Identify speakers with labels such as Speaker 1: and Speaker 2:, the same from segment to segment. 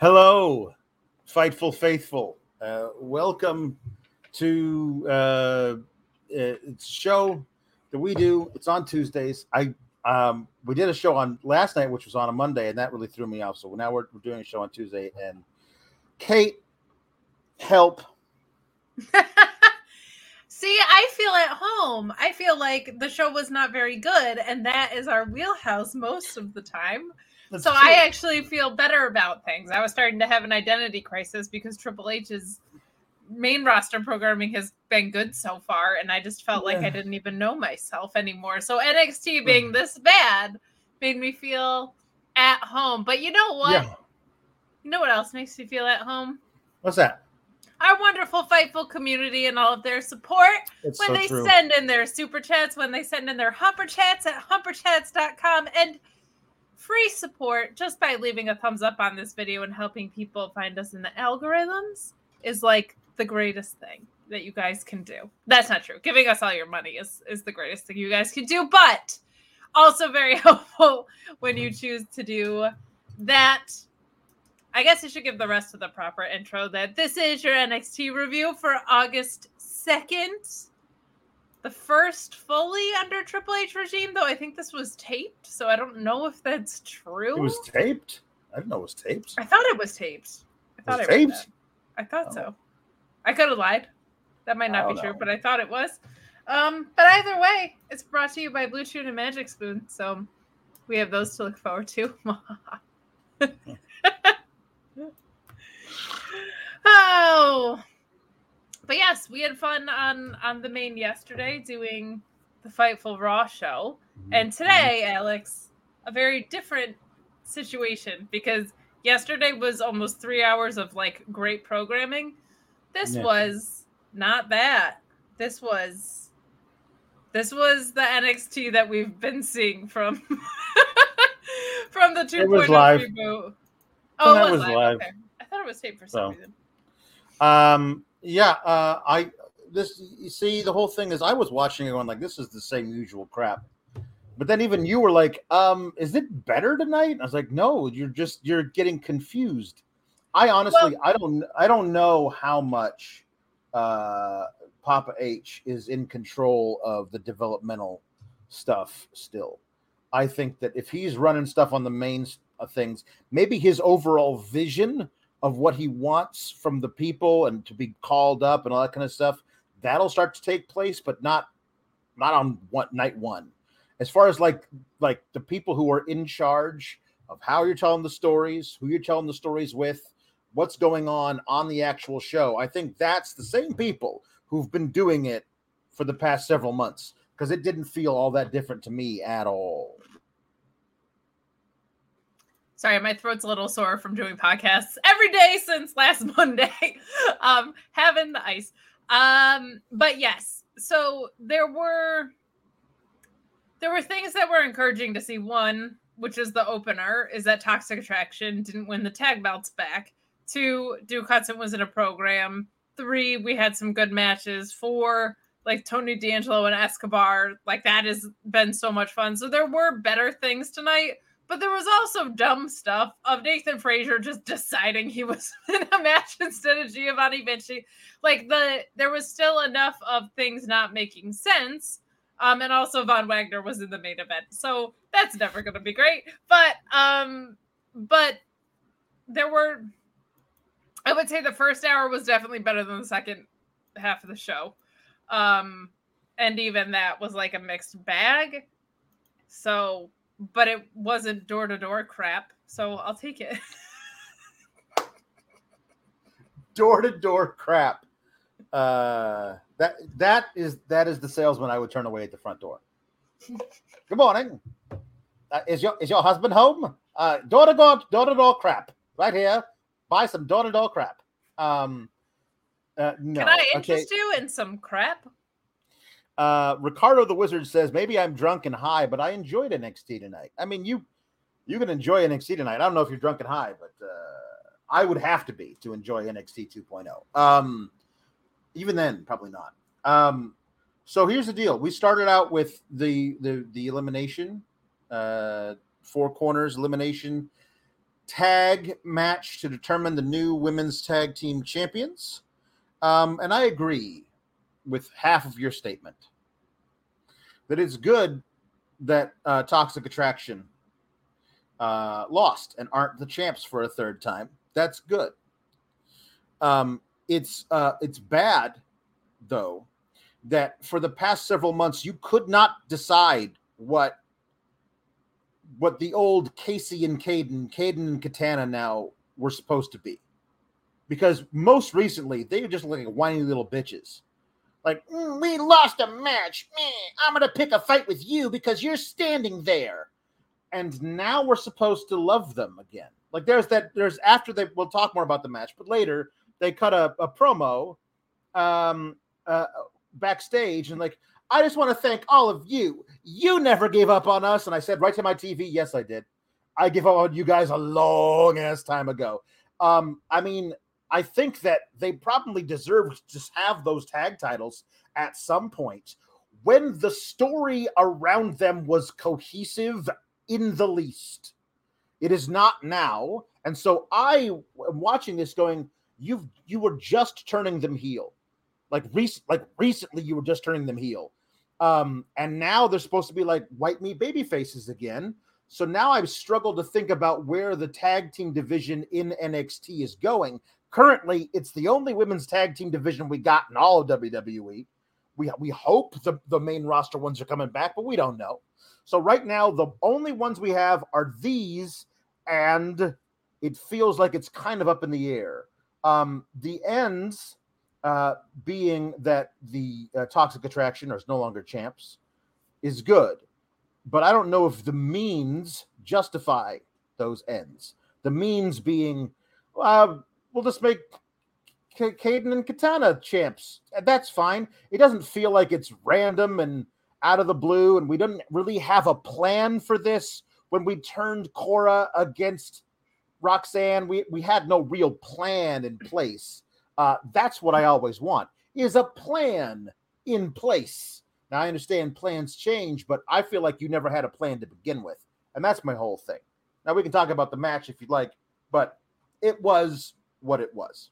Speaker 1: Hello, Fightful Faithful. Uh, welcome to uh, it's a show that we do. It's on Tuesdays. I um, we did a show on last night, which was on a Monday, and that really threw me off. So now we're, we're doing a show on Tuesday. And Kate, help.
Speaker 2: See, I feel at home. I feel like the show was not very good, and that is our wheelhouse most of the time. That's so true. I actually feel better about things. I was starting to have an identity crisis because Triple H's main roster programming has been good so far, and I just felt yeah. like I didn't even know myself anymore. So NXT being mm. this bad made me feel at home. But you know what? Yeah. You know what else makes me feel at home?
Speaker 1: What's that?
Speaker 2: Our wonderful Fightful community and all of their support it's when so they true. send in their super chats, when they send in their humper chats at humperchats.com. And free support just by leaving a thumbs up on this video and helping people find us in the algorithms is like the greatest thing that you guys can do. That's not true. Giving us all your money is is the greatest thing you guys can do, but also very helpful when you mm-hmm. choose to do that. I guess I should give the rest of the proper intro that this is your NXT review for August 2nd the first fully under Triple H regime, though I think this was taped, so I don't know if that's true.
Speaker 1: It was taped. I didn't know it was taped.
Speaker 2: I thought it was taped. I thought it was taped. I thought oh. so. I could have lied. That might not be know. true, but I thought it was. Um, but either way, it's brought to you by Blue Tune and Magic Spoon, so we have those to look forward to. oh, but yes, we had fun on on the main yesterday doing the Fightful Raw show, mm-hmm. and today, Alex, a very different situation because yesterday was almost three hours of like great programming. This yeah. was not that. This was this was the NXT that we've been seeing from from the 2.0 reboot. Oh, it was, was live. live. Okay. I thought it was taped for some so. reason.
Speaker 1: Um, yeah, uh, I this you see the whole thing is I was watching it going like this is the same usual crap. But then even you were like, um, is it better tonight? I was like, no, you're just you're getting confused. I honestly well, I don't I don't know how much uh Papa H is in control of the developmental stuff still. I think that if he's running stuff on the main uh, things, maybe his overall vision of what he wants from the people and to be called up and all that kind of stuff that'll start to take place but not not on one night one as far as like like the people who are in charge of how you're telling the stories, who you're telling the stories with, what's going on on the actual show. I think that's the same people who've been doing it for the past several months because it didn't feel all that different to me at all.
Speaker 2: Sorry, my throat's a little sore from doing podcasts every day since last Monday. um, having the ice. Um, but yes, so there were there were things that were encouraging to see. One, which is the opener, is that Toxic Attraction didn't win the tag belts back. Two, Duke Hudson was in a program. Three, we had some good matches. Four, like Tony D'Angelo and Escobar, like that has been so much fun. So there were better things tonight, but there was also dumb stuff of Nathan Frazer just deciding he was in a match instead of Giovanni Vinci. Like the there was still enough of things not making sense um, and also Von Wagner was in the main event. So that's never gonna be great. But um, but there were I would say the first hour was definitely better than the second half of the show. Um, and even that was like a mixed bag. So, but it wasn't door to door crap. So I'll take it.
Speaker 1: door to door crap. Uh, that that is that is the salesman I would turn away at the front door. Good morning. Uh, is your is your husband home? Uh, door to door door to door crap right here. Buy some door to door crap. Um, uh, no.
Speaker 2: Can I interest okay. you in some crap?
Speaker 1: Uh, Ricardo the Wizard says maybe I'm drunk and high, but I enjoyed NXT tonight. I mean, you you can enjoy NXT tonight. I don't know if you're drunk and high, but uh, I would have to be to enjoy NXT 2.0. Um, even then, probably not. Um, so here's the deal: we started out with the the the elimination, uh, four corners elimination tag match to determine the new women's tag team champions. Um, and I agree with half of your statement that it's good that uh, Toxic Attraction uh, lost and aren't the champs for a third time. That's good. Um, it's uh, it's bad though that for the past several months you could not decide what what the old Casey and Kayden, Kayden and Katana now were supposed to be. Because most recently they were just like whiny little bitches. Like, mm, we lost a match. I'm gonna pick a fight with you because you're standing there. And now we're supposed to love them again. Like there's that there's after they we'll talk more about the match, but later they cut a, a promo um uh backstage and like I just want to thank all of you. You never gave up on us. And I said right to my TV, yes, I did. I give up on you guys a long ass time ago. Um, I mean, I think that they probably deserved to have those tag titles at some point when the story around them was cohesive in the least. It is not now. And so I am watching this going, you've you were just turning them heel. Like recent like recently you were just turning them heel. Um, and now they're supposed to be like white meat baby faces again. So now I've struggled to think about where the tag team division in NXT is going. Currently, it's the only women's tag team division we got in all of WWE. We, we hope the, the main roster ones are coming back, but we don't know. So right now, the only ones we have are these, and it feels like it's kind of up in the air. Um, the ends uh, being that the uh, toxic attraction is no longer champs is good, but I don't know if the means justify those ends. The means being, uh, we'll just make Kayden and Katana champs. That's fine. It doesn't feel like it's random and out of the blue, and we didn't really have a plan for this when we turned Cora against Roxanne. We we had no real plan in place. Uh, that's what I always want is a plan in place. Now I understand plans change, but I feel like you never had a plan to begin with, and that's my whole thing. Now we can talk about the match if you'd like, but it was what it was.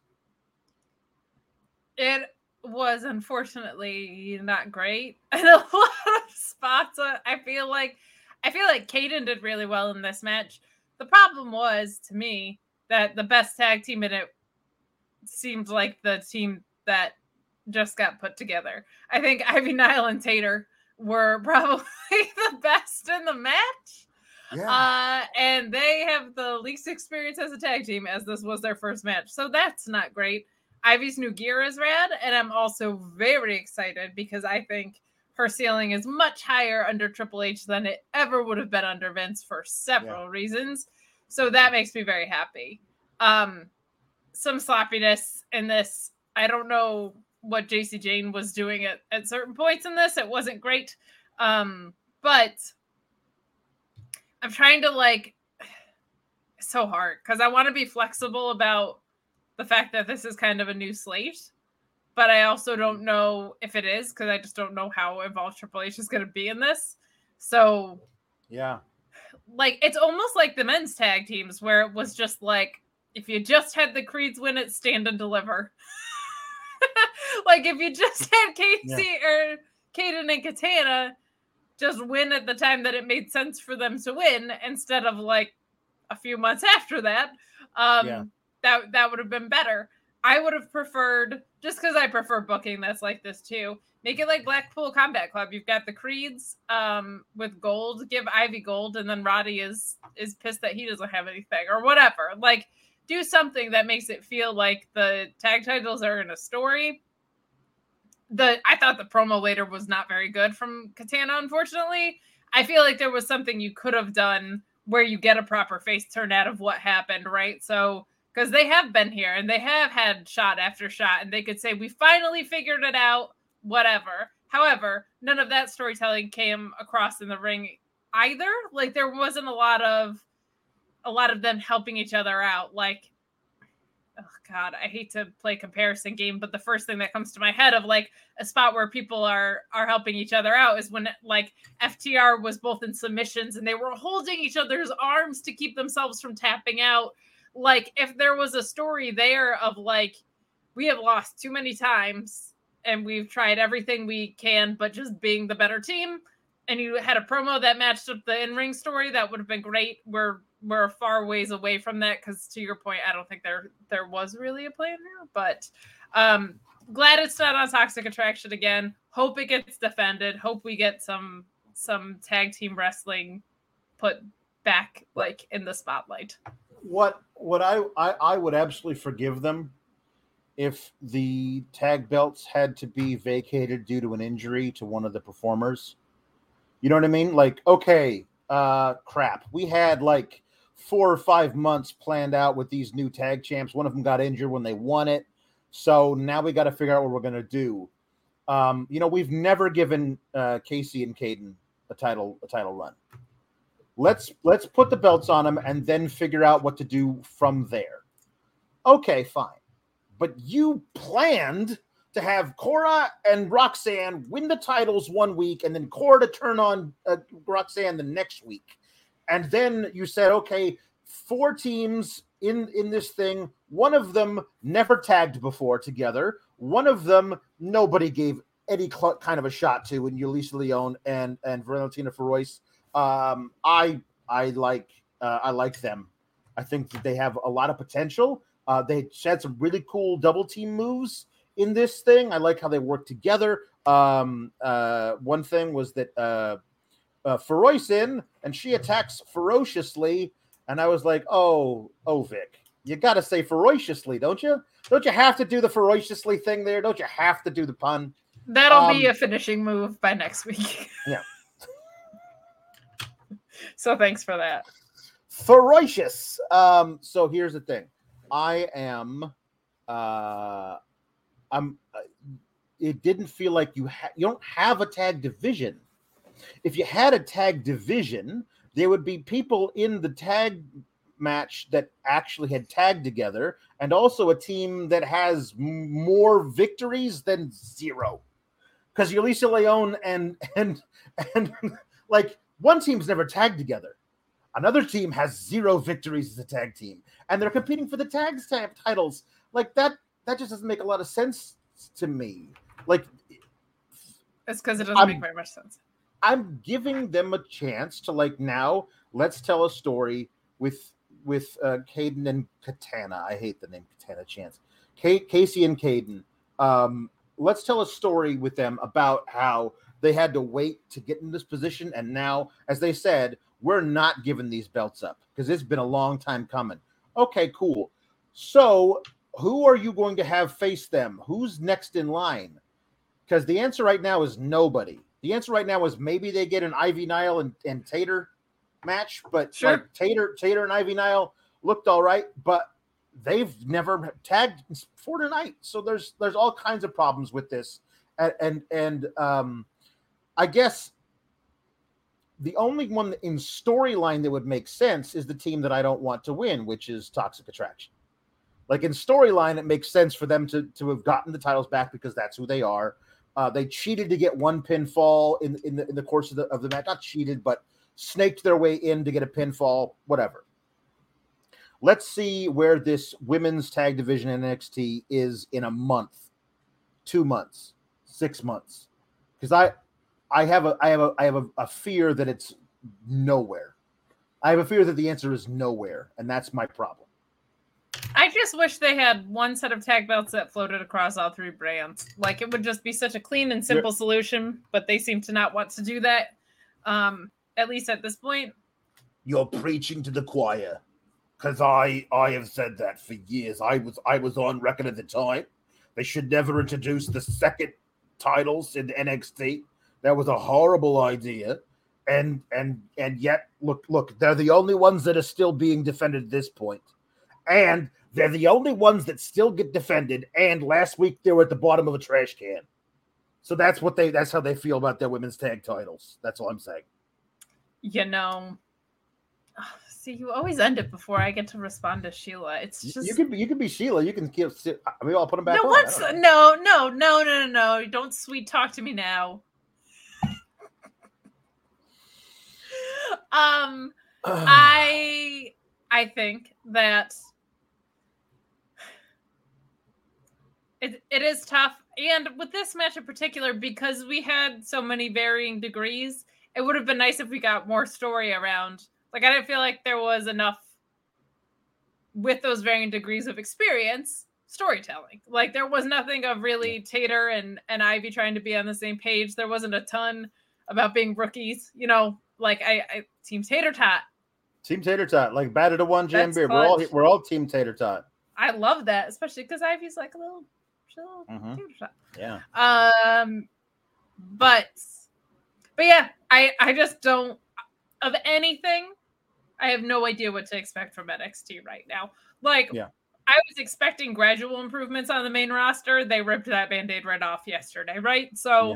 Speaker 2: It was unfortunately not great in a lot of spots. Uh, I feel like I feel like Kayden did really well in this match. The problem was to me that the best tag team in it seemed like the team that just got put together. I think Ivy Nile and Tater were probably the best in the match. Yeah. Uh, and they have the least experience as a tag team, as this was their first match. So that's not great. Ivy's new gear is rad, and I'm also very excited because I think her ceiling is much higher under Triple H than it ever would have been under Vince for several yeah. reasons. So that makes me very happy. Um, some sloppiness in this. I don't know what Jacy Jayne was doing at, at certain points in this. It wasn't great. Um, but I'm trying to like so hard because I want to be flexible about the fact that this is kind of a new slate, but I also don't know if it is because I just don't know how involved Triple H is going to be in this. So,
Speaker 1: yeah,
Speaker 2: like it's almost like the men's tag teams where it was just like if you just had the Creeds win it, stand and deliver. like if you just had Casey yeah. or Kayden and Katana just win at the time that it made sense for them to win instead of like a few months after that. Um, yeah. that that would have been better. I would have preferred just because I prefer booking that's like this too. Make it like Blackpool Combat Club. You've got the Creeds um, with gold. Give Ivy gold, and then Roddy is is pissed that he doesn't have anything or whatever. Like do something that makes it feel like the tag titles are in a story the I thought the promo later was not very good from Katana, unfortunately. I feel like there was something you could have done where you get a proper face turn out of what happened, right? So because they have been here and they have had shot after shot, and they could say, We finally figured it out, whatever. However, none of that storytelling came across in the ring either. Like there wasn't a lot of a lot of them helping each other out. Like oh god i hate to play comparison game but the first thing that comes to my head of like a spot where people are are helping each other out is when like ftr was both in submissions and they were holding each other's arms to keep themselves from tapping out. Like if there was a story there of like we have lost too many times and we've tried everything we can but just being the better team and you had a promo that matched up the in-ring story that would have been great. We're we're far ways away from that because to your point, I don't think there there was really a plan here. But um glad it's not on Toxic Attraction again. Hope it gets defended. Hope we get some some tag team wrestling put back like in the spotlight.
Speaker 1: What what I I, I would absolutely forgive them if the tag belts had to be vacated due to an injury to one of the performers. You know what I mean? Like, okay, uh crap. We had like four or five months planned out with these new tag champs. One of them got injured when they won it. So now we got to figure out what we're going to do. Um, you know, we've never given uh, Casey and Kayden a title a title run. Let's let's put the belts on them and then figure out what to do from there. Okay, fine. But you planned to have Cora and Roxanne win the titles one week and then Cora to turn on uh, Roxanne the next week and then you said, okay, four teams in in this thing. One of them never tagged before together. One of them nobody gave any cl- kind of a shot to, and Yulisa Leon and and Valentina Feroz. Um, I I like uh, I like them. I think that they have a lot of potential. Uh, they had some really cool double team moves in this thing. I like how they work together. Um, uh, one thing was that uh, Feroz in, and she attacks ferociously. And I was like, oh, oh, Vic, you got to say ferociously, don't you? Don't you have to do the ferociously thing there? Don't you have to do the pun?
Speaker 2: That'll um, be a finishing move by next week.
Speaker 1: yeah.
Speaker 2: so thanks for that.
Speaker 1: Ferocious. Um, so here's the thing. I am uh I'm uh, it didn't feel like you ha- you don't have a tag division if you had a tag division, there would be people in the tag match that actually had tagged together, and also a team that has more victories than zero. Because Yulisa Leon and and and like one team's never tagged together. Another team has zero victories as a tag team, and they're competing for the tag titles. Like that, that just doesn't make a lot of sense to me. Like,
Speaker 2: it's because it doesn't I'm, make very much sense.
Speaker 1: I'm giving them a chance to like now let's tell a story with with uh Kayden and Katana. I hate the name Katana Chance. Kate, Casey and Kayden. Um, let's tell a story with them about how they had to wait to get in this position, and now, as they said, we're not giving these belts up because it's been a long time coming. Okay, cool. So, who are you going to have face them? Who's next in line? Because the answer right now is nobody. The answer right now is maybe they get an Ivy Nile and, and Tater match, but sure. like Tater, Tater and Ivy Nile looked all right, but they've never tagged for tonight. So there's there's all kinds of problems with this, and and, and um, I guess the only one in storyline that would make sense is the team that I don't want to win, which is Toxic Attraction. Like in storyline, it makes sense for them to to have gotten the titles back because that's who they are. Uh, they cheated to get one pinfall in in the in the course of the of the match. Not cheated, but snaked their way in to get a pinfall. Whatever. Let's see where this women's tag division in NXT is in a month, two months, six months, because I, I have a, I have a, I have a, a fear that it's nowhere. I have a fear that the answer is nowhere, and that's my problem.
Speaker 2: I just wish they had one set of tag belts that floated across all three brands. Like it would just be such a clean and simple yeah. solution, but they seem to not want to do that. Um, at least at this point.
Speaker 1: You're preaching to the choir because I I have said that for years. I was I was on record at the time. They should never introduce the second titles in NXT. That was a horrible idea. And and and yet look look, they're the only ones that are still being defended at this point. And they're the only ones that still get defended. And last week they were at the bottom of a trash can. So that's what they that's how they feel about their women's tag titles. That's all I'm saying.
Speaker 2: You know, See, you always end it before I get to respond to Sheila. It's just
Speaker 1: you can be you can be Sheila. You can keep. I mean, I'll put them back.
Speaker 2: No,
Speaker 1: on.
Speaker 2: once, no, no, no, no, no, no. Don't sweet talk to me now. um, I I think that it it is tough, and with this match in particular, because we had so many varying degrees, it would have been nice if we got more story around like I didn't feel like there was enough with those varying degrees of experience storytelling. Like there was nothing of really Tater and and Ivy trying to be on the same page. There wasn't a ton about being rookies. You know, like I, I Team Tater Tot.
Speaker 1: Team Tater Tot, like batted to one jam beer. We're all we're all Team Tater Tot.
Speaker 2: I love that, especially because Ivy's like a little, mm-hmm.
Speaker 1: Yeah.
Speaker 2: Um, but but yeah, I I just don't of anything I have no idea what to expect from NXT right now. Like, yeah. I was expecting gradual improvements on the main roster. They ripped that band aid right off yesterday, right? So,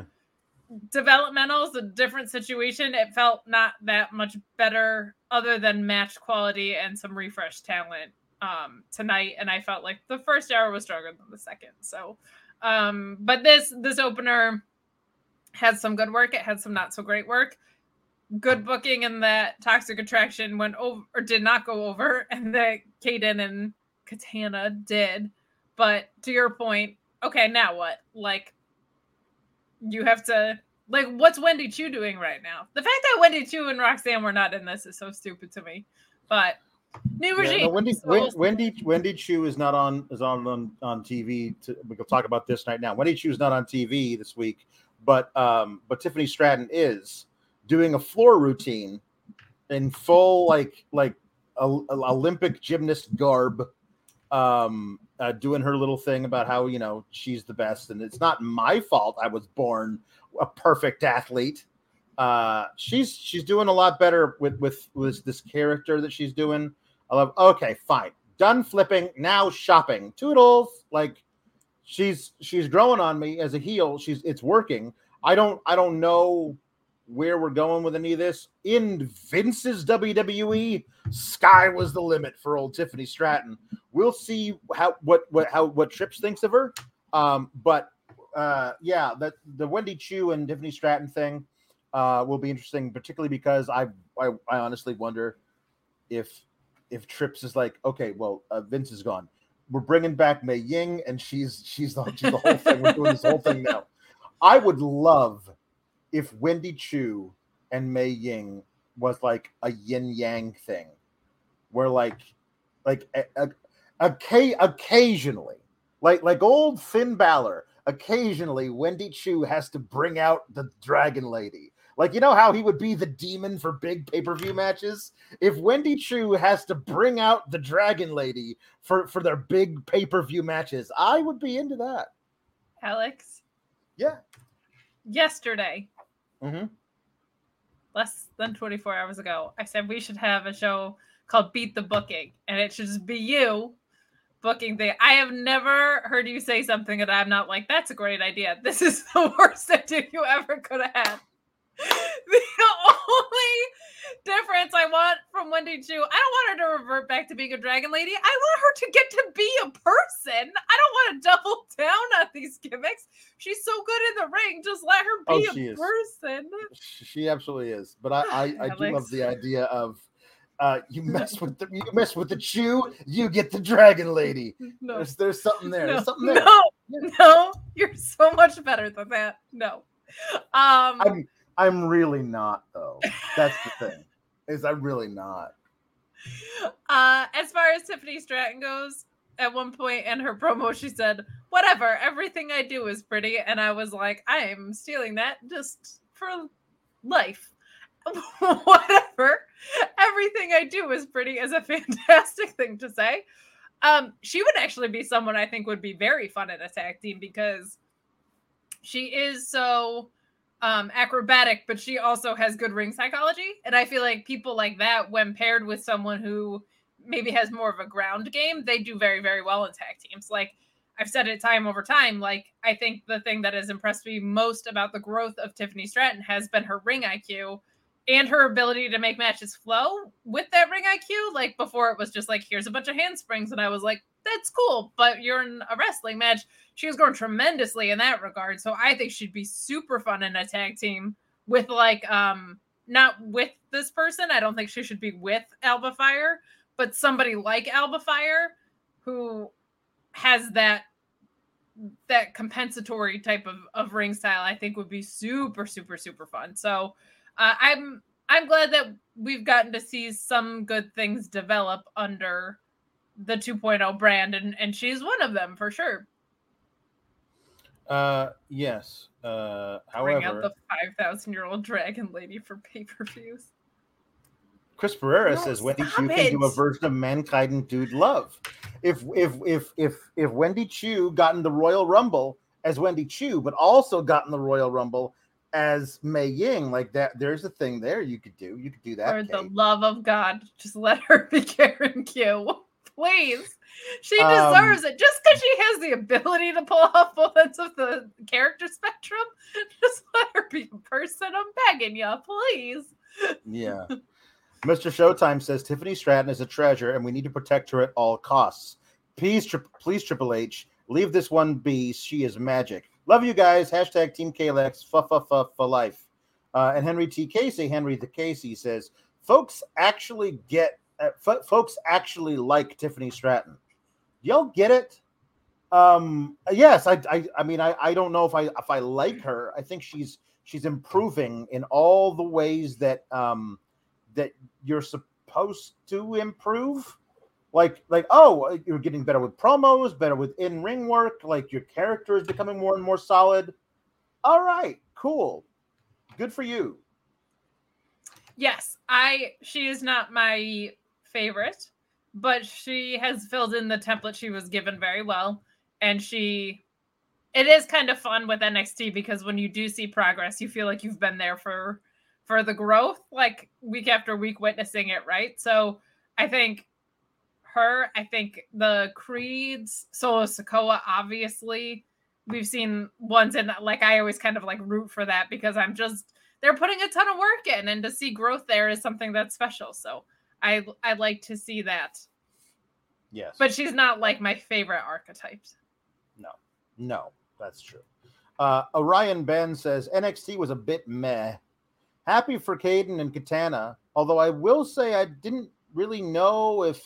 Speaker 2: yeah. developmental is a different situation. It felt not that much better, other than match quality and some refresh talent um, tonight. And I felt like the first hour was stronger than the second. So, um, but this this opener had some good work. It had some not so great work good booking and that Toxic Attraction went over or did not go over, and that Kayden and Katana did. But to your point, okay, now what? Like, you have to like, what's Wendy Choo doing right now? The fact that Wendy Choo and Roxanne were not in this is so stupid to me. But new regime. Yeah, no,
Speaker 1: Wendy, so Wendy, Wendy Choo is not on is on on, on TV. To, we can talk about this right now. Wendy Choo is not on TV this week, but um, but Tiffany Stratton is doing a floor routine in full like like a, a Olympic gymnast garb, um, uh, doing her little thing about how you know she's the best, and it's not my fault. I was born a perfect athlete. Uh, she's she's doing a lot better with with with this character that she's doing. I love. Okay, fine, done flipping. Now shopping. Toodles. Like she's she's growing on me as a heel. She's it's working. I don't I don't know where we're going with any of this. In Vince's WWE, sky was the limit for old Tiffany Stratton. We'll see how what what how what Trips thinks of her. Um, but uh, yeah, that the Wendy Choo and Tiffany Stratton thing uh, will be interesting, particularly because I, I I honestly wonder if if Trips is like, okay, well, uh, Vince is gone. We're bringing back Mei Ying, and she's she's the, she's the whole thing. We're doing this whole thing now. I would love if Wendy Choo and Mei Ying was like a yin yang thing, where like like a, occasionally, like like old Finn Balor, occasionally Wendy Choo has to bring out the Dragon Lady. Like you know how he would be the demon for big pay per view matches. If Wendy Choo has to bring out the Dragon Lady for for their big pay per view matches, I would be into that.
Speaker 2: Alex.
Speaker 1: Yeah.
Speaker 2: Yesterday.
Speaker 1: Mm-hmm.
Speaker 2: Less than 24 hours ago, I said we should have a show called Beat the Booking, and it should just be you booking thing. I have never heard you say something that I'm not like, that's a great idea. This is the worst idea you ever could have had. the only difference I want from Wendy Choo, I don't want her to revert back to being a dragon lady. I want her to get to be a person. I don't want to double down on these gimmicks. She's so good in the ring. Just let her be oh, a is. person.
Speaker 1: She absolutely is. But I, I, I do love the idea of uh, you mess with the you mess with the Choo, you get the dragon lady. No. There's there's something there. No. There's something there.
Speaker 2: No, no, you're so much better than that. No. Um
Speaker 1: I'm I'm really not though. That's the thing. Is I'm really not.
Speaker 2: Uh as far as Tiffany Stratton goes, at one point in her promo, she said, Whatever, everything I do is pretty. And I was like, I am stealing that just for life. whatever. Everything I do is pretty is a fantastic thing to say. Um, she would actually be someone I think would be very fun at a tag team because she is so um, acrobatic, but she also has good ring psychology. And I feel like people like that, when paired with someone who maybe has more of a ground game, they do very, very well in tag teams. Like I've said it time over time. Like I think the thing that has impressed me most about the growth of Tiffany Stratton has been her ring IQ and her ability to make matches flow with that ring IQ. Like before, it was just like, here's a bunch of handsprings. And I was like, that's cool, but you're in a wrestling match. She was growing tremendously in that regard. So I think she'd be super fun in a tag team with like, um, not with this person. I don't think she should be with Alba Fyre, but somebody like Alba Fyre who has that that compensatory type of, of ring style i think would be super super super fun so uh, I'm I'm glad that we've gotten to see some good things develop under the 2.0 brand, and and she's one of them for sure.
Speaker 1: Uh, yes. Uh, however, bring out
Speaker 2: the five thousand year old dragon lady for pay per views.
Speaker 1: Chris Pereira no, says Wendy Choo can do a version of Mankind and Dude Love. If if if if if Wendy Choo got in the Royal Rumble as Wendy Choo, but also got in the Royal Rumble as Mei Ying, like that. There's a thing there you could do. You could do that.
Speaker 2: For the love of God, just let her be Karen Q, please. She um, deserves um, it just because she has the ability to pull off both ends of the character spectrum. Just let her be a person. I'm begging you, please.
Speaker 1: Yeah. Mr. Showtime says Tiffany Stratton is a treasure and we need to protect her at all costs. Please, tri- please, Triple H, leave this one be. She is magic. Love you guys. Hashtag Team Kalex. Fuh, fuh, fuh, for life. Uh, and Henry T. Casey, Henry the Casey says, folks actually get, f- folks actually like Tiffany Stratton. Y'all get it? Um, yes, I, I, I mean, I, I don't know if I, if I like her. I think she's, she's improving in all the ways that, um, that you're supposed to improve like like oh you're getting better with promos better with in-ring work like your character is becoming more and more solid all right cool good for you
Speaker 2: yes i she is not my favorite but she has filled in the template she was given very well and she it is kind of fun with NXT because when you do see progress you feel like you've been there for for the growth like week after week witnessing it right so i think her. I think the Creeds, Solo Sikoa, obviously, we've seen ones in like I always kind of like root for that because I'm just they're putting a ton of work in, and to see growth there is something that's special. So I I like to see that.
Speaker 1: Yes,
Speaker 2: but she's not like my favorite archetypes.
Speaker 1: No, no, that's true. Uh, Orion Ben says NXT was a bit meh. Happy for Kayden and Katana, although I will say I didn't really know if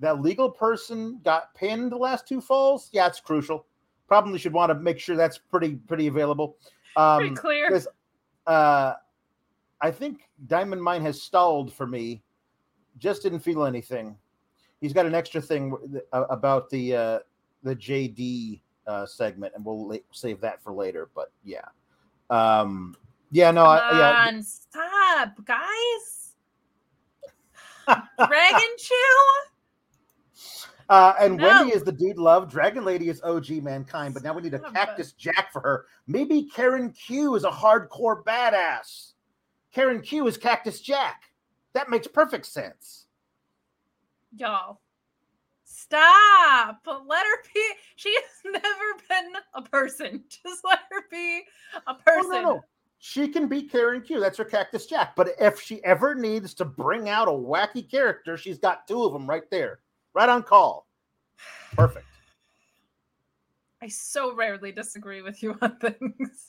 Speaker 1: that legal person got pinned the last two falls, yeah, it's crucial. Probably should want to make sure that's pretty pretty available.
Speaker 2: Um, pretty clear.
Speaker 1: Because uh, I think Diamond Mine has stalled for me. Just didn't feel anything. He's got an extra thing about the uh, the JD uh, segment, and we'll la- save that for later. But yeah, um, Yeah, no,
Speaker 2: Come
Speaker 1: I, yeah.
Speaker 2: on, stop, guys. Dragon Chew.
Speaker 1: Uh, and
Speaker 2: No.
Speaker 1: Wendy is the dude love. Dragon Lady is OG mankind, but now we need a
Speaker 2: Son of a-
Speaker 1: Cactus Jack for her. Maybe Karen Q is a hardcore badass. Karen Q is Cactus Jack. That makes perfect sense.
Speaker 2: Y'all, stop. Let her be. She has never been a person. Just let her be a
Speaker 1: Oh,
Speaker 2: person.
Speaker 1: no, no. She can be Karen Q. That's her Cactus Jack. But if she ever needs to bring out a wacky character, she's got two of them right there, right on call. Perfect.
Speaker 2: I so rarely disagree with you on things.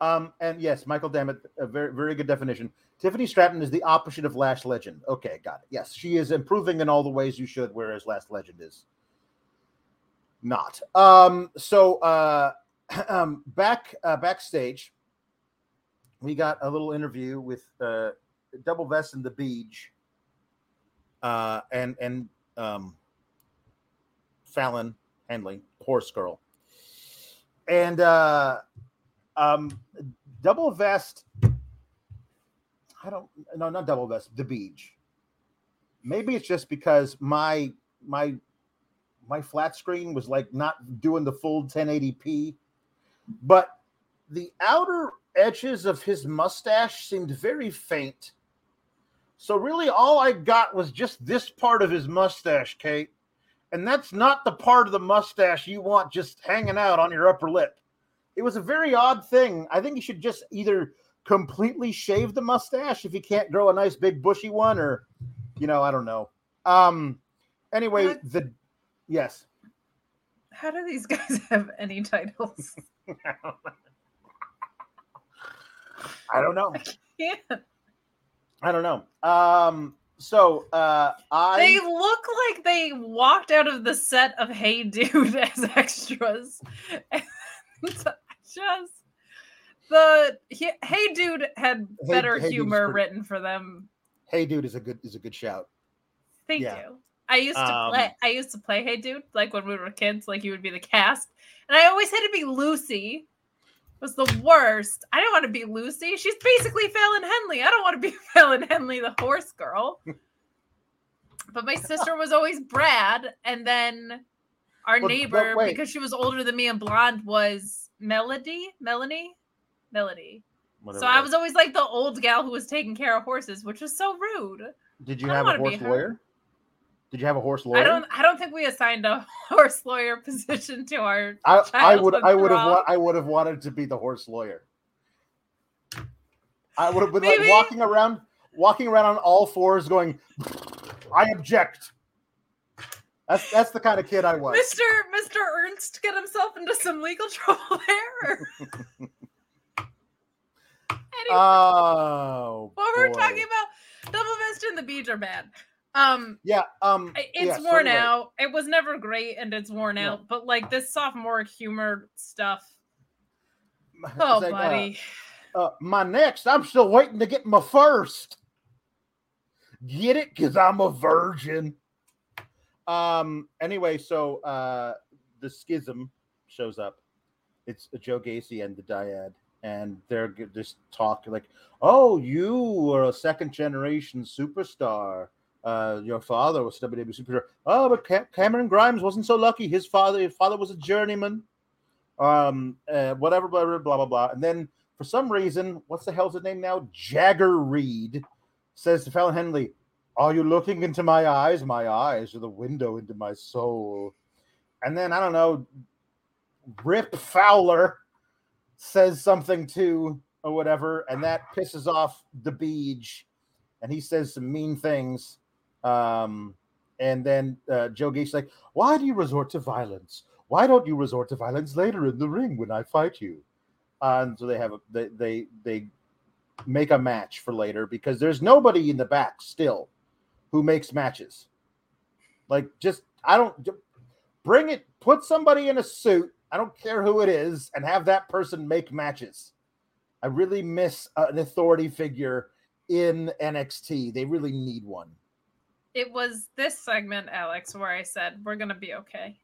Speaker 1: Um, and yes, Michael Dammit, a very, very good definition. Tiffany Stratton is the opposite of Lash Legend. Okay, got it. Yes, she is improving in all the ways you should, whereas Lash Legend is not. Um, so uh, um, back uh, backstage, we got a little interview with uh, Double Vest and the Beach, uh, and and um, Fallon Henley, Horse Girl, and uh, um, Double Vest. I don't no not Double best the Beach. Maybe it's just because my my my flat screen was like not doing the full 1080p, but the outer edges of his mustache seemed very faint. So really all I got was just this part of his mustache, Kate. And that's not the part of the mustache you want just hanging out on your upper lip. It was a very odd thing. I think you should just either completely shave the mustache if you can't grow a nice big bushy one or you know, I don't know. Um anyway,
Speaker 2: What?
Speaker 1: the yes.
Speaker 2: How do these guys have any titles?
Speaker 1: I don't know.
Speaker 2: Yeah.
Speaker 1: I don't know. Um, so uh, I
Speaker 2: They look like they walked out of the set of Hey Dude as extras. And just the he, Hey Dude had
Speaker 1: Hey-
Speaker 2: better
Speaker 1: Hey Dude's
Speaker 2: humor
Speaker 1: pretty-
Speaker 2: written for them.
Speaker 1: hey dude is a good is a good shout.
Speaker 2: Thank
Speaker 1: Yeah.
Speaker 2: you. I used to
Speaker 1: Um,
Speaker 2: play I used to play Hey Dude like when we were kids, like you would be the cast. And I always had to be Lucy. Was the worst. I didn't want to be Lucy. She's basically Fallon Henley. I don't want to be Fallon Henley, the horse girl. but my sister was always Brad, and then our
Speaker 1: But- but
Speaker 2: neighbor,
Speaker 1: wait.
Speaker 2: because she was older than me and blonde, was Melody. Melanie, Melody.
Speaker 1: whatever
Speaker 2: So I
Speaker 1: was.
Speaker 2: was always like the old gal who was taking care of horses, which was so rude.
Speaker 1: Did you
Speaker 2: I
Speaker 1: have a horse lawyer? Did you have a horse lawyer?
Speaker 2: I don't. I don't think we assigned a horse lawyer position to our.
Speaker 1: I, I would I would have wa- I would have wanted to be the horse lawyer. I would have been like walking around walking around on all fours going I object. That's that's the kind of kid I was.
Speaker 2: Mr. Mr. Ernst get himself into some legal trouble there. anyway,
Speaker 1: Oh,
Speaker 2: what we're
Speaker 1: boy.
Speaker 2: talking about, Double Vest and the Beach are bad. Um,
Speaker 1: Yeah, um yeah,
Speaker 2: it's
Speaker 1: so
Speaker 2: worn out. It was never great, and it's worn
Speaker 1: No.
Speaker 2: out. But like this sophomore humor stuff. Oh,
Speaker 1: like, uh,
Speaker 2: buddy.
Speaker 1: uh, my next, I'm still waiting to get my first. Get it? Because I'm a virgin. Um, anyway, so uh the schism shows up. It's Joe Gacy and the dyad, and they're just talking like, Oh, you are a second generation superstar. Uh, your father was WWE superstar. Oh, but Ca- Cameron Grimes wasn't so lucky. His father, his father was a journeyman. Um, uh, whatever, blah, blah, blah, blah, blah. And then for some reason, what's the hell's his name now? Jagger Reid says to Fallon Henley, Are you looking into my eyes? My eyes are the window into my soul. And then I don't know, Rip Fowler says something to or whatever, and that pisses off the Beach, and he says some mean things. Um, and then uh, Joe Gate's like, Why do you resort to violence? Why don't you resort to violence later in the ring when I fight you? Uh, and so they have a they they they make a match for later because there's nobody in the back still who makes matches. Like just I don't bring it. Put somebody in a suit. I don't care who it is, and have that person make matches. I really miss uh, an authority figure in NXT. They really need one.
Speaker 2: It was this segment, Alex, where I said we're gonna be okay.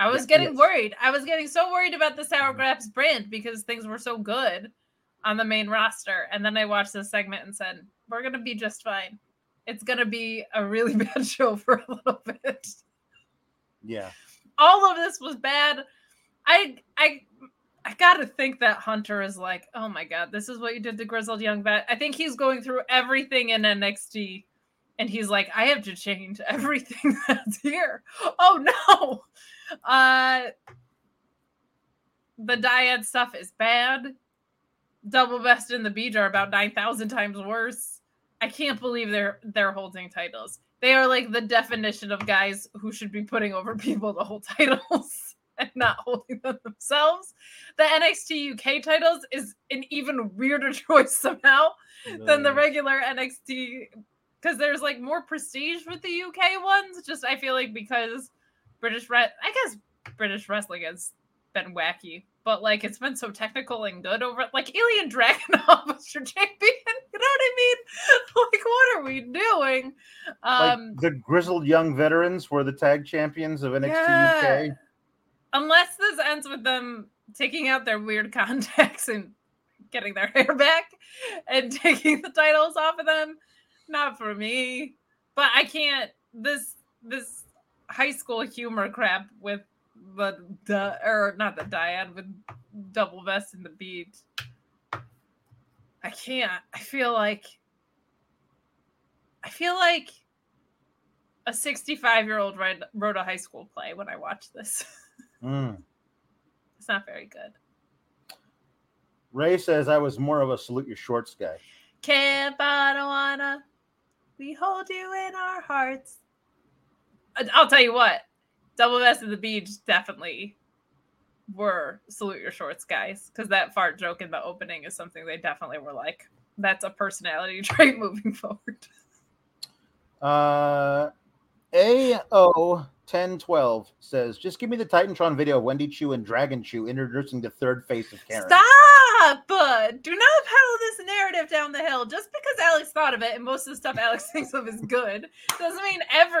Speaker 2: I was getting yes. worried. I was getting so worried about the Sour Grapes brand because things were so good on the main roster. And then I watched this segment and said, we're going to be just fine. It's going to be a really bad show for a little bit.
Speaker 1: Yeah.
Speaker 2: All of this was bad. I, I, I gotta think that Hunter is like, oh my god, this is what you did to Grizzled Young Vet. I think he's going through everything in NXT, and he's like, I have to change everything that's here. Oh no, uh, the dyad stuff is bad. Double best in the beach are about nine thousand times worse. I can't believe they're they're holding titles. They are like the definition of guys who should be putting over people to hold titles and not holding them themselves. The NXT UK titles is an even weirder choice somehow no. than the regular NXT because there's like more prestige with the UK ones. Just I feel like because British re- I guess British wrestling has been wacky, but like it's been so technical and good over like Dragunov was your champion. You know what I mean? Like, what are we doing?
Speaker 1: Um like the grizzled young veterans were the tag champions of NXT yeah. UK.
Speaker 2: Unless this ends with them taking out their weird contacts and getting their hair back and taking the titles off of them. Not for me. But I can't this this high school humor crap with the the or not the dyad with double vest in the beads. I can't. I feel like I feel like a 65 year old wrote a high school play when I watch this. Mm. It's not very good.
Speaker 1: Ray says I was more of a salute your shorts guy.
Speaker 2: Camp Anawanna, we hold you in our hearts. I'll tell you what, Double Vest of the Beach definitely were salute your shorts guys because that fart joke in the opening is something they definitely were like. That's a personality trait moving forward.
Speaker 1: Uh, AO 1012 says, just give me the Titantron video of Wendy Choo and Dragon Chew introducing the third face of Karen.
Speaker 2: Stop! Do not peddle this narrative down the hill. Just because Alex thought of it and most of the stuff Alex thinks of is good doesn't mean ever.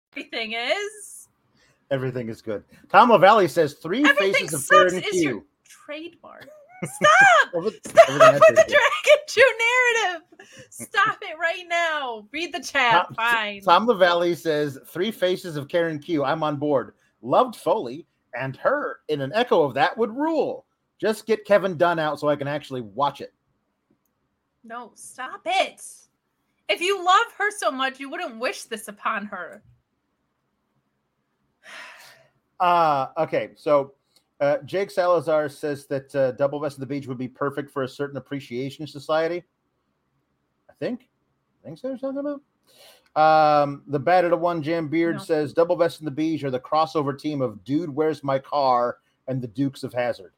Speaker 2: Everything is.
Speaker 1: Everything is good. Tom LaValle says three Everything faces of Karen Q.
Speaker 2: Trademark. Stop! Stop with the Dragon Chew narrative. Stop it right now. Read the chat. Tom, Fine.
Speaker 1: Tom LaValle says three faces of Karen Q. I'm on board. Loved Foley and her in an echo of that would rule. Just get Kevin Dunn out so I can actually watch it.
Speaker 2: No, stop it. If you love her so much, you wouldn't wish this upon her.
Speaker 1: Uh, okay, so uh, Jake Salazar says that uh, Double Vest of the Beach would be perfect for a certain appreciation society. I think. I think so. Something about. Um, the Bad at a One Jam Beard no. says Double Vest in the Beach are the crossover team of Dude, Where's My Car and the Dukes of Hazzard.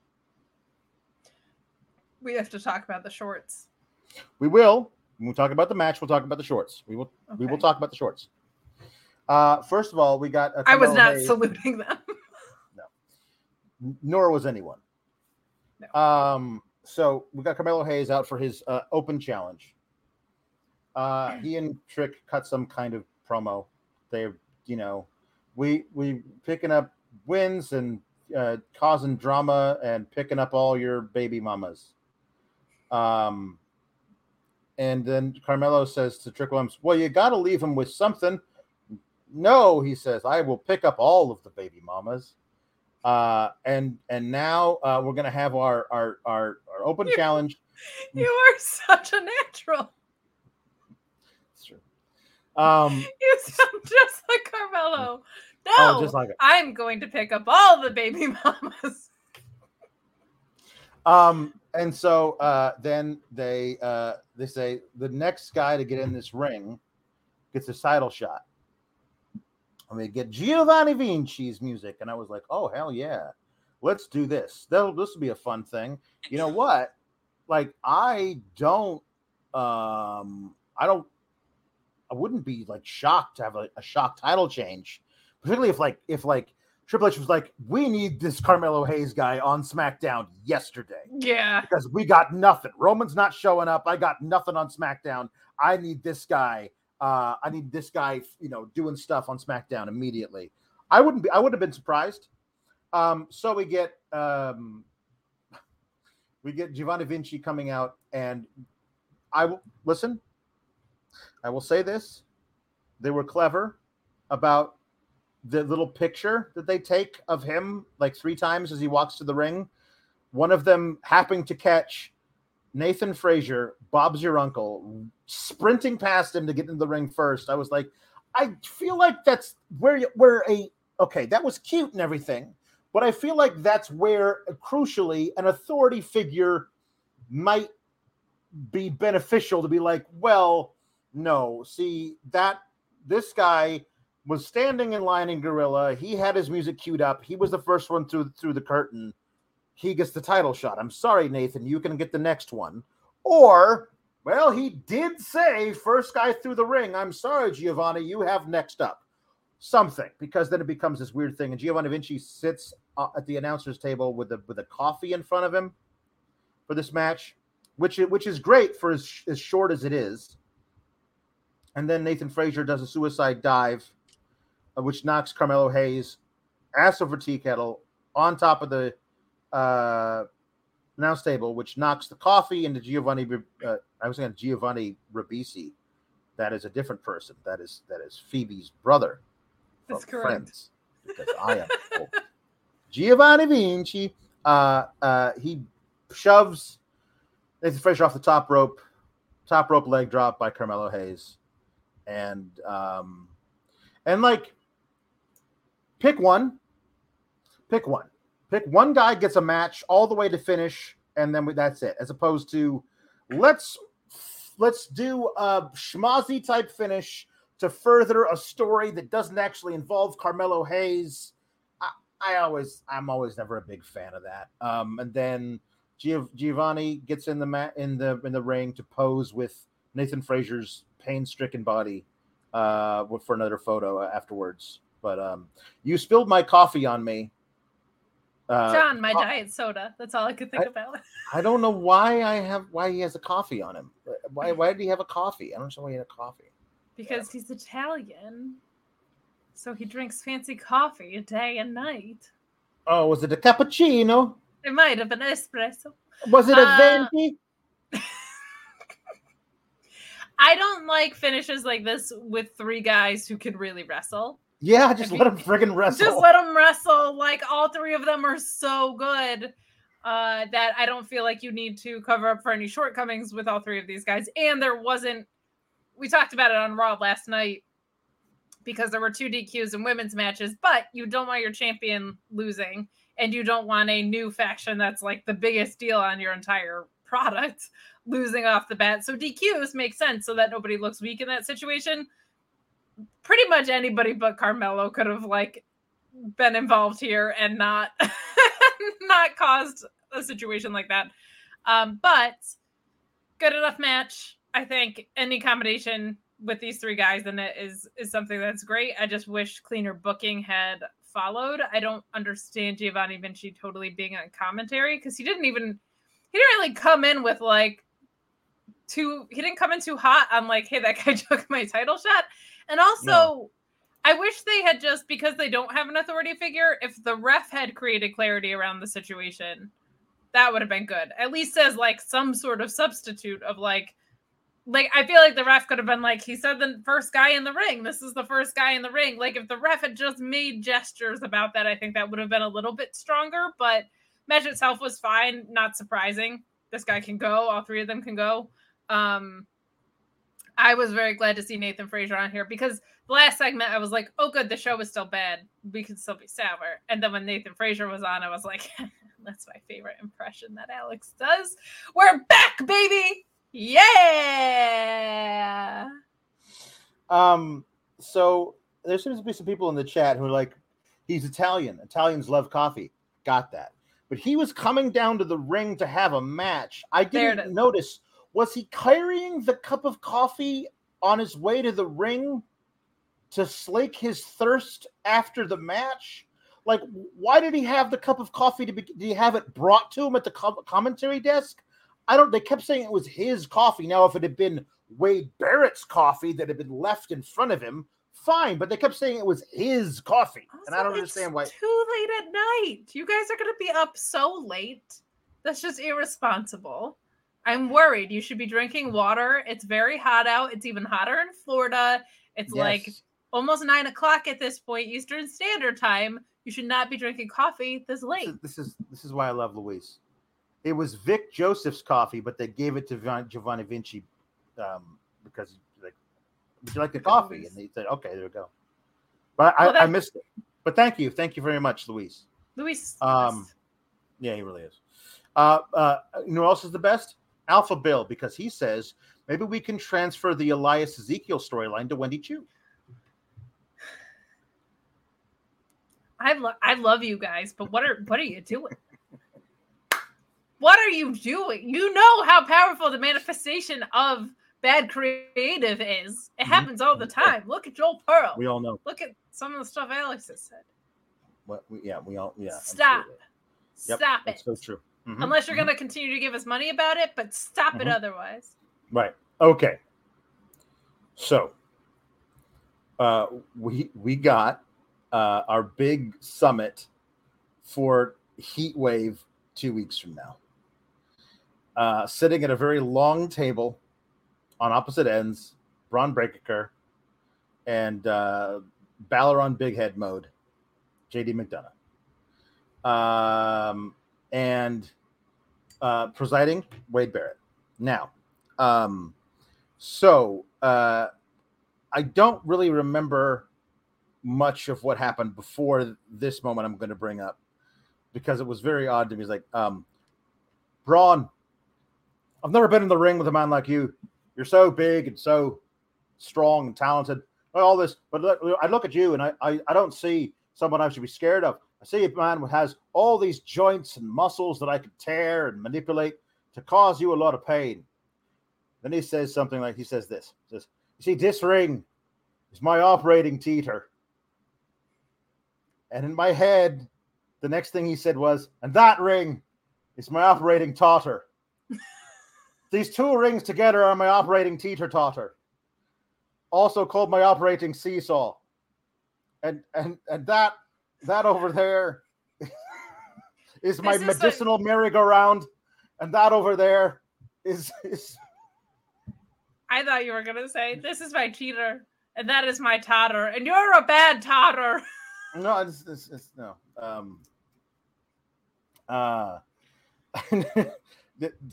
Speaker 2: We have to talk about the shorts.
Speaker 1: We will. When we talk about the match, we'll talk about the shorts. We will. Okay. We will talk about the shorts. Uh, first of all, we got.
Speaker 2: I was not Hayes. saluting them.
Speaker 1: No. nor was anyone. No. Um, so we got Carmelo Hayes out for his uh, open challenge. Uh, he and Trick cut some kind of promo. They, you know, we we picking up wins and uh, causing drama and picking up all your baby mamas. Um, and then Carmelo says to Trick Williams, "Well, you got to leave him with something." No, he says, "I will pick up all of the baby mamas." Uh, and and now uh, we're gonna have our our our, our open you, challenge.
Speaker 2: You are such a natural.
Speaker 1: It's true. Um,
Speaker 2: you sound just like Carmelo. No, oh, just like I'm going to pick up all the baby mamas.
Speaker 1: Um, and so uh, then they uh, they say the next guy to get in this ring gets a title shot. I mean, get Giovanni Vinci's music, and I was like, oh hell yeah, let's do this. That'll this will be a fun thing. You know what? Like I don't, um, I don't, I wouldn't be like shocked to have a, a shock title change particularly if like if like Triple H was like, we need this Carmelo Hayes guy on SmackDown yesterday.
Speaker 2: Yeah.
Speaker 1: Because we got nothing. Roman's not showing up. I got nothing on SmackDown. I need this guy. Uh, I need this guy, you know, doing stuff on SmackDown immediately. I wouldn't be, I would have been surprised. Um, so we get um we get Giovanni Vinci coming out, and I will listen. I will say this. They were clever about the little picture that they take of him like three times as he walks to the ring. One of them happening to catch Nathan Frazer, Bob's your uncle, sprinting past him to get into the ring first. I was like, I feel like that's where where a okay, that was cute and everything, but I feel like that's where crucially an authority figure might be beneficial to be like, well, no, see that this guy was standing in line in Gorilla. He had his music queued up. He was the first one through through the curtain. He gets the title shot. I'm sorry, Nathan. You can get the next one. Or, well, he did say first guy through the ring. I'm sorry, Giovanni. You have next up something because then it becomes this weird thing. And Giovanni Vinci sits uh, at the announcer's table with a with a coffee in front of him for this match, which which is great for as, as short as it is. And then Nathan Frazer does a suicide dive uh, which knocks Carmelo Hayes ass over tea kettle on top of the uh, announce table, which knocks the coffee into Giovanni. Uh, I was saying Giovanni Ribisi. That is a different person. That is that is Phoebe's brother.
Speaker 2: That's correct. Friends,
Speaker 1: because I am Giovanni Vinci. Uh, uh, he shoves Nathan Frazer off the top rope, top rope leg drop by Carmelo Hayes, and um, and like pick one. Pick one. Pick one guy gets a match all the way to finish, and then that's it. As opposed to let's let's do a schmozzy type finish to further a story that doesn't actually involve Carmelo Hayes. I, I always, I'm always never a big fan of that. Um, and then Giovanni gets in the mat in the in the ring to pose with Nathan Frazer's pain-stricken body uh, for another photo afterwards. But um, you spilled my coffee on me.
Speaker 2: Uh, John, my diet soda. That's all I could think I, about.
Speaker 1: I don't know why I have why he has a coffee on him. Why why did he have a coffee? I don't know why he had a coffee.
Speaker 2: Because he's Italian, so he drinks fancy coffee day and night.
Speaker 1: Oh, was it a cappuccino?
Speaker 2: It might have been espresso.
Speaker 1: Was it a uh, venti?
Speaker 2: I don't like finishes like this with three guys who can really wrestle.
Speaker 1: Yeah, just let them friggin' wrestle.
Speaker 2: Just let them wrestle. Like all three of them are so good uh, that I don't feel like you need to cover up for any shortcomings with all three of these guys. And there wasn't. We talked about it on Raw last night because there were two DQs in women's matches, but you don't want your champion losing, and you don't want a new faction that's like the biggest deal on your entire product losing off the bat. So DQs make sense so that nobody looks weak in that situation pretty much anybody but Carmelo could have like been involved here and not not caused a situation like that. Um, but good enough match. I think any combination with these three guys in it is is something that's great. I just wish cleaner booking had followed. I don't understand Giovanni Vinci totally being on commentary because he didn't even he didn't really come in with like too he didn't come in too hot on like, hey, that guy took my title shot. And also no. I wish they had just because they don't have an authority figure, if the ref had created clarity around the situation, that would have been good. At least as like some sort of substitute of like like I feel like the ref could have been like, he said the first guy in the ring. This is the first guy in the ring. Like if the ref had just made gestures about that, I think that would have been a little bit stronger. But match itself was fine, not surprising. This guy can go, all three of them can go. Um I was very glad to see Nathan Frazer on here because the last segment I was like, oh good, the show was still bad. We could still be sour. And then when Nathan Frazer was on, I was like, that's my favorite impression that Alex does. We're back, baby. Yeah.
Speaker 1: Um, so there seems to be some people in the chat who are like, he's Italian. Italians love coffee. Got that. But he was coming down to the ring to have a match. I didn't notice. Was he carrying the cup of coffee on his way to the ring to slake his thirst after the match? Like, why did he have the cup of coffee to be? Did he have it brought to him at the commentary desk? I don't. They kept saying it was his coffee. Now, if it had been Wade Barrett's coffee that had been left in front of him, fine. But they kept saying it was his coffee, also, and I don't understand why.
Speaker 2: Too late at night. You guys are going to be up so late. That's just irresponsible. I'm worried. You should be drinking water. It's very hot out. It's even hotter in Florida. It's yes. like almost nine o'clock at this point, Eastern Standard Time. You should not be drinking coffee this late.
Speaker 1: This is this is, this is why I love Luis. It was Vic Joseph's coffee, but they gave it to Giovanni Vinci um, because like, would you like the coffee? And he said, okay, there we go. But I, well, I, missed it. But thank you, thank you very much, Luis.
Speaker 2: Luis.
Speaker 1: Um, yeah, he really is. Uh, uh, you know who else is the best? Alpha Bill, because he says maybe we can transfer the Elias Ezekiel storyline to Wendy Choo.
Speaker 2: I love I love you guys, but what are what are you doing? What are you doing? You know how powerful the manifestation of bad creative is. It mm-hmm. happens all the time. Look at Joel Pearl.
Speaker 1: We all know.
Speaker 2: Look at some of the stuff Alex has said.
Speaker 1: What? We, yeah, we all. Yeah.
Speaker 2: Stop. Yep, stop it.
Speaker 1: so true.
Speaker 2: Mm-hmm. Unless you're mm-hmm. going to continue to give us money about it, but stop it mm-hmm. otherwise.
Speaker 1: Right. Okay. So, uh, we we got uh, our big summit for Heat Wave two weeks from now uh, sitting at a very long table on opposite ends, Bron Breakker and uh, Balor on big head mode, JD McDonagh. Um, and uh, presiding, Wade Barrett. Now, um, so uh, I don't really remember much of what happened before this moment I'm going to bring up because it was very odd to me. It's like, um, Bron, I've never been in the ring with a man like you. You're so big and so strong and talented. All this, but look, I look at you and I, I, I don't see someone I should be scared of. I see a man who has all these joints and muscles that I could tear and manipulate to cause you a lot of pain. Then he says something like he says this. He says, You see, this ring is my operating theater. And in my head, the next thing he said was, and that ring is my operating totter. These two rings together are my operating teeter totter, also called my operating seesaw. And and and that that over there is my medicinal like... merry-go-round, and that over there is is.
Speaker 2: I thought you were gonna say this is my teeter, and that is my totter, and you're a bad totter.
Speaker 1: no, it's, it's, it's no. Um. Uh.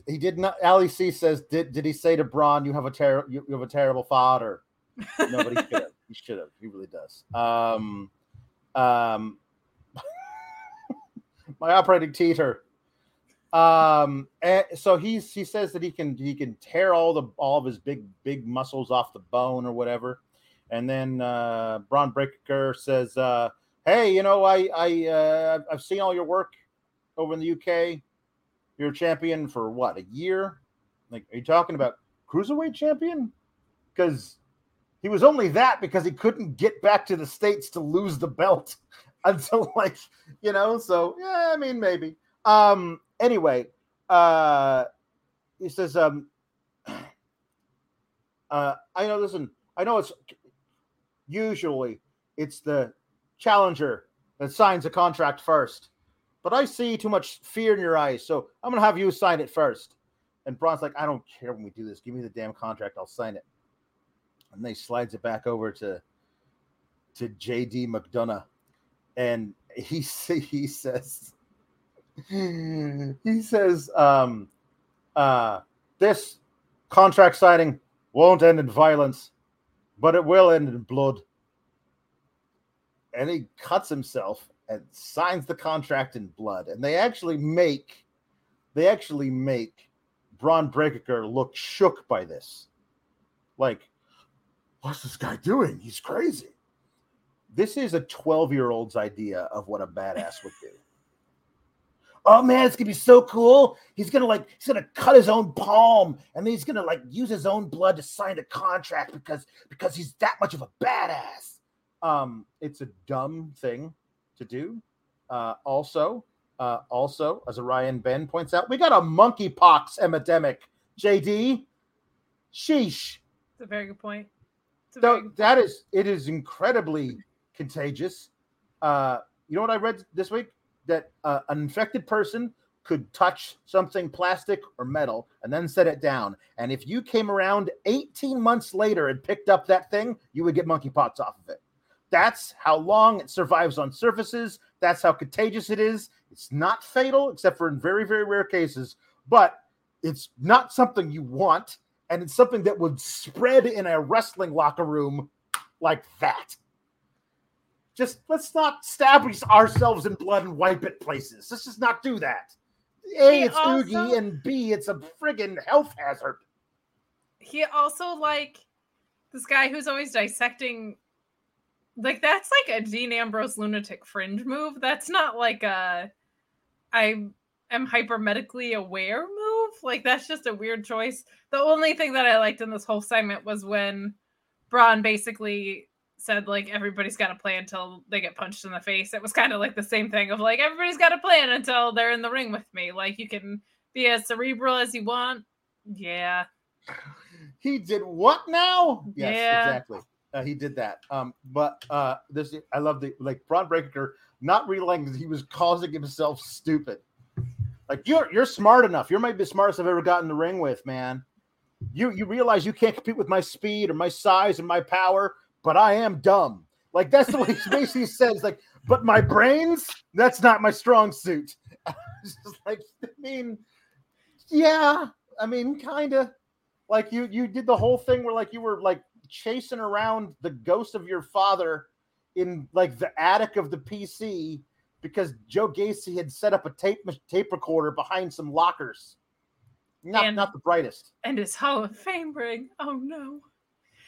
Speaker 1: he did not. Ali C says, "Did did he say to Bron, you have a terrible, you, you have a terrible father?" Nobody should have. He should have. He really does. Um, um, my operating teeter. Um, and so he's he says that he can he can tear all the all of his big big muscles off the bone or whatever, and then uh, Bron Breakker says, uh, "Hey, you know, I I uh, I've seen all your work over in the UK." You're a champion for what a year? Like, are you talking about cruiserweight champion? Because He was only that because he couldn't get back to the states to lose the belt until like you know. So yeah, I mean maybe. Um. Anyway, uh, he says, um, uh, I know. Listen, I know it's usually it's the challenger that signs a contract first, but I see too much fear in your eyes, so I'm gonna have you sign it first. And Bron's like, I don't care when we do this. Give me the damn contract. I'll sign it. And they slides it back over to to JD McDonagh, and he he says he says um uh this contract signing won't end in violence, but it will end in blood. And he cuts himself and signs the contract in blood. And they actually make they actually make Bron Breakker look shook by this. Like, what's this guy doing? He's crazy. This is a 12 year old's idea of what a badass would do. Oh man, it's gonna be so cool. He's gonna like he's gonna cut his own palm and then he's gonna like use his own blood to sign a contract because because he's that much of a badass. Um, it's a dumb thing to do. Uh, also, uh, also, as Ryan Ben points out, we got a monkeypox epidemic. JD, sheesh.
Speaker 2: It's a very good point.
Speaker 1: So that is it is incredibly contagious. Uh, you know what I read this week? That uh, an infected person could touch something plastic or metal and then set it down. And if you came around 18 months later and picked up that thing, you would get monkeypox off of it. That's how long it survives on surfaces. That's how contagious it is. It's not fatal, except for in very, very rare cases, but it's not something you want. And it's something that would spread in a wrestling locker room like that. Just let's not stab ourselves in blood and wipe it places. Let's just not do that. A, he it's also, oogie, and B, it's a friggin' health hazard.
Speaker 2: He also like this guy who's always dissecting like that's like a Dean Ambrose lunatic fringe move. That's not like a I am hyper medically aware move. Like that's just a weird choice. The only thing that I liked in this whole segment was when Bron basically said like everybody's got to play until they get punched in the face. It was kind of like the same thing of like everybody's got to plan until they're in the ring with me. Like you can be as cerebral as you want. Yeah.
Speaker 1: He did what now? Yes, yeah. exactly. Uh, he did that. Um, but uh, this I love the like Bron Breakker not realizing he was causing himself stupid. Like you're you're smart enough. You're maybe the smartest I've ever gotten the ring with, man. You you realize you can't compete with my speed or my size and my power, but I am dumb. Like that's the way he basically says. Like, but my brains, that's not my strong suit. just like I mean, yeah, I mean, kind of. Like you you did the whole thing where like you were like chasing around the ghost of your father in like the attic of the PC because Joe Gacy had set up a tape tape recorder behind some lockers. Not and, not the brightest.
Speaker 2: And his Hall of Fame ring. Oh no.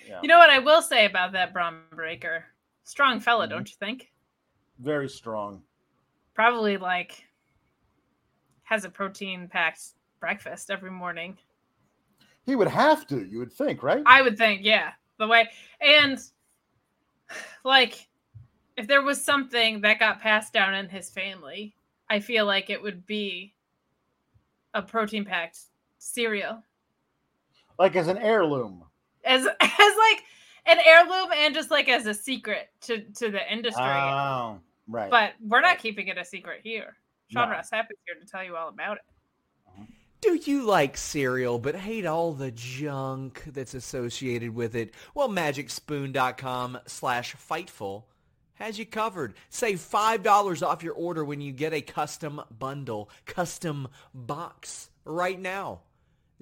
Speaker 2: Yeah. You know what I will say about that Bron Breakker? Strong fella, mm-hmm. don't you think?
Speaker 1: Very strong.
Speaker 2: Probably like has a protein packed breakfast every morning.
Speaker 1: He would have to, you would think, right?
Speaker 2: I would think, yeah. The way and like if there was something that got passed down in his family, I feel like it would be a protein packed cereal.
Speaker 1: Like as an heirloom.
Speaker 2: As as like an heirloom and just like as a secret to to the industry.
Speaker 1: Oh, right.
Speaker 2: But we're not keeping it a secret here. Sean no. Ross Sapp here to tell you all about it.
Speaker 3: Do you like cereal but hate all the junk that's associated with it? Well, magicspoon.com slash fightful has you covered. Save $5 off your order when you get a custom bundle, custom box right now.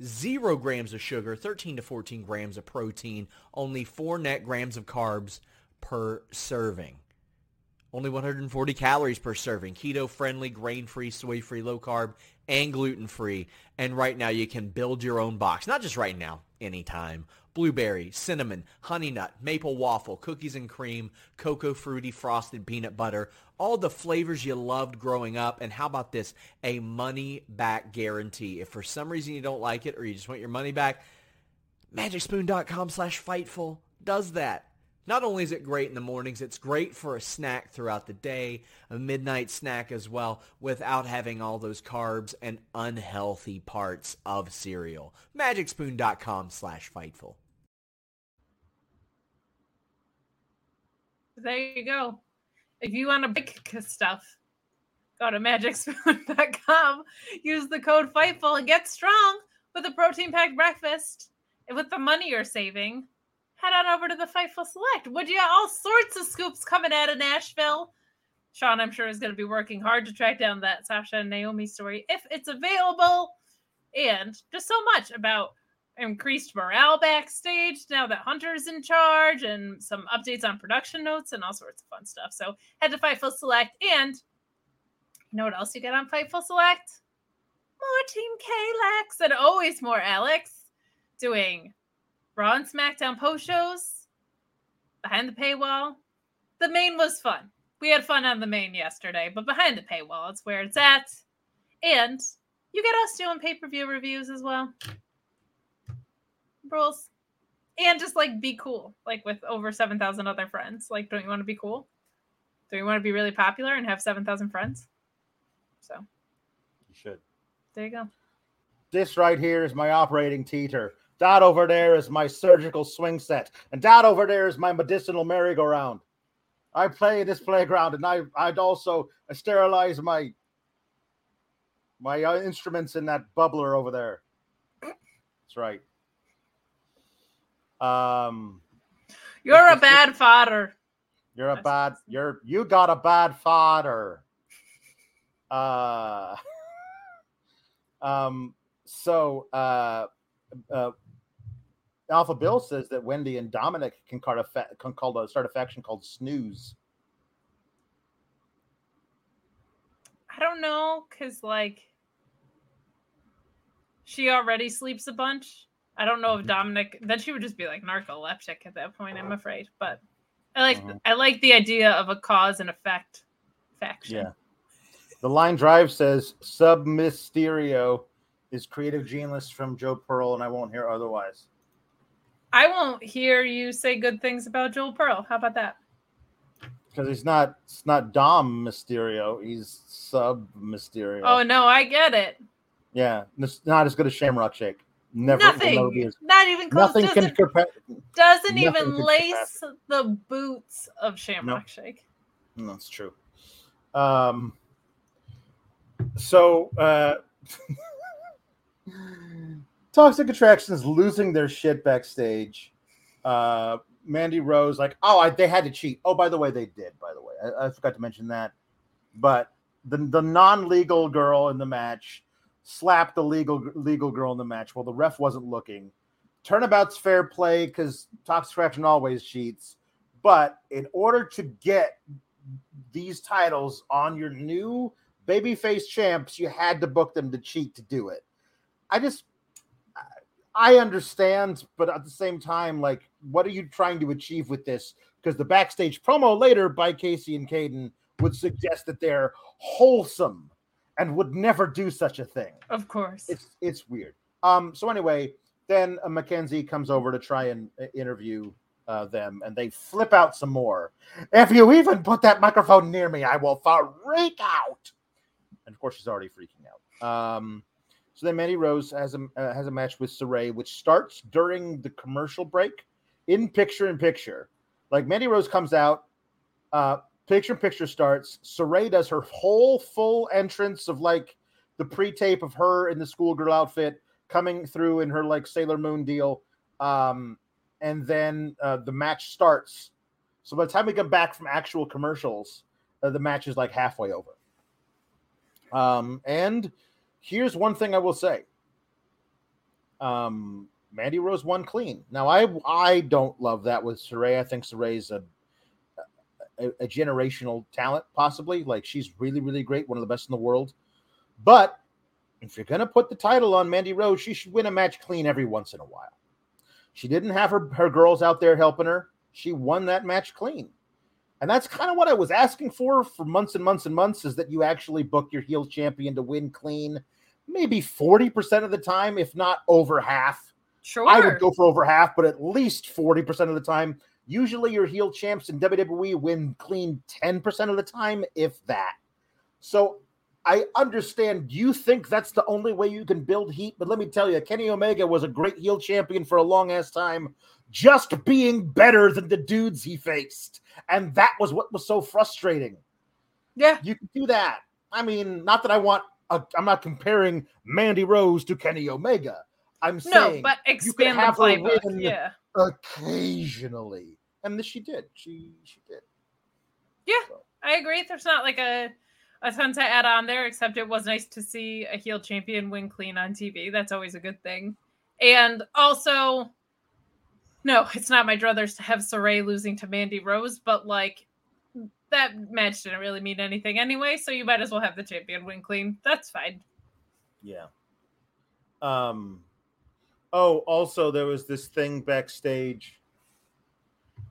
Speaker 3: Zero grams of sugar, 13 to 14 grams of protein, only four net grams of carbs per serving. Only 140 calories per serving. Keto friendly, grain free, soy free, low carb, and gluten free. And right now you can build your own box. Not just right now, anytime. Blueberry, cinnamon, honey nut, maple waffle, cookies and cream, cocoa fruity frosted peanut butter, all the flavors you loved growing up. And how about this? A money back guarantee. If for some reason you don't like it or you just want your money back, magicspoon.com slash fightful does that. Not only is it great in the mornings, it's great for a snack throughout the day, a midnight snack as well, without having all those carbs and unhealthy parts of cereal. MagicSpoon.com slash Fightful.
Speaker 2: There you go. If you want to bake stuff, go to MagicSpoon.com, use the code FIGHTFUL, and get strong with a protein-packed breakfast. And with the money you're saving, head on over to the Fightful Select. Would you all sorts of scoops coming out of Nashville? Sean, I'm sure, is going to be working hard to track down that Sasha and Naomi story if it's available. And just so much about increased morale backstage now that Hunter's in charge and some updates on production notes and all sorts of fun stuff. So head to Fightful Select. And you know what else you get on Fightful Select? More Team Kalex and always more Alex doing Raw and SmackDown post shows behind the paywall. The main was fun. We had fun on the main yesterday, but behind the paywall, it's where it's at. And you get us doing pay per view reviews as well. Rules. And just like be cool, like with over 7,000 other friends. Like, don't you want to be cool? Do you want to be really popular and have 7,000 friends? So,
Speaker 1: you should.
Speaker 2: There you go.
Speaker 1: This right here is my operating teeter. That over there is my surgical swing set. And that over there is my medicinal merry-go-round. I play in this playground and I, I'd also sterilize my my uh, instruments in that bubbler over there. That's right. Um,
Speaker 2: you're a bad father.
Speaker 1: You're a bad. You're you got a bad father. Uh, um. So, uh, uh, Alpha Bill says that Wendy and Dominic can call a can call a start a faction called Snooze.
Speaker 2: I don't know, cause like she already sleeps a bunch. I don't know if mm-hmm. Dominic then she would just be like narcoleptic at that point, I'm afraid. But I like uh-huh. I like the idea of a cause and effect faction.
Speaker 1: Yeah. The line drive says Sub Mysterio is creative genius from Joe Pearl, and I won't hear otherwise.
Speaker 2: I won't hear you say good things about Joel Pearl. How about that?
Speaker 1: Because he's not it's not Dom Mysterio, he's Sub Mysterio.
Speaker 2: Oh no, I get it.
Speaker 1: Yeah, it's not as good as Shamrock Shake.
Speaker 2: Never, nothing, never not even close. Nothing doesn't, can compare. Doesn't nothing even can lace the boots of Shamrock. Shake.
Speaker 1: that's true. Um. So, uh, Toxic Attraction is losing their shit backstage. Uh, Mandy Rose, like, oh, I, they had to cheat. Oh, by the way, they did. By the way, I, I forgot to mention that. But the the non legal girl in the match slapped the legal legal girl in the match while the ref wasn't looking. Turnabout's fair play because Toxic Attraction always cheats. But in order to get these titles on your new babyface champs, you had to book them to cheat to do it. I just I understand, but at the same time, like, what are you trying to achieve with this? Because the backstage promo later by Casey and Kayden would suggest that they're wholesome and would never do such a thing.
Speaker 2: Of course,
Speaker 1: it's it's weird. Um. So anyway, then uh, Mackenzie comes over to try and uh, interview uh, them, and they flip out some more. If you even put that microphone near me, I will freak out. And of course, she's already freaking out. Um. So then Mandy Rose has a uh, has a match with Sarray, which starts during the commercial break, in picture in picture. Like Mandy Rose comes out, uh, picture in picture starts. Sarray does her whole full entrance of like the pre-tape of her in the schoolgirl outfit coming through in her like Sailor Moon deal, um, and then uh, the match starts. So by the time we come back from actual commercials, uh, the match is like halfway over. Um, and here's one thing I will say. Um, Mandy Rose won clean. Now I I don't love that with Sarray. I think Sarray's a, a, a generational talent, possibly. Like she's really really great, one of the best in the world. But if you're gonna put the title on Mandy Rose, she should win a match clean every once in a while. She didn't have her her girls out there helping her. She won that match clean. And that's kind of what I was asking for for months and months and months is that you actually book your heel champion to win clean, maybe 40% of the time, if not over half.
Speaker 2: Sure.
Speaker 1: I would go for over half, but at least 40% of the time. Usually your heel champs in WWE win clean 10% of the time, if that. So I understand you think that's the only way you can build heat, but let me tell you, Kenny Omega was a great heel champion for a long ass time, just being better than the dudes he faced. And that was what was so frustrating.
Speaker 2: Yeah.
Speaker 1: You can do that. I mean, not that I want, i am not comparing Mandy Rose to Kenny Omega. I'm saying
Speaker 2: no, but expand the playbook. Yeah.
Speaker 1: Occasionally. And this she did. She she did.
Speaker 2: Yeah, so. I agree. There's not like a a ton to add on there, except it was nice to see a heel champion win clean on TV. That's always a good thing. And also, no, it's not my druthers to have Sarray losing to Mandy Rose, but like that match didn't really mean anything anyway, so you might as well have the champion win clean. That's fine.
Speaker 1: Yeah. Um oh, also there was this thing backstage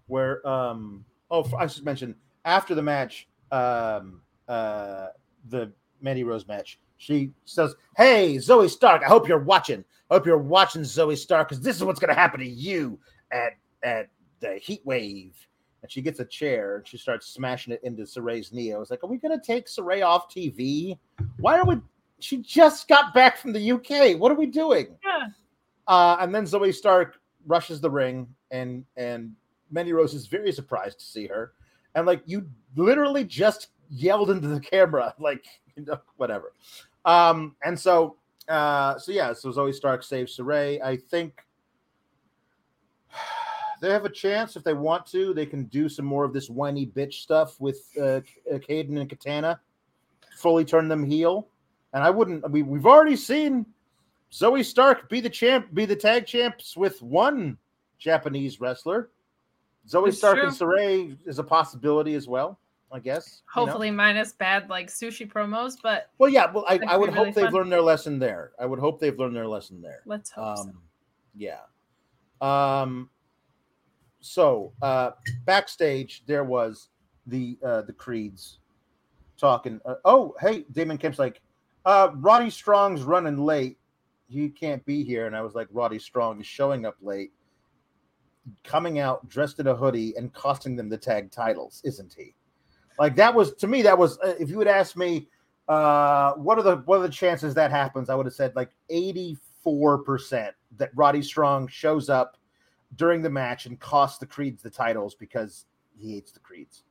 Speaker 1: where um oh I should mention after the match, um uh, the Mandy Rose match. She says, "Hey, Zoey Stark, I hope you're watching. I hope you're watching Zoey Stark because this is what's going to happen to you at at the Heat Wave." And she gets a chair and she starts smashing it into Sarray's knee. I was like, "Are we going to take Sarray off TV? Why are we?" She just got back from the UK. What are we doing?
Speaker 2: Yeah.
Speaker 1: Uh, and then Zoey Stark rushes the ring, and and Mandy Rose is very surprised to see her. And like you literally just yelled into the camera, like you know, whatever. Um, and so, uh, so yeah, so Zoey Stark saves Sarray. I think they have a chance if they want to. They can do some more of this whiny bitch stuff with uh, Kayden and Katana, fully turn them heel. And I wouldn't. We we've already seen Zoey Stark be the champ, be the tag champs with one Japanese wrestler. Zoey Stark true. and Sarray is a possibility as well. I guess.
Speaker 2: Hopefully, you know? minus bad like sushi promos, but
Speaker 1: well, yeah. Well, I, I would really hope they've learned their lesson there. I would hope they've learned their lesson there.
Speaker 2: Let's hope um, so.
Speaker 1: Yeah. Um. So, uh, backstage there was the uh the creeds talking. Uh, oh, hey, Damon Kemp's like, uh, Roddy Strong's running late. He can't be here, and I was like, Roddy Strong is showing up late, coming out dressed in a hoodie and costing them the tag titles, isn't he? Like that was to me that was uh, if you would ask me uh, what are the what are the chances that happens, I would have said like 84% that Roddy Strong shows up during the match and costs the Creeds the titles because he hates the Creeds.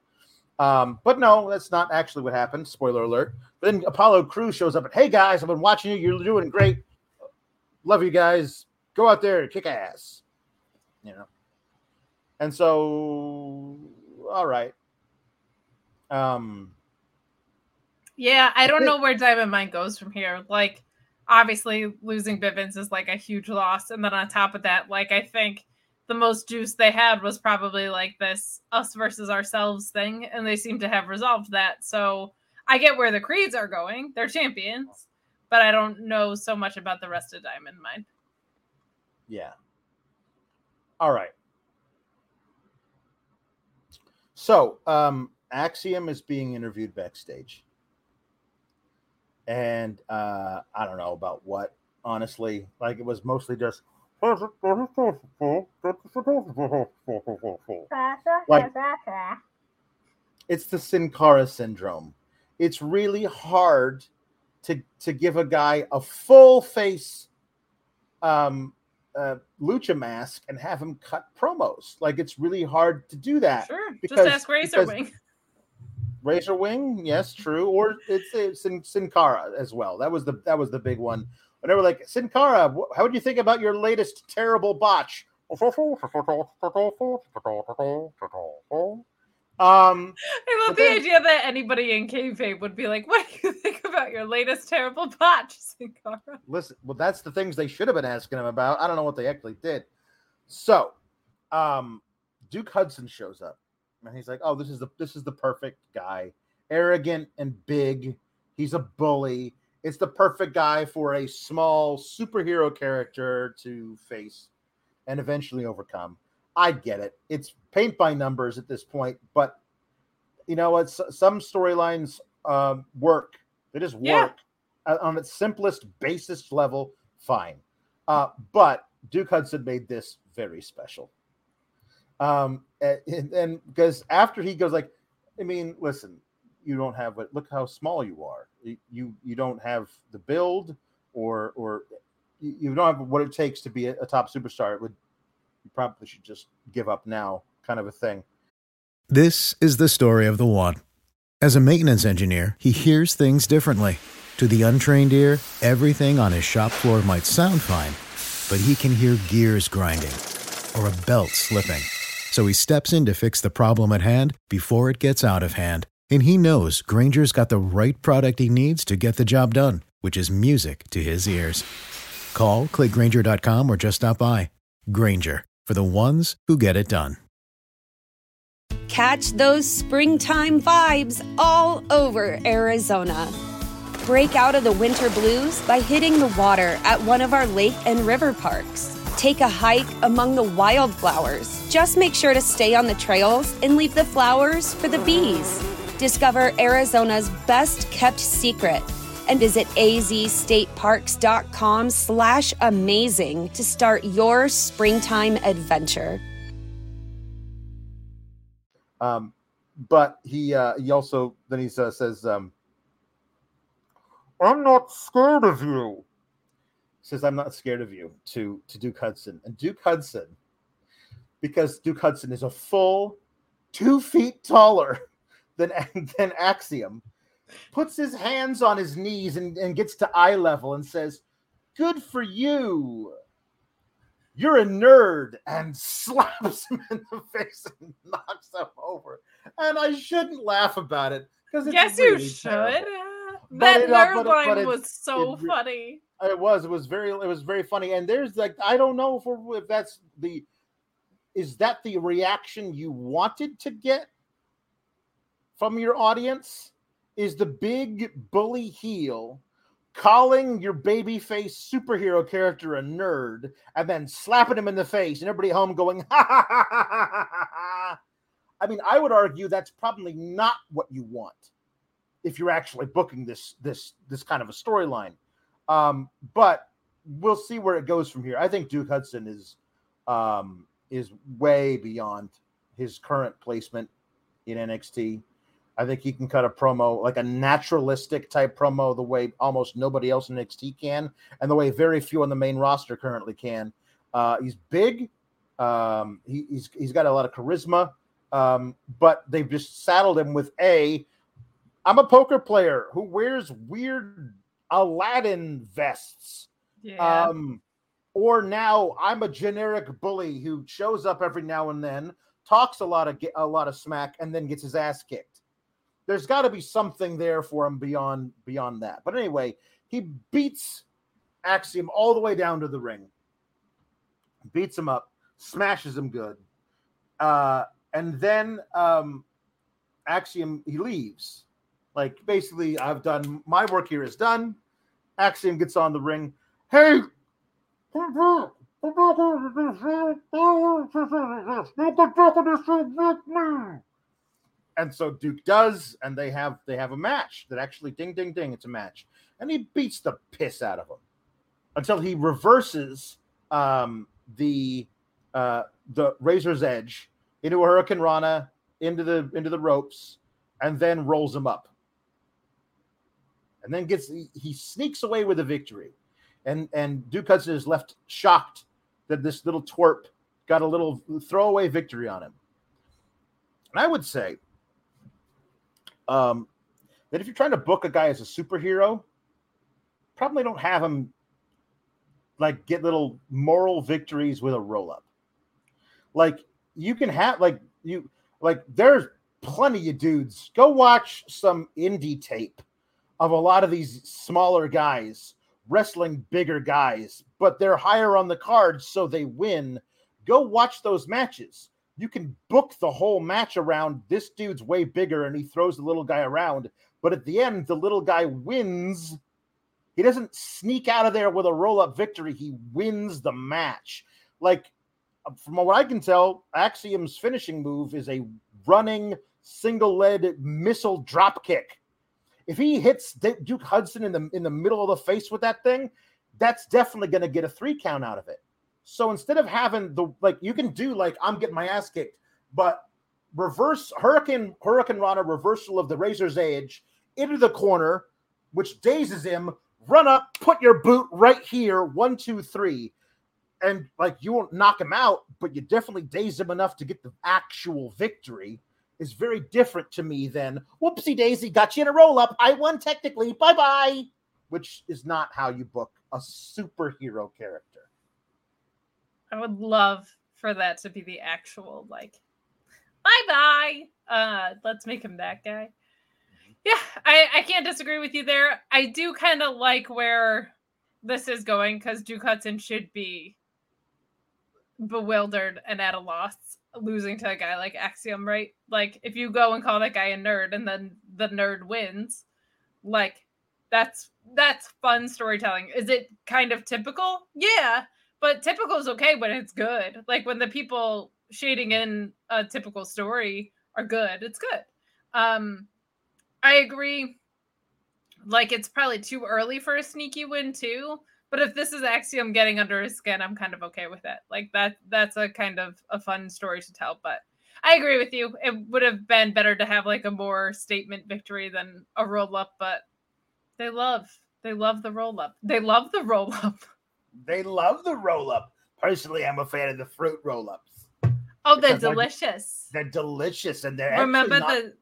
Speaker 1: Um, but no, that's not actually what happened. Spoiler alert. But then Apollo Crews shows up and hey guys, I've been watching you. You're doing great. Love you guys. Go out there and kick ass. You know. And so, all right. Um,
Speaker 2: yeah, I don't know where Diamond Mine goes from here. Like, obviously, losing Bivens is like a huge loss, and then on top of that, like I think the most juice they had was probably like this us versus ourselves thing, and they seem to have resolved that. So I get where the creeds are going; they're champions, but I don't know so much about the rest of Diamond Mine.
Speaker 1: Yeah. All right. So, um, Axiom is being interviewed backstage. And uh, I don't know about what, honestly. Like it was mostly just like, it's the Sin Cara syndrome. It's really hard to to give a guy a full face um uh, lucha mask and have him cut promos. Like it's really hard to do that.
Speaker 2: Sure, because, just ask Razor Wing.
Speaker 1: Razor Wing, yes, true. Or it's, it's Sin, Sin Cara as well. That was the that was the big one. And they were like, Sin Cara, how would you think about your latest terrible botch? Um,
Speaker 2: I love the then, idea that anybody in kayfabe would be like, "What do you think about your latest terrible botch, Sin Cara?"
Speaker 1: Listen, well, that's the things they should have been asking him about. I don't know what they actually did. So, um, Duke Hudson shows up and he's like, "Oh, this is the this is the perfect guy. Arrogant and big. He's a bully. It's the perfect guy for a small superhero character to face and eventually overcome." I get it. It's paint by numbers at this point, but you know what? Some storylines um, work. They just work yeah. on its simplest, basest level. Fine, uh, but Duke Hudson made this very special. Um, and because after he goes like, I mean, listen, you don't have but look how small you are. You you don't have the build or or you don't have what it takes to be a, a top superstar. It would you probably should just give up now, kind of a thing.
Speaker 4: This is the story of the one. As a maintenance engineer, he hears things differently. To the untrained ear, everything on his shop floor might sound fine, but he can hear gears grinding or a belt slipping. So he steps in to fix the problem at hand before it gets out of hand. And he knows Grainger's got the right product he needs to get the job done, which is music to his ears. Call, clickgrainger.com, or just stop by. Grainger, for the ones who get it done.
Speaker 5: Catch those springtime vibes all over Arizona. Break out of the winter blues by hitting the water at one of our lake and river parks Take a hike among the wildflowers. Just make sure to stay on the trails and leave the flowers for the bees. Discover Arizona's best kept secret and visit azstateparks.com slash amazing to start your springtime adventure.
Speaker 1: Um, but he uh, he also then he uh, says, um, "I'm not scared of you." says, I'm not scared of you to, to Duke Hudson. And Duke Hudson, because Duke Hudson is a full two feet taller than, than Axiom, puts his hands on his knees and, and gets to eye level and says, Good for you. You're a nerd, and slaps him in the face and knocks him over. And I shouldn't laugh about it because
Speaker 2: yes, really you should. That it, nerd uh, line was so it, funny.
Speaker 1: It was. It was very. It was very funny. And there's like I don't know if, we're, if that's the is that the reaction you wanted to get from your audience? Is the big bully heel calling your babyface superhero character a nerd and then slapping him in the face and everybody home going ha ha ha ha ha ha? I mean, I would argue that's probably not what you want if you're actually booking this this this kind of a storyline. Um, but we'll see where it goes from here. I think Duke Hudson is um, is way beyond his current placement in NXT. I think he can cut a promo like a naturalistic type promo the way almost nobody else in NXT can, and the way very few on the main roster currently can. Uh, he's big. Um, he, he's he's got a lot of charisma, um, but they've just saddled him with a. I'm a poker player who wears weird Aladdin vests. Yeah. Um, or now I'm a generic bully who shows up every now and then, talks a lot of a lot of smack, and then gets his ass kicked. There's got to be something there for him beyond beyond that. But anyway, he beats Axiom all the way down to the ring, beats him up, smashes him good, uh, and then um, Axiom he leaves. Like basically, I've done my work here is done. Axiom gets on the ring. Hey, and so Duke does, and they have they have a match that actually ding ding ding, it's a match, and he beats the piss out of him until he reverses um, the uh, the Razor's Edge into a Hurricanrana into the into the ropes, and then rolls him up and then gets he, he sneaks away with a victory. And and Duke Hudson is left shocked that this little twerp got a little throwaway victory on him. And I would say um, that if you're trying to book a guy as a superhero, probably don't have him like get little moral victories with a roll up. Like you can have like you like there's plenty of dudes. Go watch some indie tape of a lot of these smaller guys wrestling bigger guys, but they're higher on the card, so they win. Go watch those matches. You can book the whole match around this dude's way bigger and he throws the little guy around, but at the end, the little guy wins. He doesn't sneak out of there with a roll up victory, he wins the match. Like, uh, from what I can tell, Axiom's finishing move is a running single led missile drop kick if he hits Duke Hudson in the in the middle of the face with that thing, that's definitely going to get a three count out of it. So instead of having the like, you can do like I'm getting my ass kicked, but reverse Hurricane Hurricanrana reversal of the Razor's Edge into the corner, which dazes him. Run up, put your boot right here, one, two, three, and like you won't knock him out, but you definitely daze him enough to get the actual victory. Is very different to me than whoopsie daisy, got you in a roll up. I won technically. Bye bye. Which is not how you book a superhero character.
Speaker 2: I would love for that to be the actual like bye bye. Uh let's make him that guy. Yeah, I, I can't disagree with you there. I do kind of like where this is going because Duke Hudson should be bewildered and at a loss losing to a guy like Axiom, right? Like if you go and call that guy a nerd and then the nerd wins, like that's that's fun storytelling. Is it kind of typical? Yeah, but typical is okay when it's good. Like when the people shading in a typical story are good, it's good. Um I agree. Like it's probably too early for a sneaky win too. But if this is Axiom getting under his skin, I'm kind of okay with it. Like that that's a kind of a fun story to tell. But I agree with you. It would have been better to have like a more statement victory than a roll up, but they love they love the roll up. They love the roll up.
Speaker 1: They love the roll up. Personally, I'm a fan of the fruit roll ups.
Speaker 2: Oh, they're delicious.
Speaker 1: They're, they're delicious, and they're
Speaker 2: remember not, the.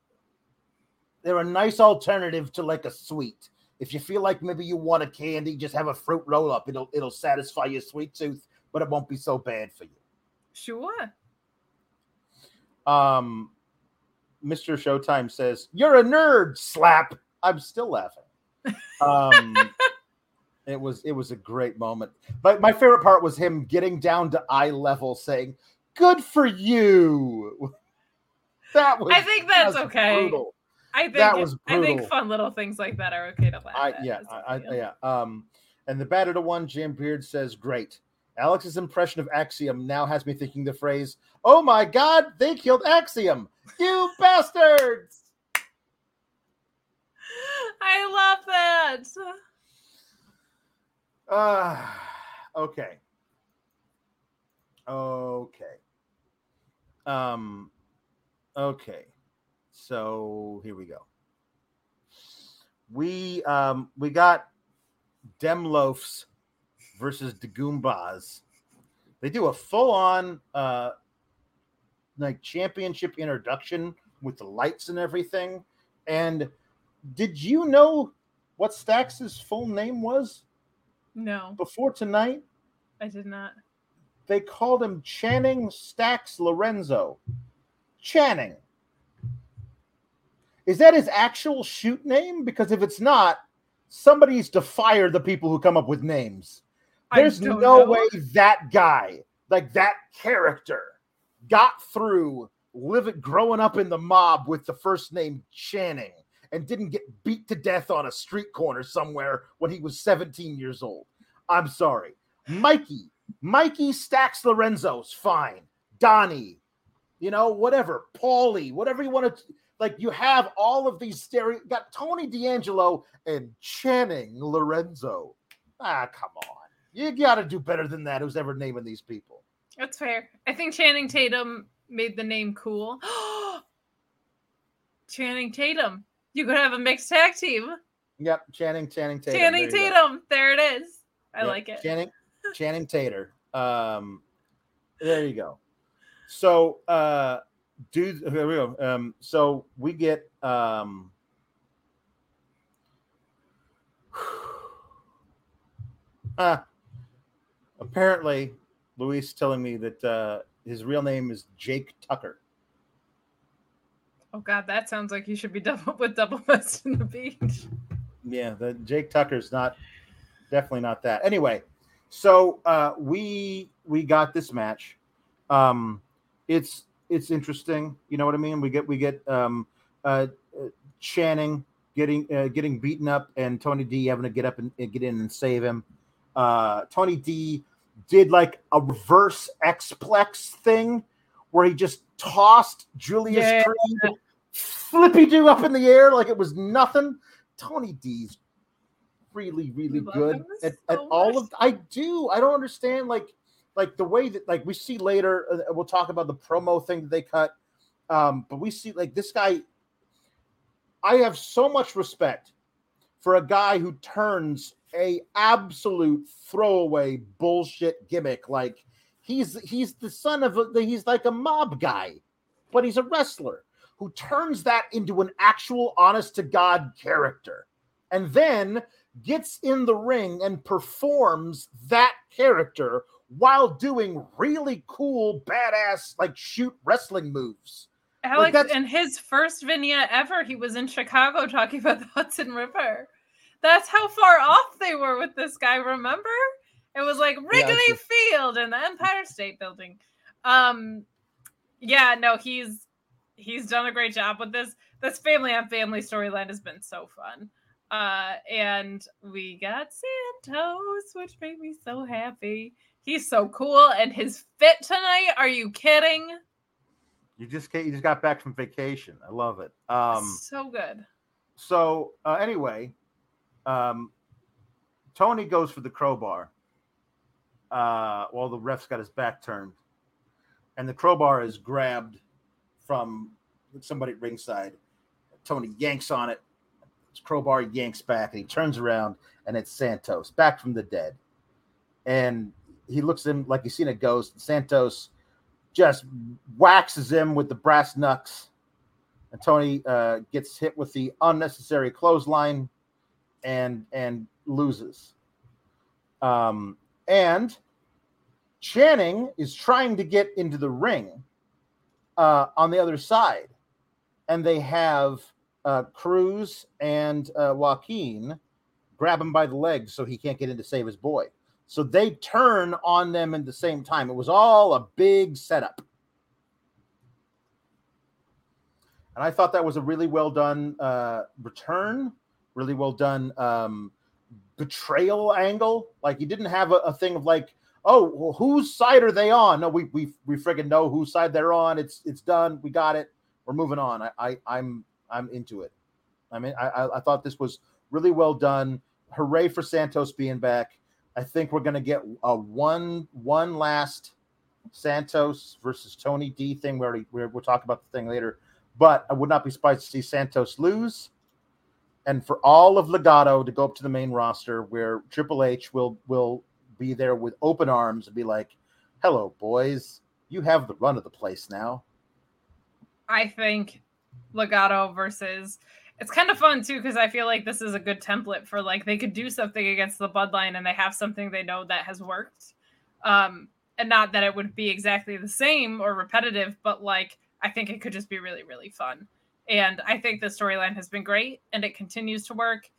Speaker 1: They're a nice alternative to like a sweet. If you feel like maybe you want a candy, just have a fruit roll up. It'll it'll satisfy your sweet tooth, but it won't be so bad for you.
Speaker 2: Sure.
Speaker 1: Um, Mr. Showtime says, "You're a nerd." Slap. I'm still laughing. Um, it was it was a great moment. But my favorite part was him getting down to eye level, saying, "Good for you." That was.
Speaker 2: I think that's that okay. Brutal. I think that was brutal. I think fun little things like that are okay to laugh I,
Speaker 1: at. Yeah, I, yeah. Um, and the batter to one, Jim Beard says, "Great." Alex's impression of Axiom now has me thinking the phrase, "Oh my God, they killed Axiom! You bastards!"
Speaker 2: I love that.
Speaker 1: Uh, okay. Okay. Um, okay. So here we go. We um we got Demloafs versus the Goombas. They do a full on uh like championship introduction with the lights and everything. And did you know what Stacks's full name was?
Speaker 2: No.
Speaker 1: Before tonight?
Speaker 2: I did not.
Speaker 1: They called him Channing Stacks Lorenzo. Channing. Is that his actual shoot name? Because if it's not, somebody needs to fire the people who come up with names. There's no know. way that guy, like that character, got through living growing up in the mob with the first name Channing and didn't get beat to death on a street corner somewhere when he was 17 years old. I'm sorry. Mikey, Mikey stacks Lorenzo's fine. Donnie, you know, whatever. Paulie, whatever you want to like you have all of these stereo got Tony D'Angelo and Channing Lorenzo. Ah, come on. You gotta do better than that, who's ever naming these people.
Speaker 2: That's fair. I think Channing Tatum made the name cool. Channing Tatum. You could have a mixed tag team.
Speaker 1: Yep, Channing, Channing Tatum.
Speaker 2: Channing there Tatum. There it is. I yep. like it.
Speaker 1: Channing, Channing Tater. Um, there you go. So, uh, dude, here we go. Um, so we get um, uh, apparently, Luis telling me that uh, his real name is Jake Tucker.
Speaker 2: Oh God, that sounds like he should be double with double west in the beach.
Speaker 1: Yeah, the Jake Tucker's not definitely not that. Anyway, so uh, we we got this match. Um, it's it's interesting. You know what I mean? We get we get um, uh, Channing getting uh, getting beaten up and Tony D having to get up and, and get in and save him. Uh, Tony D did like a reverse Xplex thing where he just tossed Julius yeah. Creed flippy do up in the air like it was nothing. Tony D's really, really good at, at all of. I do. I don't understand. Like like the way that like we see later. Uh, we'll talk about the promo thing that they cut, um, but we see like this guy. I have so much respect for a guy who turns a absolute throwaway bullshit gimmick like he's he's the son of a, he's like a mob guy but he's a wrestler who turns that into an actual honest to god character and then gets in the ring and performs that character while doing really cool badass like shoot wrestling moves
Speaker 2: Alex, like in his first vignette ever, he was in Chicago talking about the Hudson River. That's how far off they were with this guy, remember? It was like Wrigley yeah, Field and the Empire State Building. Um yeah, no, he's he's done a great job with this. This family on family storyline has been so fun. Uh and we got Santos, which made me so happy. He's so cool and his fit tonight. Are you kidding?
Speaker 1: You just you just got back from vacation. I love it. Um
Speaker 2: so good.
Speaker 1: So uh, anyway, um, Tony goes for the crowbar uh, while the ref's got his back turned, and the crowbar is grabbed from somebody at ringside. Tony yanks on it. His crowbar yanks back, and he turns around, and it's Santos back from the dead. And he looks at him like he's seen a ghost. Santos just waxes him with the brass knucks. And Tony uh, gets hit with the unnecessary clothesline and and loses. Um, and Channing is trying to get into the ring uh, on the other side, and they have uh, Cruz and uh, Joaquin grab him by the legs so he can't get in to save his boy. So they turn on them at the same time. It was all a big setup. And I thought that was a really well done uh, return really well done um, betrayal angle. Like you didn't have a, a thing of like, oh, well, whose side are they on? No, we we we friggin' know whose side they're on. It's it's done. We got it. We're moving on. I, I I'm I'm into it. I mean, I I thought this was really well done. Hooray for Santos being back. I think we're gonna get a one one last Santos versus Tony D thing. Already we're, we'll talk about the thing later. But I would not be surprised to see Santos lose and for all of Legado to go up to the main roster where Triple H will will be there with open arms and be like, "Hello, boys, you have the run of the place now."
Speaker 2: I think Legado versus it's kind of fun too because I feel like this is a good template for like they could do something against the bloodline and they have something they know that has worked. Um, and not that it would be exactly the same or repetitive, but like I think it could just be really, really fun. And I think the storyline has been great and it continues to work.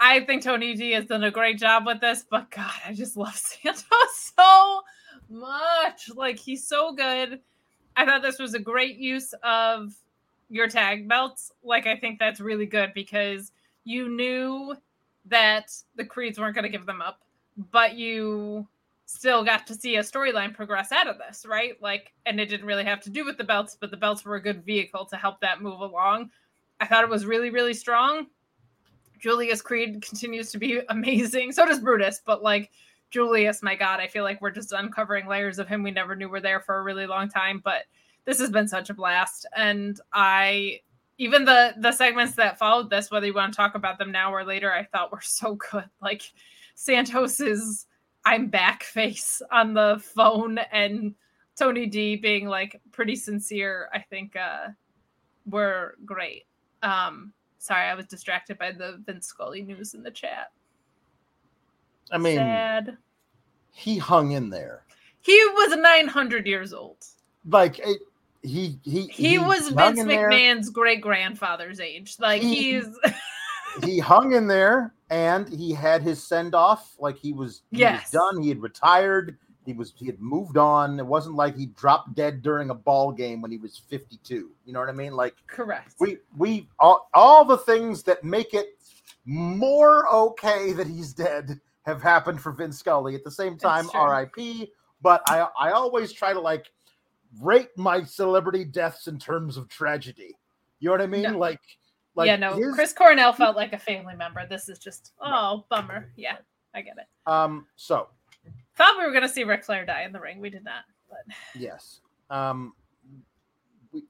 Speaker 2: I think Tony D has done a great job with this, but God, I just love Santos so much. Like he's so good. I thought this was a great use of your tag belts. Like I think that's really good because you knew that the Creeds weren't going to give them up, but you still got to see a storyline progress out of this, right? Like, and it didn't really have to do with the belts, but the belts were a good vehicle to help that move along. I thought it was really, really strong. Julius Creed continues to be amazing. So does Brutus, but like Julius, my God, I feel like we're just uncovering layers of him we never knew were there for a really long time. But this has been such a blast. And I even the the segments that followed this, whether you want to talk about them now or later, I thought were so good. Like Santos's I'm back face on the phone and Tony D being like pretty sincere, I think uh were great. Um sorry, I was distracted by the Vince Scully news in the chat.
Speaker 1: I mean Sad. he hung in there.
Speaker 2: He was 900 years old.
Speaker 1: Like it, he he
Speaker 2: he, he was Vince McMahon's great grandfather's age. Like he, he's
Speaker 1: he hung in there and he had his send off. Like he was, he
Speaker 2: yes.
Speaker 1: was done. He had retired. He was he had moved on. It wasn't like he dropped dead during a ball game when he was 52. You know what I mean? Like
Speaker 2: correct.
Speaker 1: We we all, all the things that make it more okay that he's dead have happened for Vince Scully. At the same time, R.I.P. But I I always try to like rate my celebrity deaths in terms of tragedy. You know what I mean? No. Like like
Speaker 2: yeah, no, his... Chris Cornell felt like a family member. This is just oh bummer. Yeah, I get it.
Speaker 1: Um, so
Speaker 2: Thought we were gonna see Ric Flair die in the ring. We did not, but
Speaker 1: yes. Um, we,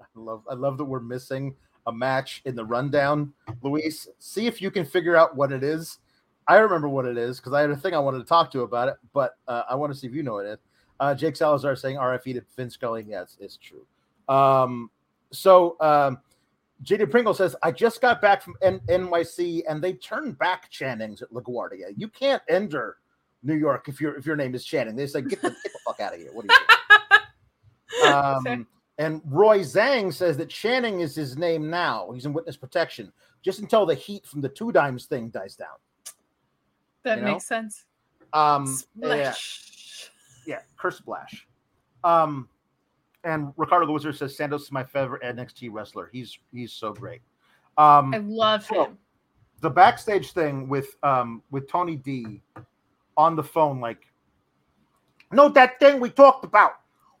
Speaker 1: I love I love that we're missing a match in the rundown. Luis, see if you can figure out what it is. I remember what it is because I had a thing I wanted to talk to about it, but uh, I want to see if you know it. Uh, Jake Salazar saying RFE to Vince Scully. Yes, it's true. Um, so um, JD Pringle says, I just got back from N- NYC and they turned back Channings at LaGuardia. You can't enter New York if your if your name is Channing. They say, get the, get the fuck out of here. What are you doing? um, and Roy Zhang says that Channing is his name now. He's in witness protection just until the heat from the two dimes thing dies down.
Speaker 2: That you makes know? sense.
Speaker 1: Um, yeah, yeah, curse splash. Um, and Ricardo the Wizard says Santos is my favorite NXT wrestler. He's he's so great. Um,
Speaker 2: I love so him.
Speaker 1: The backstage thing with um with Tony D on the phone, like, note that thing we talked about.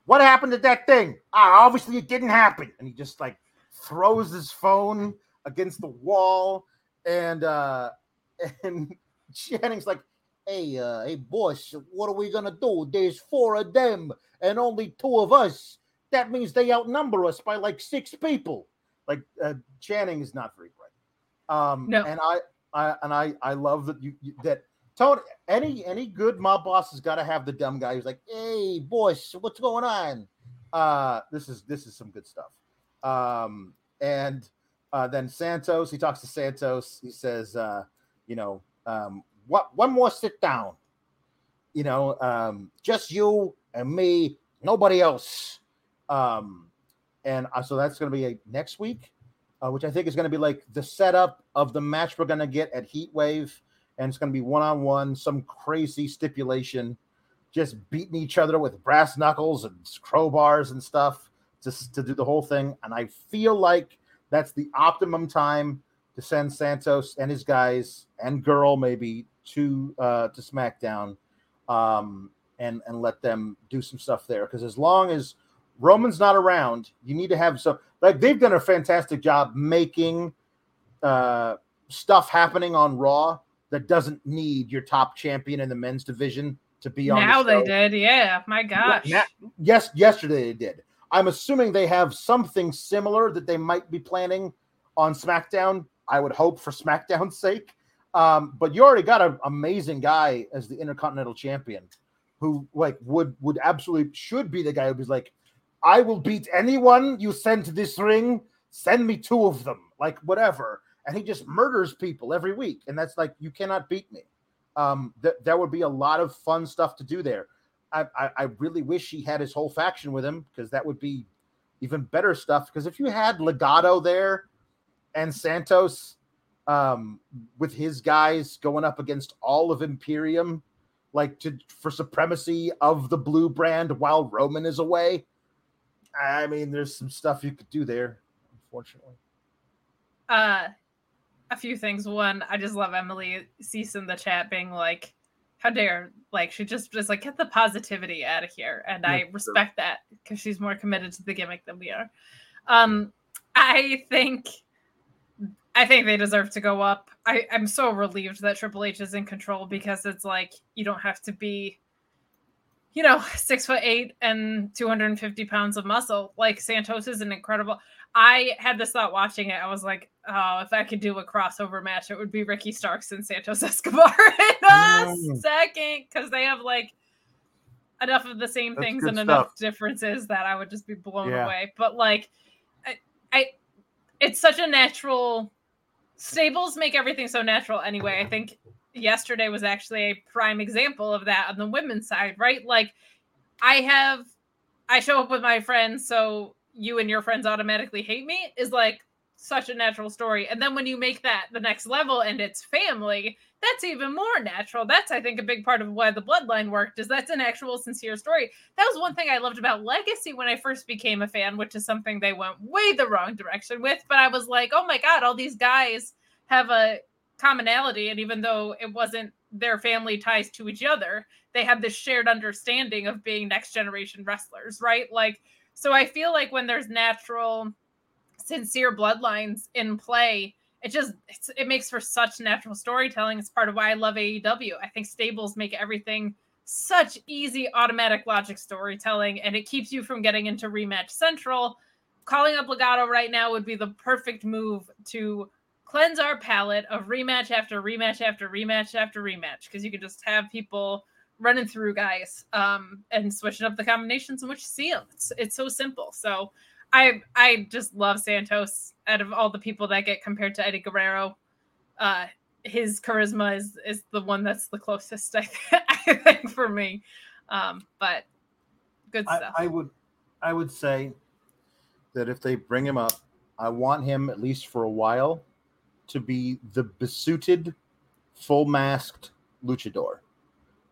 Speaker 1: What happened to that thing? Ah, obviously it didn't happen. And he just like throws his phone against the wall, and uh and Channing's like, "Hey, uh, hey, boss, what are we gonna do? There's four of them and only two of us that means they outnumber us by like six people. Like uh, Channing is not very bright. Um, no. And I, I and I, I love that you, you that Tony. Any any good mob boss has got to have the dumb guy who's like, "Hey, boss, what's going on?" Uh, this is this is some good stuff. Um, and uh, then Santos, he talks to Santos. He says, uh, "You know, um, what? One more sit down. You know, um, just you and me, nobody else." Um, and uh, so that's going to be a next week, uh, which I think is going to be like the setup of the match we're going to get at Heat Wave, and it's going to be one on one, some crazy stipulation, just beating each other with brass knuckles and crowbars and stuff to to do the whole thing. And I feel like that's the optimum time to send Santos and his guys and girl maybe to uh, to SmackDown, um, and and let them do some stuff there. Because as long as Roman's not around. You need to have some like they've done a fantastic job making uh, stuff happening on Raw that doesn't need your top champion in the men's division to be on.
Speaker 2: Now the they did, yeah. My gosh.
Speaker 1: Yeah, yes, yesterday they did. I'm assuming they have something similar that they might be planning on SmackDown. I would hope for SmackDown's sake. Um, but you already got an amazing guy as the Intercontinental Champion, who like would would absolutely should be the guy who's like, I will beat anyone you send to this ring. Send me two of them, like whatever. And he just murders people every week. And that's like, you cannot beat me. Um, th- there would be a lot of fun stuff to do there. I, I, I really wish he had his whole faction with him because that would be even better stuff. Because if you had Legado there and Santos um, with his guys going up against all of Imperium, like to for supremacy of the blue brand while Roman is away, I mean, there's some stuff you could do there, unfortunately.
Speaker 2: Uh, a few things. One, I just love Emily Cease in the chat being like, "How dare!" Like she just just like get the positivity out of here, and I respect that because she's more committed to the gimmick than we are. Um, I think. I think they deserve to go up. I, I'm so relieved that Triple H is in control because it's like you don't have to be you know, six foot eight and 250 pounds of muscle. Like Santos is an incredible. I had this thought watching it. I was like, oh, if I could do a crossover match, it would be Ricky Starks and Santos Escobar in a mm. second because they have like enough of the same That's things and stuff. enough differences that I would just be blown yeah. away. But like, I, I, it's such a natural. Stables make everything so natural anyway. I think yesterday was actually a prime example of that on the women's side, right? Like I have I show up with my friends, so you and your friends automatically hate me is like such a natural story. And then when you make that the next level and it's family, that's even more natural. That's I think a big part of why the bloodline worked is that's an actual sincere story. That was one thing I loved about Legacy when I first became a fan, which is something they went way the wrong direction with, but I was like, "Oh my god, all these guys have a commonality and even though it wasn't their family ties to each other they had this shared understanding of being next generation wrestlers right like so i feel like when there's natural sincere bloodlines in play it just it makes for such natural storytelling it's part of why i love aew i think stables make everything such easy automatic logic storytelling and it keeps you from getting into rematch central. Calling up Legado right now would be the perfect move to cleanse our palate of rematch after rematch after rematch after rematch because you can just have people running through guys um, and switching up the combinations in which you see them. It's, it's so simple. So I I just love Santos out of all the people that get compared to Eddie Guerrero. Uh, his charisma is is the one that's the closest I, th- I think for me. Um, but good stuff.
Speaker 1: I, I would I would say that if they bring him up, I want him at least for a while to be the besuited, full masked luchador.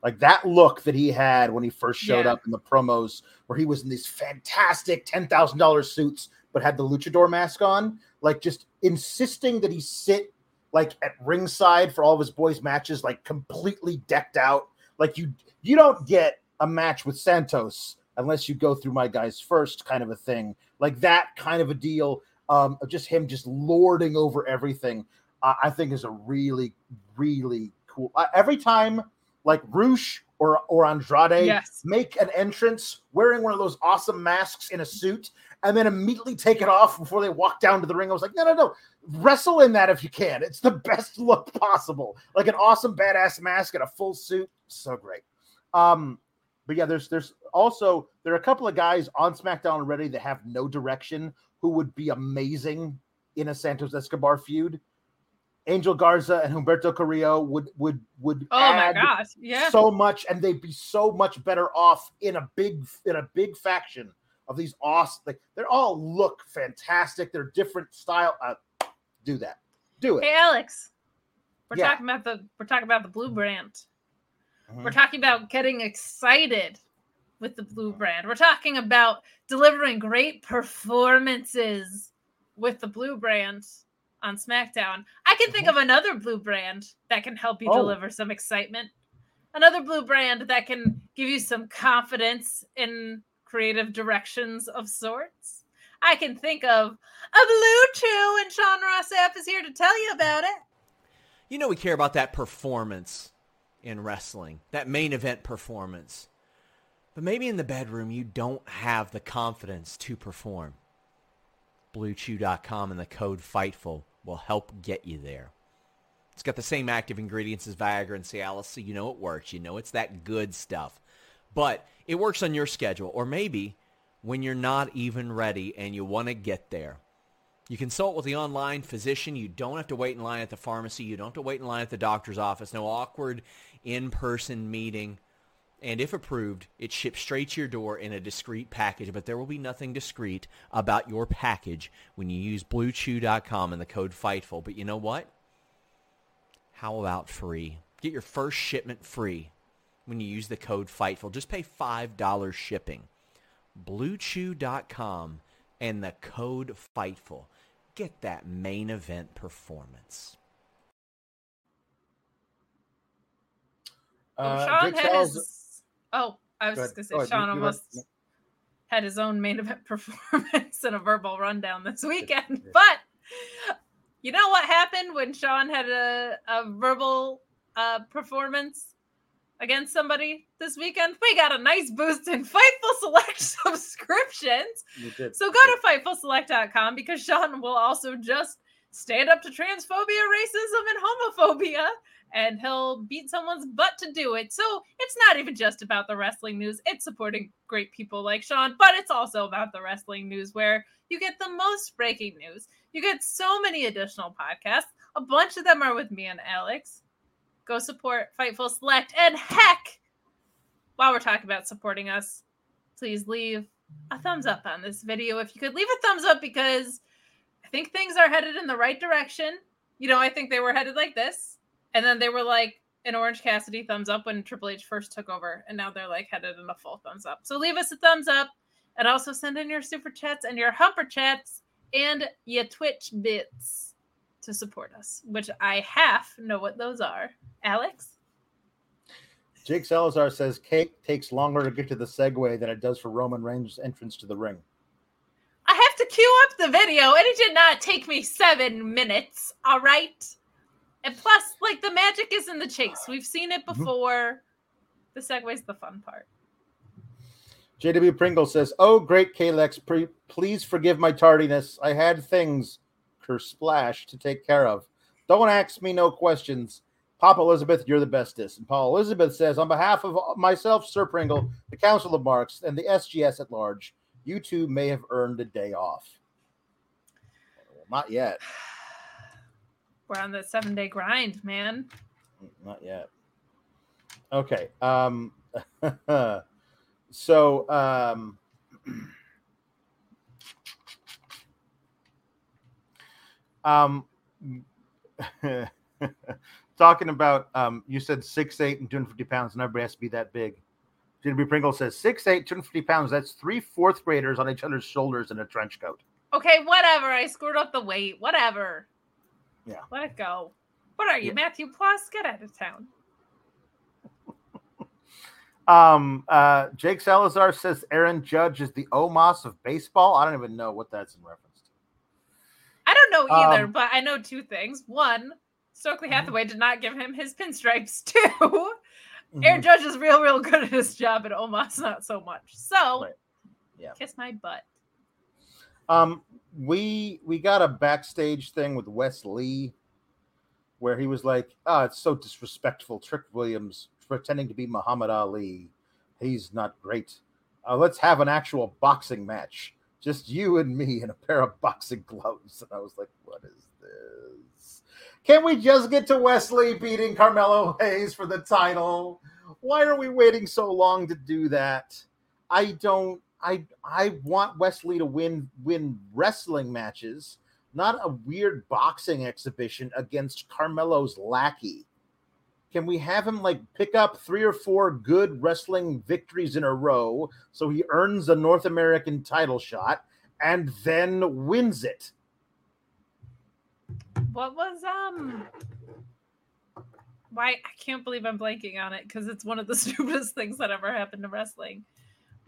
Speaker 1: Like that look that he had when he first showed yeah. up in the promos, where he was in these fantastic ten thousand dollars suits, but had the luchador mask on. Like just insisting that he sit like at ringside for all of his boys' matches, like completely decked out. Like you, you don't get a match with Santos unless you go through my guys first, kind of a thing. Like that kind of a deal. Um, of just him just lording over everything. Uh, I think is a really, really cool. Uh, every time like Rush or or Andrade
Speaker 2: yes.
Speaker 1: make an entrance wearing one of those awesome masks in a suit and then immediately take it off before they walk down to the ring. I was like, no, no, no, wrestle in that if you can. It's the best look possible. Like an awesome badass mask and a full suit, so great. Um, but yeah, there's there's also there are a couple of guys on SmackDown already that have no direction who would be amazing in a Santos Escobar feud. Angel Garza and Humberto Carrillo would would would
Speaker 2: oh my gosh, yeah,
Speaker 1: so much, and they'd be so much better off in a big in a big faction of these awesome. Like they're all look fantastic. They're different style. Uh, do that. Do it.
Speaker 2: Hey Alex, we're yeah. talking about the we're talking about the blue brand. Mm-hmm. We're talking about getting excited with the blue brand. We're talking about delivering great performances with the blue brand on SmackDown. I can think of uh-huh. another blue brand that can help you oh. deliver some excitement. Another blue brand that can give you some confidence in creative directions of sorts. I can think of a blue chew, and Sean Ross Sapp is here to tell you about it.
Speaker 3: You know we care about that performance in wrestling, that main event performance. But maybe in the bedroom you don't have the confidence to perform. BlueChew.com and the code FIGHTFUL will help get you there. It's got the same active ingredients as Viagra and Cialis, so you know it works. You know it's that good stuff. But it works on your schedule, or maybe when you're not even ready and you want to get there. You consult with the online physician. You don't have to wait in line at the pharmacy. You don't have to wait in line at the doctor's office. No awkward in-person meeting. And if approved, it ships straight to your door in a discreet package. But there will be nothing discreet about your package when you use BlueChew.com and the code FIGHTFUL. But you know what? How about free? Get your first shipment free when you use the code FIGHTFUL. Just pay $5 shipping. BlueChew.com and the code FIGHTFUL. Get that main event performance.
Speaker 2: Uh, Sean had his. Oh, I was just gonna say Sean you, you almost had his own main event performance and a verbal rundown this weekend. But you know what happened when Sean had a, a verbal uh, performance against somebody this weekend? We got a nice boost in Fightful Select subscriptions. So go to FightfulSelect.com because Sean will also just stand up to transphobia, racism, and homophobia and he'll beat someone's butt to do it. So it's not even just about the wrestling news, it's supporting great people like Sean, but it's also about the wrestling news where you get the most breaking news. You get so many additional podcasts. A bunch of them are with me and Alex. Go support Fightful Select. And heck, while we're talking about supporting us, please leave a thumbs up on this video. If you could leave a thumbs up because I think things are headed in the right direction. You know, I think they were headed like this and then they were like an Orange Cassidy thumbs up when Triple H first took over, and now they're like headed in a full thumbs up. So leave us a thumbs up, and also send in your super chats and your humper chats and your Twitch bits to support us, which I half know what those are. Alex.
Speaker 1: Jake Salazar says cake takes longer to get to the segue than it does for Roman Reigns' entrance to the ring.
Speaker 2: I have to queue up the video, and it did not take me seven minutes. All right. And plus, like the magic is in the chase. We've seen it mm-hmm. before. The segue's the fun part.
Speaker 1: JW Pringle says, "Oh, great Kalex, pre- please forgive my tardiness. I had things, curse splash, to take care of. Don't ask me no questions. Papa Elizabeth, you're the bestest." And Paul Elizabeth says, "On behalf of myself, Sir Pringle, the Council of Marks, and the SGS at large, you two may have earned a day off." Well, not yet.
Speaker 2: We're on the seven day grind, man.
Speaker 1: Not yet. Okay. Um. So, um, um, talking about, um, you said six eight and 250 pounds, and everybody has to be that big. Jimmy Pringle says six eight, 250 pounds. That's three fourth graders on each other's shoulders in a trench coat.
Speaker 2: Okay, whatever. I screwed up the weight. Whatever.
Speaker 1: Yeah.
Speaker 2: Let it go. What are you, yeah. Matthew Plus? Get out of town.
Speaker 1: Um, uh, Jake Salazar says Aaron Judge is the Omos of baseball. I don't even know what that's in reference to.
Speaker 2: I don't know either, um, but I know two things. One, Stokely mm-hmm. Hathaway did not give him his pinstripes. 2 mm-hmm. Aaron Judge is real, real good at his job, and Omos not so much. So, right. yeah, kiss my butt.
Speaker 1: Um, we we got a backstage thing with Wes Lee where he was like, "Ah, oh, it's so disrespectful." Trick Williams pretending to be Muhammad Ali. He's not great. Uh, let's have an actual boxing match. Just you and me in a pair of boxing gloves. And I was like, what is this? Can we just get to Wes Lee beating Carmelo Hayes for the title? Why are we waiting so long to do that? I don't I I want Wes Lee to win win wrestling matches, not a weird boxing exhibition against Carmelo's lackey. Can we have him like pick up three or four good wrestling victories in a row so he earns a North American title shot and then wins it?
Speaker 2: What was um why I can't believe I'm blanking on it because it's one of the stupidest things that ever happened to wrestling.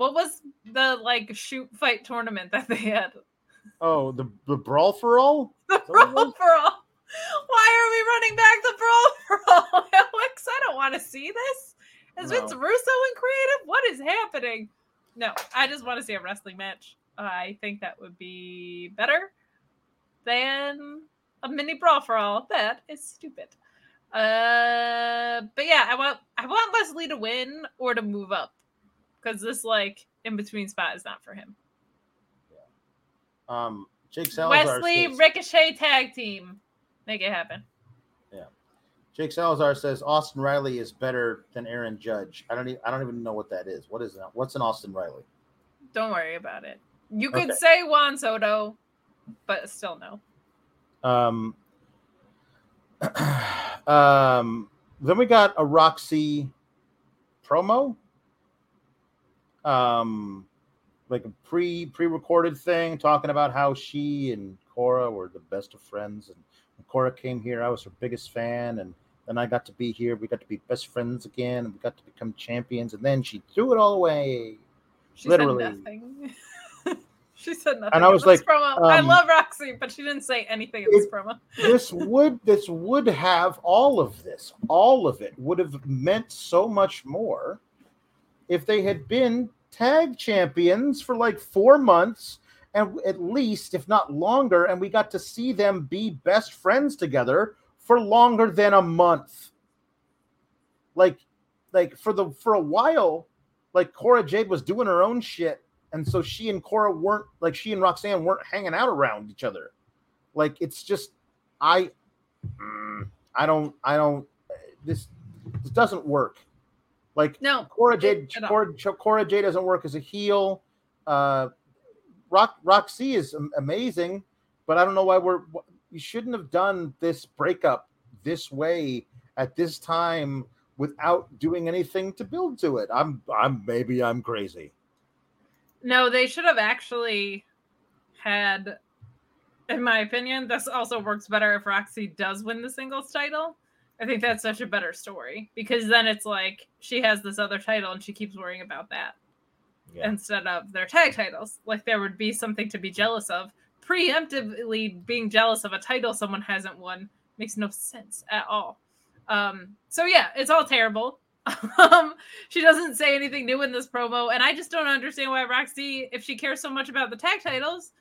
Speaker 2: What was the like shoot fight tournament that they had?
Speaker 1: Oh, the the brawl for all?
Speaker 2: The brawl for all. Why are we running back the brawl for all, Alex? I don't want to see this. Is no. Vince Russo in creative? What is happening? No, I just want to see a wrestling match. I think that would be better than a mini brawl for all. That is stupid. Uh, but yeah, I want I want Wes Lee to win or to move up because this like in between spot is not for him.
Speaker 1: Yeah. Um, Jake Salazar.
Speaker 2: Wes Lee Ricochet tag team. Make it happen.
Speaker 1: Yeah. Jake Salazar says Austin Riley is better than Aaron Judge. I don't even I don't even know what that is. What is that? What's an Austin Riley?
Speaker 2: Don't worry about it. You could okay. say Juan Soto, but still no.
Speaker 1: Um um then we got a Roxy promo. Um like a pre pre-recorded thing talking about how she and Cora were the best of friends and Cora came here, I was her biggest fan, and then I got to be here. We got to be best friends again, and we got to become champions. And then she threw it all away.
Speaker 2: She literally. Said nothing. she said nothing.
Speaker 1: And I was like,
Speaker 2: promo. Um, I love Roxy, but she didn't say anything in this promo.
Speaker 1: this would this would have all of this, all of it would have meant so much more if they had been tag champions for like four months and at least, if not longer, and we got to see them be best friends together for longer than a month. Like, like for the for a while, like Cora Jade was doing her own shit, and so she and Cora weren't like she and Roxanne weren't hanging out around each other. Like it's just, I, mm, I don't, I don't. This this doesn't work. Like
Speaker 2: no,
Speaker 1: Cora Jade, Cora, Cora Jade doesn't work as a heel. Uh, Rock Roxy is amazing, but I don't know why we're you shouldn't have done this breakup this way at this time without doing anything to build to it. I'm I'm maybe I'm crazy.
Speaker 2: No, they should have actually had in my opinion, this also works better if Roxy does win the singles title. I think that's such a better story because then it's like she has this other title and she keeps worrying about that yeah. instead of their tag titles. Like there would be something to be jealous of. Preemptively being jealous of a title someone hasn't won makes no sense at all. Um, so yeah, it's all terrible. Um, she doesn't say anything new in this promo, and I just don't understand why Roxy, if she cares so much about the tag titles,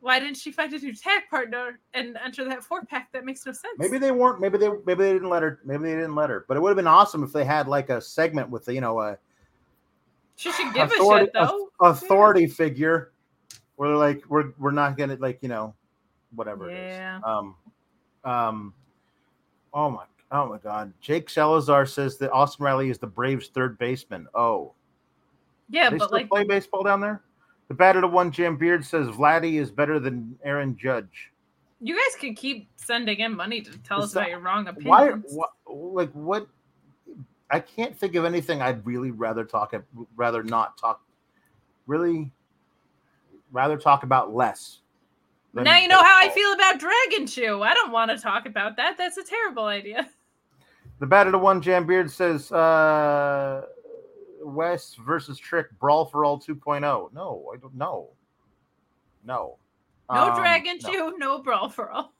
Speaker 2: why didn't she find a new tag partner and enter that four pack? That makes no sense.
Speaker 1: Maybe they weren't. Maybe they. Maybe they didn't let her. Maybe they didn't let her. But it would have been awesome if they had like a segment with the, you know a.
Speaker 2: She should give authority, a shit though.
Speaker 1: Authority yeah. figure, where they're like, we're we're not gonna like you know, whatever
Speaker 2: yeah.
Speaker 1: it is. Um, um, oh my, oh my God! Jake Salazar says that Austin Riley is the Braves' third baseman. Oh,
Speaker 2: yeah, they but like
Speaker 1: play baseball down there. The batter to one Jam Beard says Vladdy is better than Aaron Judge.
Speaker 2: You guys can keep sending in money to tell us that, about your wrong opinions.
Speaker 1: Why, why, like what? I can't think of anything I'd really rather talk rather not talk. Really, rather talk about less.
Speaker 2: Now you know how I feel about Dragon Chew. I don't want to talk about that. That's a terrible idea.
Speaker 1: The batter to one Jam Beard says. uh Wes versus Trick Brawl for All 2.0. No, I don't know. No.
Speaker 2: No um, Dragon no. Chew, no Brawl for All.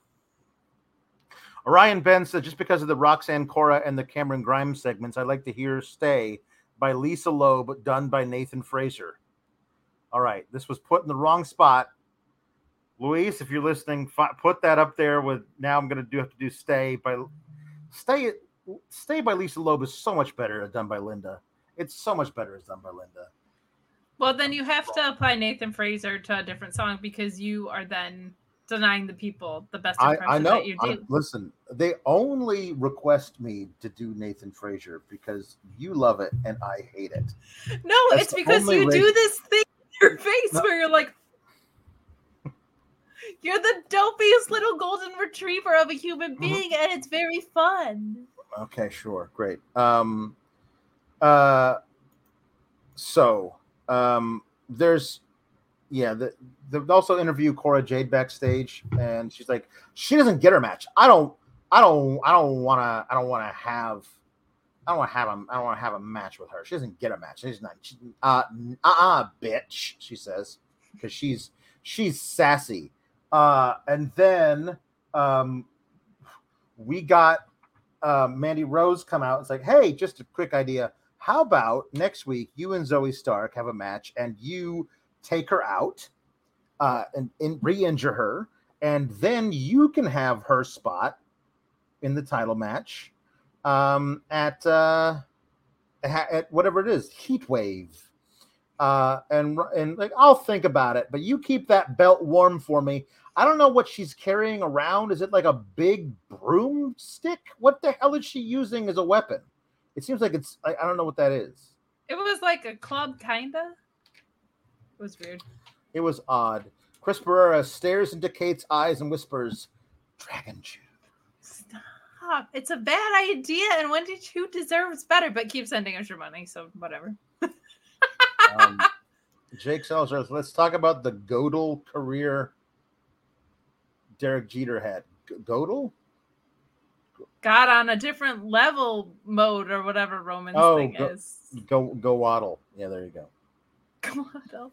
Speaker 1: Orion Ben said, just because of the Roxanne Cora and the Cameron Grimes segments, I'd like to hear Stay by Lisa Loeb, done by Nathan Frazer. All right, this was put in the wrong spot. Luis, if you're listening, put that up there with now I'm going to do have to do Stay by Stay Stay by Lisa Loeb is so much better done by Linda. It's so much better as done by Linda.
Speaker 2: Well, then you have to apply Nathan Frazer to a different song because you are then denying the people the best impression I, I know. that you do. I,
Speaker 1: listen, they only request me to do Nathan Frazer because you love it and I hate it.
Speaker 2: No, That's it's because you do this thing in your face no. where you're like, you're the dopiest little golden retriever of a human mm-hmm. being, mm-hmm. and it's very fun.
Speaker 1: Okay, sure, great. Um, uh, so um, there's yeah, the, the also interview Cora Jade backstage, and she's like, she doesn't get her match. I don't, I don't, I don't want to, I don't want to have, I don't want to have a, I don't want to have a match with her. She doesn't get a match. She's not, she, uh, uh, uh, bitch. She says because she's she's sassy. Uh, and then um, we got uh, Mandy Rose come out. It's like, hey, just a quick idea. How about next week you and Zoey Stark have a match and you take her out uh, and, and re-injure her, and then you can have her spot in the title match um, at uh, at whatever it is, Heat Wave. Uh, and and like I'll think about it, but you keep that belt warm for me. I don't know what she's carrying around. Is it like a big broomstick? What the hell is she using as a weapon? It seems like it's I, I don't know what that is.
Speaker 2: It was like a club, kinda. It was weird.
Speaker 1: It was odd. Chris Pereira stares into Kate's eyes and whispers, "Dragon Chew."
Speaker 2: Stop! It's a bad idea, and Wendy Choo deserves better. But keep sending us your money, so whatever.
Speaker 1: um, Jake Salazar, let's talk about the Godel career Derek Jeter had. Godel?
Speaker 2: Got on a different level mode or whatever Roman's oh, thing
Speaker 1: go,
Speaker 2: is.
Speaker 1: Go go waddle. Yeah, there you go.
Speaker 2: Go waddle.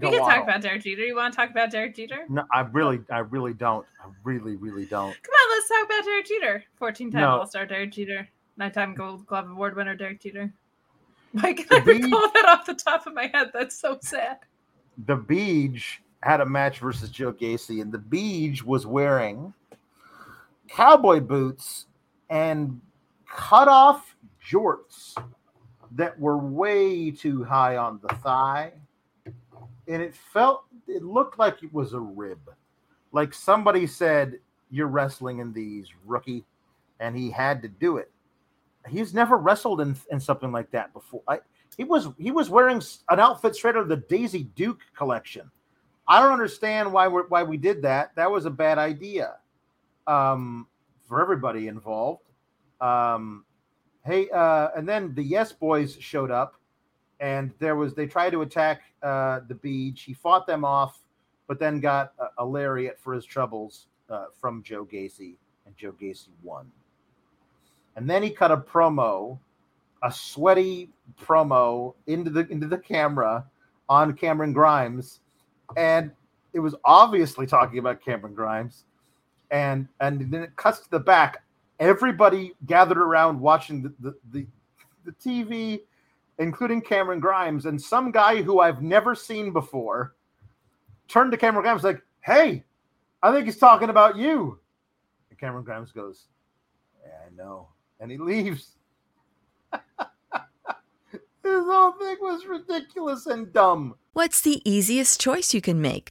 Speaker 2: we can talk about Derek Jeter. You want to talk about Derek Jeter?
Speaker 1: No, I really, I really don't. I really, really don't.
Speaker 2: Come on, let's talk about Derek Jeter. 14 time no. All Star Derek Jeter. Nine time Gold Glove Award winner Derek Jeter. Why can the I recall that off the top of my head? That's so sad.
Speaker 1: The Beach had a match versus Joe Gacy, and the Beach was wearing cowboy boots and cut off jorts that were way too high on the thigh. And it felt, it looked like it was a rib. Like somebody said, You're wrestling in these, rookie. And he had to do it. He's never wrestled in, in something like that before. I, he was he was wearing an outfit straight out of the Daisy Duke collection. I don't understand why we why we did that. That was a bad idea um, for everybody involved. Um, hey, uh, and then the Yes Boys showed up, and there was they tried to attack uh, the beach. He fought them off, but then got a, a lariat for his troubles uh, from Joe Gacy, and Joe Gacy won. And then he cut a promo, a sweaty promo into the into the camera on Cameron Grimes, and it was obviously talking about Cameron Grimes and and then it cuts to the back. Everybody gathered around watching the the, the, the TV, including Cameron Grimes, and some guy who I've never seen before turned to Cameron Grimes like, "Hey, I think he's talking about you." And Cameron Grimes goes, "Yeah, I know," and he leaves. this whole thing was ridiculous and dumb.
Speaker 6: What's the easiest choice you can make?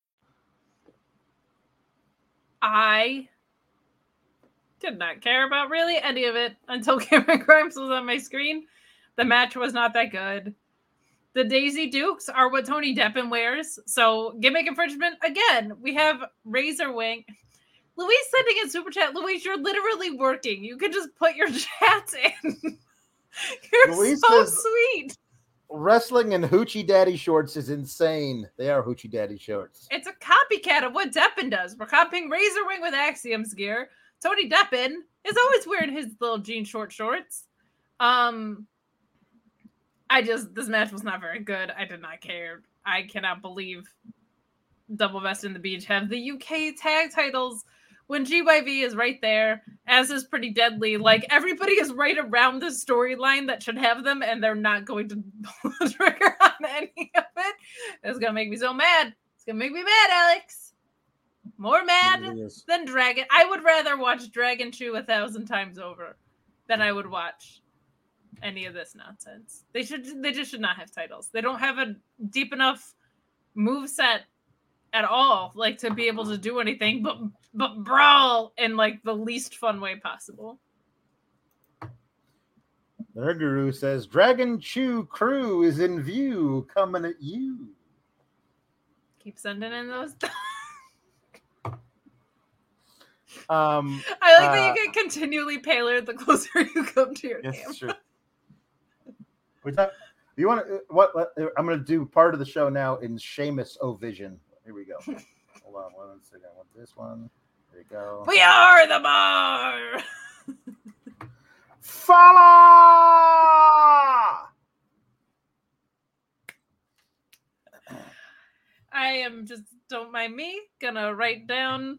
Speaker 2: I did not care about really any of it until Cameron Grimes was on my screen. The match was not that good. The Daisy Dukes are what Tony Deppen wears. So gimmick infringement again. We have Razor Wing. Louise sending in super chat. Louise, you're literally working. You can just put your chats in. you're Louise so says, sweet
Speaker 1: wrestling in hoochie daddy shorts is insane. They are hoochie daddy shorts.
Speaker 2: It's a copycat of what Deppen does. We're copying Razor Wing with Axiom's gear. Tony Deppen is always wearing his little jean short shorts. Um, I just this match was not very good. I did not care. I cannot believe Double Vest in the Beach have the UK tag titles when GYV is right there, as is pretty deadly. Like everybody is right around the storyline that should have them, and they're not going to pull the trigger on any of it. It's gonna make me so mad. It's gonna make me mad, Alex. More mad than Dragon. I would rather watch Dragon Chew a thousand times over than I would watch any of this nonsense. They should they just should not have titles. They don't have a deep enough move set at all, like to be able to do anything but but brawl in like the least fun way possible.
Speaker 1: Their guru says Dragon Chew crew is in view, coming at you.
Speaker 2: Keep sending in those.
Speaker 1: um,
Speaker 2: I like uh, that you get continually paler the closer you come to your yes, game. True.
Speaker 1: Which you want to what? I'm going to do part of the show now in Seamus O Vision. Here we go. Hold on one second. I want this one. There you go.
Speaker 2: We are the bar.
Speaker 1: Fala!
Speaker 2: I am just don't mind me gonna write down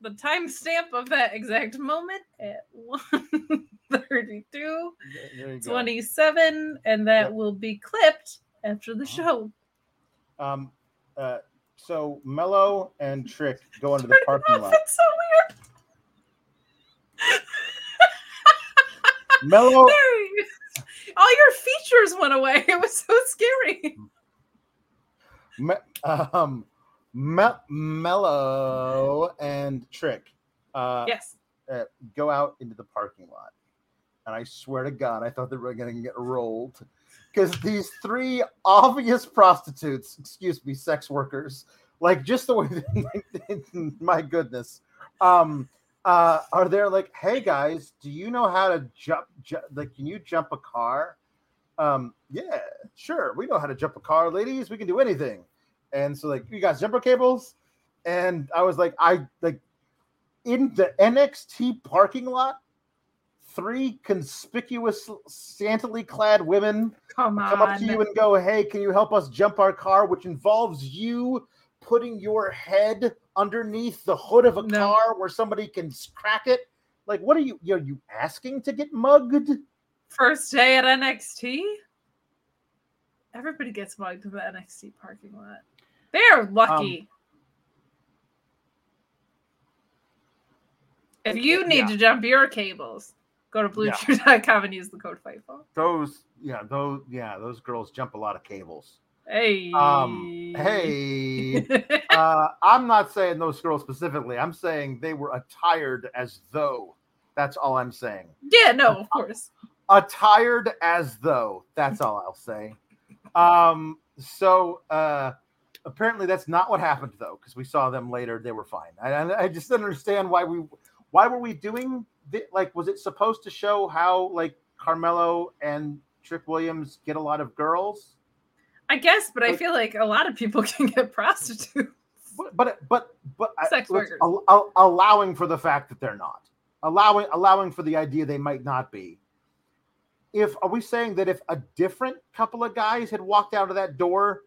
Speaker 2: the timestamp of that exact moment at 132 27 and that yep. will be clipped after the uh-huh. show
Speaker 1: um uh so Mello and Trick go into the parking lot.
Speaker 2: It's so
Speaker 1: weird. Mello,
Speaker 2: all your features went away. It was so scary.
Speaker 1: Me, um, Me, Mello and Trick. Uh,
Speaker 2: yes.
Speaker 1: Uh, go out into the parking lot, and I swear to God, I thought they were going to get rolled because these three obvious prostitutes, excuse me, sex workers, like just the way, my goodness, um, uh, are there like, hey guys, do you know how to jump? Ju- like, can you jump a car? Um, yeah, sure, we know how to jump a car, ladies. We can do anything. And so, like, you got jumper cables, and I was like, I like in the NXT parking lot three conspicuous, scantily clad women
Speaker 2: come,
Speaker 1: come up to you and go, "Hey, can you help us jump our car?" Which involves you putting your head underneath the hood of a no. car where somebody can crack it. Like, what are you? Are you asking to get mugged?
Speaker 2: First day at NXT. Everybody gets mugged in the NXT parking lot. They're lucky. Um, if you need yeah. to jump your cables, go to bluechew.com and use the code FIGHTFUL.
Speaker 1: Those, yeah, those, yeah, those girls jump a lot of cables.
Speaker 2: Hey,
Speaker 1: um, hey, uh, I'm not saying those girls specifically. I'm saying they were attired as though. That's all I'm saying.
Speaker 2: Yeah, no, of course.
Speaker 1: Attired as though. That's all I'll say. Um, so uh, apparently that's not what happened though, because we saw them later. They were fine. I, I just didn't understand why we why were we doing the, like was it supposed to show how like Carmelo and Trick Williams get a lot of girls?
Speaker 2: I guess, but, but I feel like a lot of people can get prostitutes.
Speaker 1: But but but, but uh, sex workers al- allowing for the fact that they're not allowing allowing for the idea they might not be. If are we saying that if a different couple of guys had walked out of that door,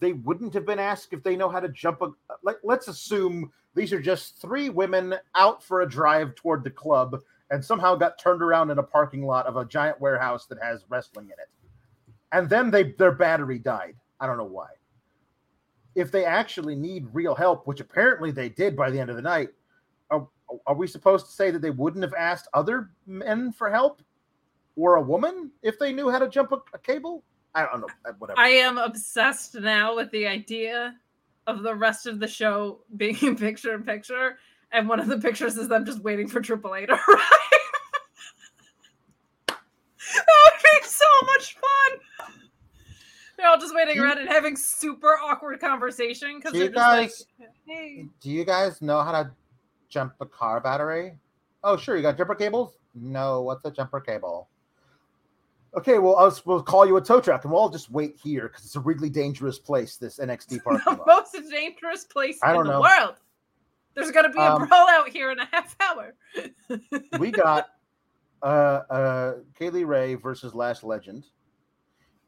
Speaker 1: they wouldn't have been asked if they know how to jump a like let's assume these are just three women out for a drive toward the club and somehow got turned around in a parking lot of a giant warehouse that has wrestling in it. And then they their battery died. I don't know why. If they actually need real help, which apparently they did by the end of the night, are, are we supposed to say that they wouldn't have asked other men for help or a woman if they knew how to jump a, a cable? I don't know. Whatever.
Speaker 2: I am obsessed now with the idea of the rest of the show being in picture in picture, and one of the pictures is them just waiting for Triple AAA to arrive. that would be so much fun. They're all just waiting around and having super awkward conversation because they're just guys, like, "Hey,
Speaker 1: do you guys know how to jump a car battery?" Oh, sure. You got jumper cables? No. What's a jumper cable? Okay, well, I'll, we'll call you a tow truck and we'll all just wait here because it's a really dangerous place, this NXT parking
Speaker 2: the lot. most dangerous place I in know. the world. There's going to be a um, brawl out here in a half hour.
Speaker 1: we got uh, uh, Kay Lee Ray versus Lash Legend.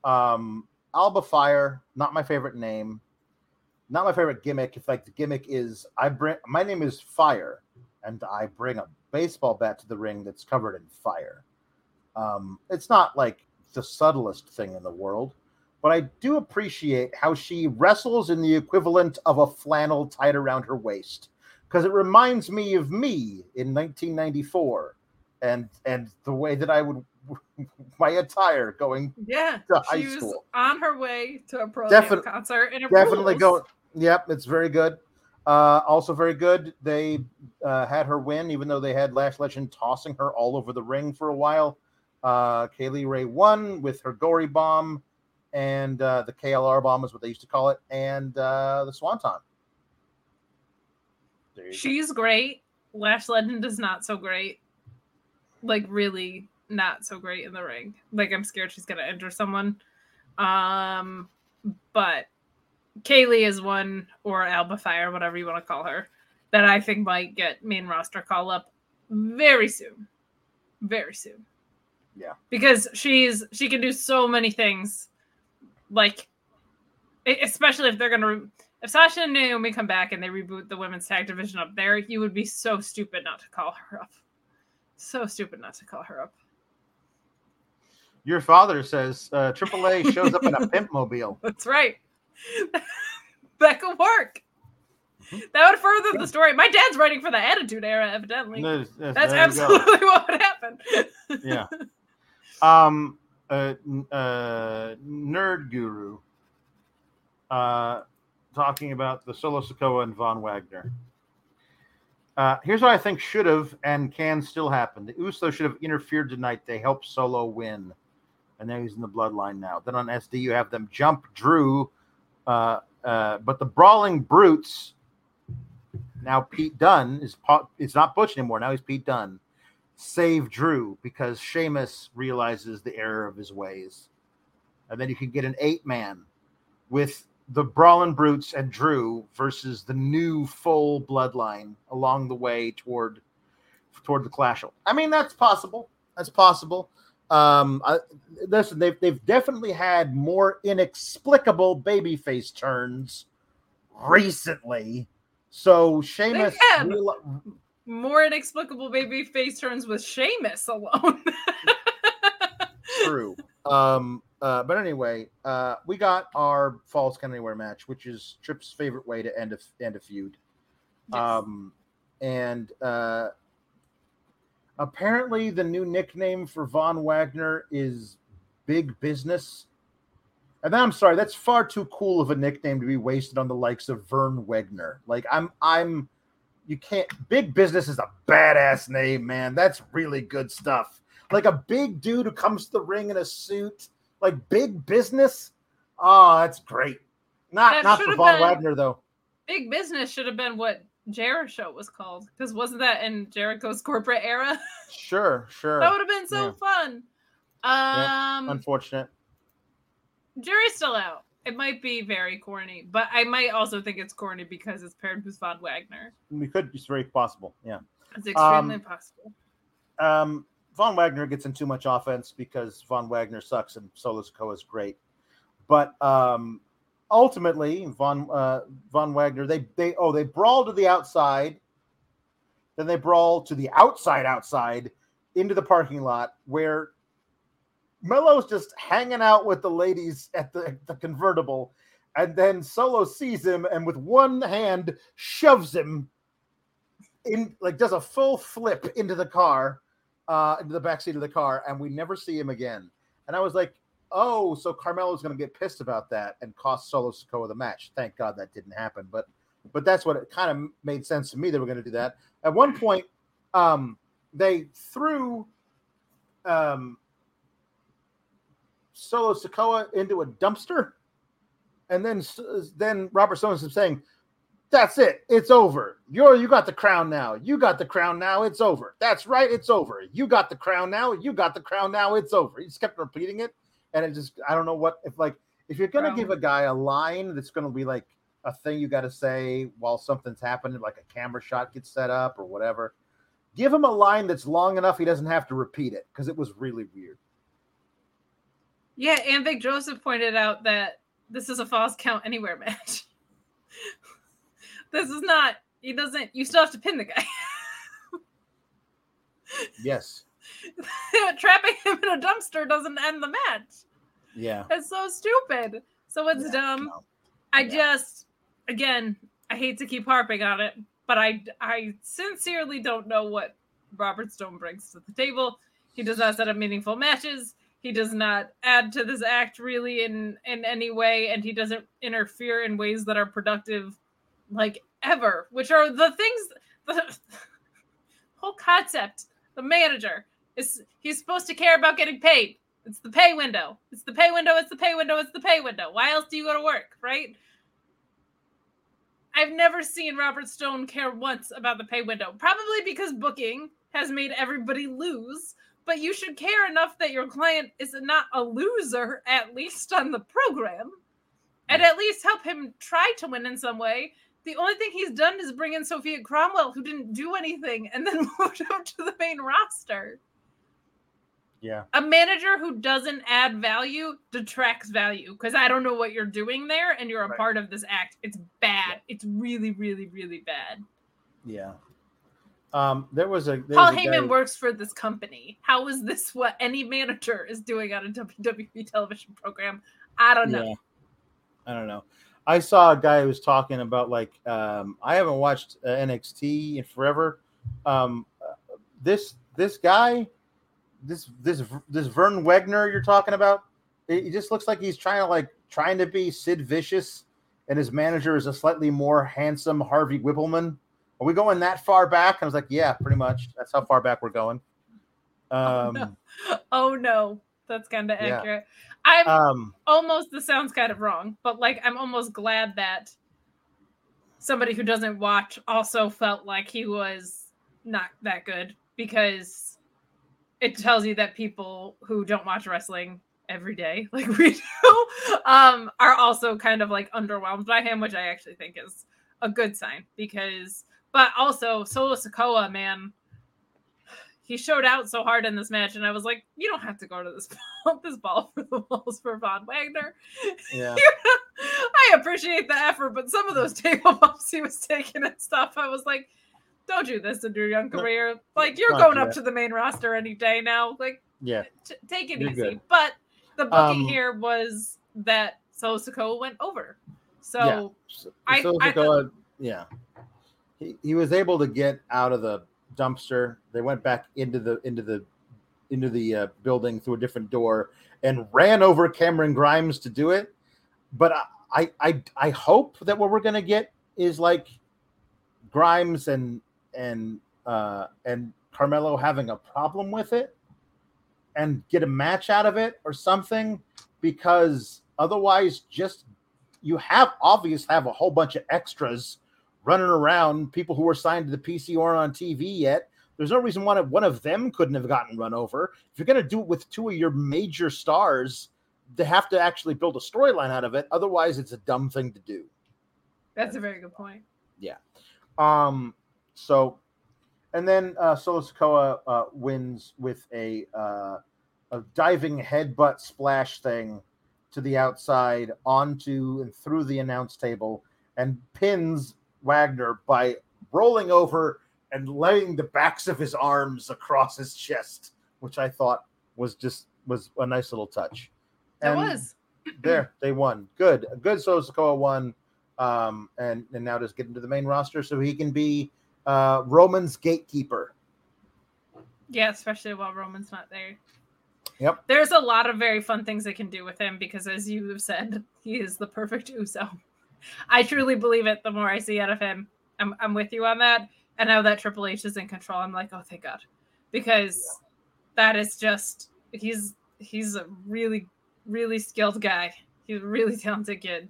Speaker 1: Um, Alba Fire, not my favorite name. Not my favorite gimmick. If like the gimmick is I bring my name is Fire, and I bring a baseball bat to the ring that's covered in fire. Um, it's not like the subtlest thing in the world, but I do appreciate how she wrestles in the equivalent of a flannel tied around her waist because it reminds me of me in 1994 and and the way that I would my attire going
Speaker 2: yeah to high she school. was on her way to a pro Defin- concert and
Speaker 1: definitely going yep it's very good. Uh, also very good they uh, had her win even though they had lash legend tossing her all over the ring for a while uh, Kay Lee Ray won with her gory bomb and uh, the KLR bomb is what they used to call it, and uh, the Swanton.
Speaker 2: She's go. great. Lash Legend is not so great. Like really not so great in the ring. Like I'm scared she's gonna injure someone. Um, but Kaylee is one, or Alba Fire, whatever you want to call her, that I think might get main roster call up very soon. Very soon.
Speaker 1: Yeah.
Speaker 2: Because she's she can do so many things. Like especially if they're gonna if Sasha and Naomi come back and they reboot the women's tag division up there, you would be so stupid not to call her up. So stupid not to call her up.
Speaker 1: Your father says uh, AAA shows up in a pimp mobile.
Speaker 2: That's right. that could work. Mm-hmm. That would further the story. My dad's writing for the Attitude Era, evidently. There's, there's, That's absolutely what would happen.
Speaker 1: yeah. Um, uh, uh, Nerd Guru uh, talking about the Solo Sikoa and Von Wagner. Uh, here's what I think should have and can still happen. The Usos should have interfered tonight. They helped Solo win, and now he's in the bloodline now. Then on SD, you have them jump Drew, uh, uh, but the Brawling Brutes. Now Pete Dunne, is it's not Butch anymore. Now he's Pete Dunne save Drew because Sheamus realizes the error of his ways. And then you can get an eight man with the Brawling Brutes and Drew versus the new full bloodline along the way toward toward the Clash. I mean, that's possible. That's possible. Um, I, listen, they've they've definitely had more inexplicable babyface turns recently. So Sheamus real-
Speaker 2: more inexplicable baby face turns with Sheamus alone.
Speaker 1: True. Um, uh, but anyway, uh, we got our Falls Count Anywhere match, which is Tripp's favorite way to end a end a feud. Yes. Um, and uh, apparently, the new nickname for Von Wagner is Big Business. And I'm sorry, that's far too cool of a nickname to be wasted on the likes of Vern Wegner. Like I'm, I'm, you can't. Big Business is a badass name, man. That's really good stuff. Like a big dude who comes to the ring in a suit, like Big Business. Oh, that's great. Not that not for Von Wagner though.
Speaker 2: Big Business should have been what Jericho was called because wasn't that in Jericho's corporate era?
Speaker 1: sure, sure.
Speaker 2: that would have been so yeah. fun. Um,
Speaker 1: yeah, unfortunate.
Speaker 2: Jury's still out. It might be very corny, but I might also think it's corny because it's paired with Von Wagner.
Speaker 1: We could. It's very possible. Yeah,
Speaker 2: it's extremely um, possible.
Speaker 1: Um, Von Wagner gets in too much offense because Von Wagner sucks and Solo Sikoa is great, but um, ultimately Von uh, Von Wagner they they oh they brawl to the outside, then they brawl to the outside outside into the parking lot where Melo's just hanging out with the ladies at the, the convertible, and then Solo sees him and with one hand shoves him in, like does a full flip into the car, uh, into the back seat of the car, and we never see him again. And I was like, oh, so Carmelo's going to get pissed about that and cost Solo Sikoa the match. Thank God that didn't happen, but but that's what it kind of made sense to me they were going to do that. At one point, um, they threw um, Solo Sikoa into a dumpster, and then then Robert Stone is saying, "That's it, it's over. You're you got the crown now. You got the crown now. It's over. That's right, it's over. You got the crown now. You got the crown now. It's over." He just kept repeating it, and it just I don't know what if like if you're gonna give a guy a line that's gonna be like a thing you got to say while something's happening, like a camera shot gets set up or whatever. Give him a line that's long enough he doesn't have to repeat it because it was really weird.
Speaker 2: Yeah, and Vic Joseph pointed out that this is a false count anywhere match. this is not. He doesn't. You still have to pin the guy.
Speaker 1: yes.
Speaker 2: Trapping him in a dumpster doesn't end the match.
Speaker 1: Yeah.
Speaker 2: It's so stupid. So it's yeah, dumb. No. I yeah. just, again, I hate to keep harping on it, but I, I sincerely don't know what Robert Stone brings to the table. He does not set up meaningful matches he does not add to this act really in in any way and he doesn't interfere in ways that are productive like ever which are the things the whole concept. The manager is he's supposed to care about getting paid. It's the pay window. It's the pay window. It's the pay window. It's the pay window. Why else do you go to work right? I've never seen robert stone care once about the pay window probably because booking has made everybody lose but you should care enough that your client is not a loser, at least on the program, and at least help him try to win in some way. The only thing he's done is bring in Sophia Cromwell, who didn't do anything, and then moved up to the main roster.
Speaker 1: Yeah.
Speaker 2: A manager who doesn't add value detracts value because I don't know what you're doing there and you're a right. part of this act. It's bad. Yeah. It's really, really, really bad.
Speaker 1: Yeah. Um, there was a there
Speaker 2: Paul
Speaker 1: was
Speaker 2: a Heyman guy... works for this company. How is this what any manager is doing on a WWE television program? I don't know. Yeah.
Speaker 1: I don't know. I saw a guy who was talking about like um, I haven't watched uh, NXT in forever. Um, uh, this this guy, this this this Vern Wegner you're talking about, he just looks like he's trying to like trying to be Sid Vicious, and his manager is a slightly more handsome Harvey Wippleman. Are we going that far back? And I was like, yeah, pretty much. That's how far back we're going. Um,
Speaker 2: oh, no. oh, no. That's kind of yeah. accurate. I'm um, almost, this sounds kind of wrong, but like, I'm almost glad that somebody who doesn't watch also felt like he was not that good because it tells you that people who don't watch wrestling every day like we do um are also kind of like underwhelmed by him which i actually think is a good sign because but also Solo Sikoa, man, he showed out so hard in this match, and I was like, you don't have to go to this ball, this ball for the walls for Von Wagner. Yeah. I appreciate the effort, but some of those table bumps he was taking and stuff, I was like, don't do this in your young career. Like you're going up to the main roster any day now. Like
Speaker 1: yeah,
Speaker 2: t- take it you're easy. Good. But the booking um, here was that Solo Sikoa went over. So yeah. So, I, I thought,
Speaker 1: yeah, he, was able to get out of the dumpster. They went back into the into the into the uh, building through a different door and ran over Cameron Grimes to do it. But I I I hope that what we're gonna get is like Grimes and and uh, and Carmelo having a problem with it and get a match out of it or something because otherwise just you have obvious have a whole bunch of extras running around, people who are signed to the PC or on TV yet. There's no reason why one of them couldn't have gotten run over. If you're going to do it with two of your major stars, they have to actually build a storyline out of it. Otherwise, it's a dumb thing to do.
Speaker 2: That's a very good point.
Speaker 1: Yeah. Um. So, and then uh, Solo Sikoa uh, wins with a uh, a diving headbutt splash thing to the outside onto and through the announce table and pins Wagner by rolling over and laying the backs of his arms across his chest, which I thought was just was a nice little touch.
Speaker 2: It was.
Speaker 1: there, they won. Good. A good So Sikoa won. Um, and, and now just get into the main roster so he can be uh, Roman's gatekeeper.
Speaker 2: Yeah, especially while Roman's not there.
Speaker 1: Yep.
Speaker 2: There's a lot of very fun things they can do with him because, as you have said, he is the perfect Uso. I truly believe it. The more I see out of him, I'm, I'm with you on that. And now that Triple H is in control, I'm like, oh, thank God, because yeah. that is just he's he's a really really skilled guy. He's a really talented kid.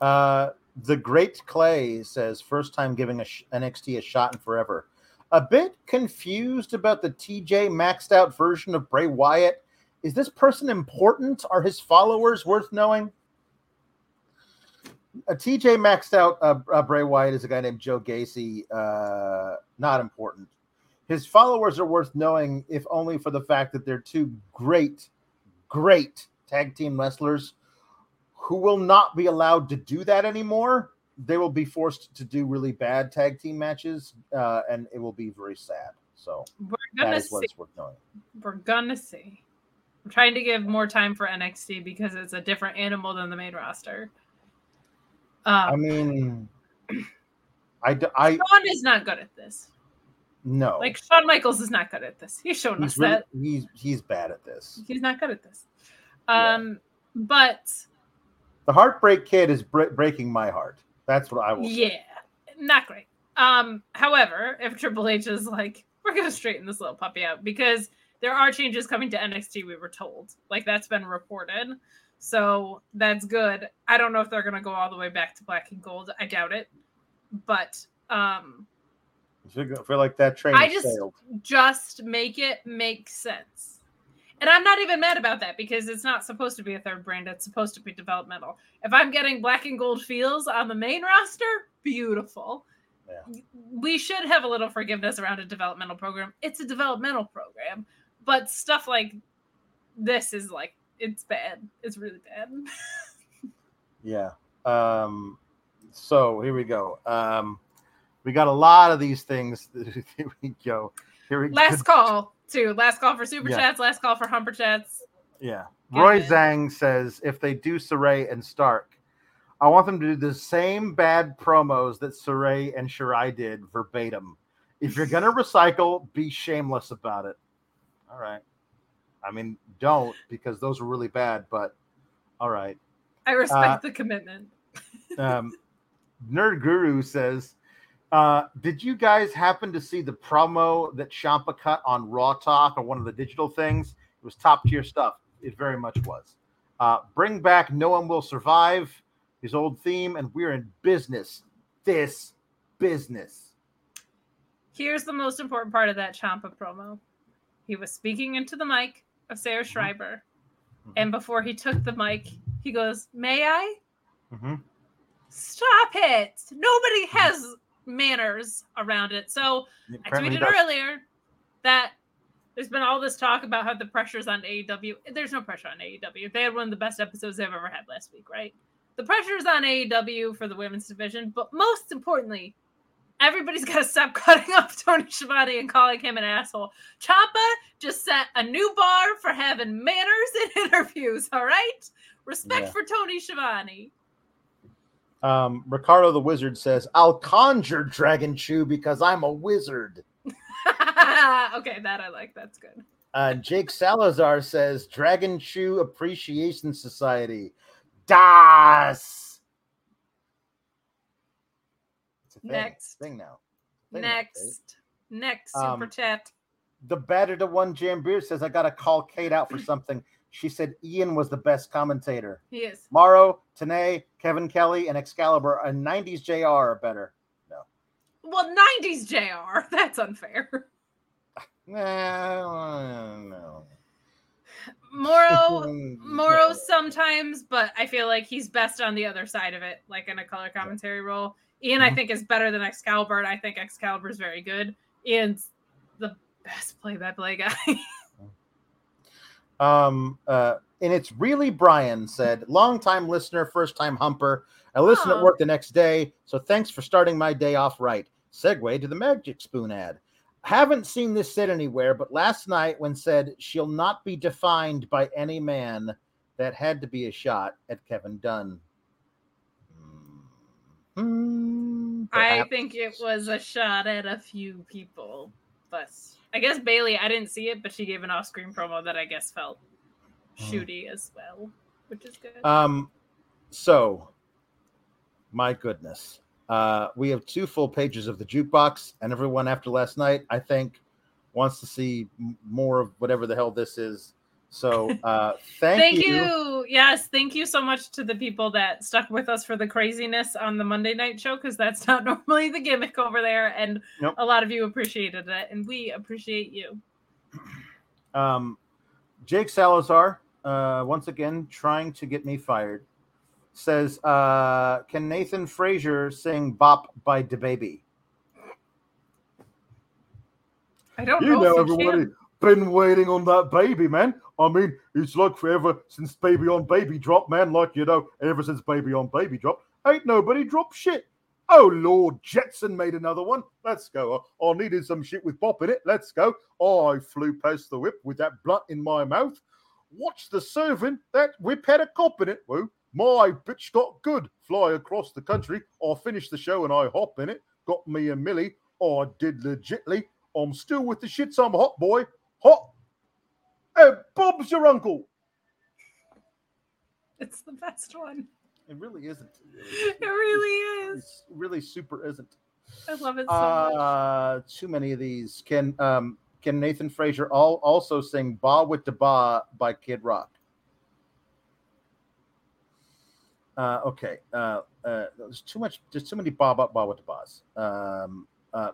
Speaker 1: Uh, the Great Clay says first time giving a sh- NXT a shot in forever. A bit confused about the TJ maxed out version of Bray Wyatt. Is this person important? Are his followers worth knowing? A TJ maxed out uh, uh, Bray Wyatt is a guy named Joe Gacy. Uh, not important. His followers are worth knowing, if only for the fact that they're two great, great tag team wrestlers who will not be allowed to do that anymore. They will be forced to do really bad tag team matches, uh, and it will be very sad. So that is what it's worth knowing.
Speaker 2: We're gonna see. I'm trying to give more time for NXT because it's a different animal than the main roster.
Speaker 1: Um, I mean, I, I
Speaker 2: Shawn is not good at this.
Speaker 1: No,
Speaker 2: like Shawn Michaels is not good at this. He's shown he's us really, that
Speaker 1: he's he's bad at this.
Speaker 2: He's not good at this. Um, yeah. but
Speaker 1: the Heartbreak Kid is bre- breaking my heart. That's what I will.
Speaker 2: Yeah, say. not great. Um, however, if Triple H is like, we're gonna straighten this little puppy out because there are changes coming to NXT. We were told, like that's been reported. So that's good. I don't know if they're gonna go all the way back to black and gold. I doubt it. But um
Speaker 1: I feel like that train
Speaker 2: I just sailed. just make it make sense. And I'm not even mad about that because it's not supposed to be a third brand. It's supposed to be developmental. If I'm getting black and gold feels on the main roster, beautiful. Yeah. We should have a little forgiveness around a developmental program. It's a developmental program, but stuff like this is like it's bad. It's really bad.
Speaker 1: yeah. Um, so here we go. Um, we got a lot of these things. here we go. Here we
Speaker 2: last go. call too. Last call for super yeah. chats. Last call for humper chats.
Speaker 1: Yeah. Get Roy it. Zhang says if they do Sarray and Stark, I want them to do the same bad promos that Sarray and Shirai did verbatim. If you're gonna recycle, be shameless about it. All right. I mean, don't because those are really bad. But all right.
Speaker 2: I respect uh, the commitment.
Speaker 1: um, Nerd Guru says, uh, "Did you guys happen to see the promo that Ciampa cut on Raw Talk or one of the digital things? It was top tier stuff. It very much was. Uh, bring back No One Will Survive, his old theme, and we're in business. This business."
Speaker 2: Here's the most important part of that Ciampa promo. He was speaking into the mic of Sarah mm-hmm. Schreiber. Mm-hmm. And before he took the mic, he goes, May I? Mm-hmm. Stop it. Nobody has manners around it. So I tweeted earlier that there's been all this talk about how the pressure's on AEW. There's no pressure on AEW. They had one of the best episodes they've ever had last week, right? The pressure's on AEW for the women's division, but most importantly, everybody's got to stop cutting off Tony Schiavone and calling him an asshole. Ciampa just set a new bar for having manners in interviews. All right, respect yeah. for Tony Schiavone.
Speaker 1: Um, Ricardo the Wizard says, "I'll conjure Dragon Chew because I'm a wizard."
Speaker 2: okay, that I like. That's good.
Speaker 1: Uh, Jake Salazar says, "Dragon Chew Appreciation Society." Das.
Speaker 2: Thing, next thing now. Thing next, now, next super um, chat.
Speaker 1: The better to one jam beer says I gotta call Kate out for something. She said Ian was the best commentator.
Speaker 2: He is.
Speaker 1: Mauro, Tenay, Kevin Kelly, and Excalibur and 90s JR are better. No.
Speaker 2: Well, 90s JR. That's unfair.
Speaker 1: No, no.
Speaker 2: Mauro, Mauro sometimes, but I feel like he's best on the other side of it, like in a color commentary role. Ian, I mm-hmm. think, is better than Excalibur, and I think Excalibur is very good. Ian's the best play-by-play guy.
Speaker 1: um, uh, and it's really Brian said, long-time listener, first-time humper. I listen oh. at work the next day, so thanks for starting my day off right. Segue to the Magic Spoon ad. Haven't seen this said anywhere, but last night when said she'll not be defined by any man, that had to be a shot at Kevin Dunn.
Speaker 2: Mm, I think it was a shot at a few people, but I guess Bailey. I didn't see it, but she gave an off-screen promo that I guess felt mm. shooty as well, which is good.
Speaker 1: Um, so my goodness, uh, we have two full pages of the jukebox, and everyone after last night, I think, wants to see more of whatever the hell this is. So uh, thank,
Speaker 2: thank
Speaker 1: you.
Speaker 2: you. Yes, thank you so much to the people that stuck with us for the craziness on the Monday night show because that's not normally the gimmick over there, and nope. a lot of you appreciated it, and we appreciate you.
Speaker 1: Um, Jake Salazar, uh, once again trying to get me fired, says, uh, "Can Nathan Frazer sing "Bop" by DaBaby?"
Speaker 2: I don't you know. know
Speaker 1: everybody. Can been waiting on that baby, man. I mean, it's like forever since Baby on Baby drop, man. Like, you know, ever since Baby on Baby drop, ain't nobody dropped shit. Oh, Lord, Jetson made another one. Let's go. I needed some shit with Bop in it. Let's go. I flew past the whip with that blunt in my mouth. Watch the serving. That whip had a cop in it. Woo. My bitch got good. Fly across the country. I finished the show and I hop in it. Got me a Millie. I did legitly. I'm still with the shits. I'm hot boy. Hot. Hey, Bob's your uncle.
Speaker 2: It's the best one.
Speaker 1: It really isn't.
Speaker 2: It really is. It's
Speaker 1: really super isn't.
Speaker 2: I love it so
Speaker 1: uh, much. Too many of these. Can um can Nathan Frazer all also sing "Bawitdaba" by Kid Rock? Uh, okay. Uh, uh, there's too much. There's too many ba ba ba with the bas. Um, uh,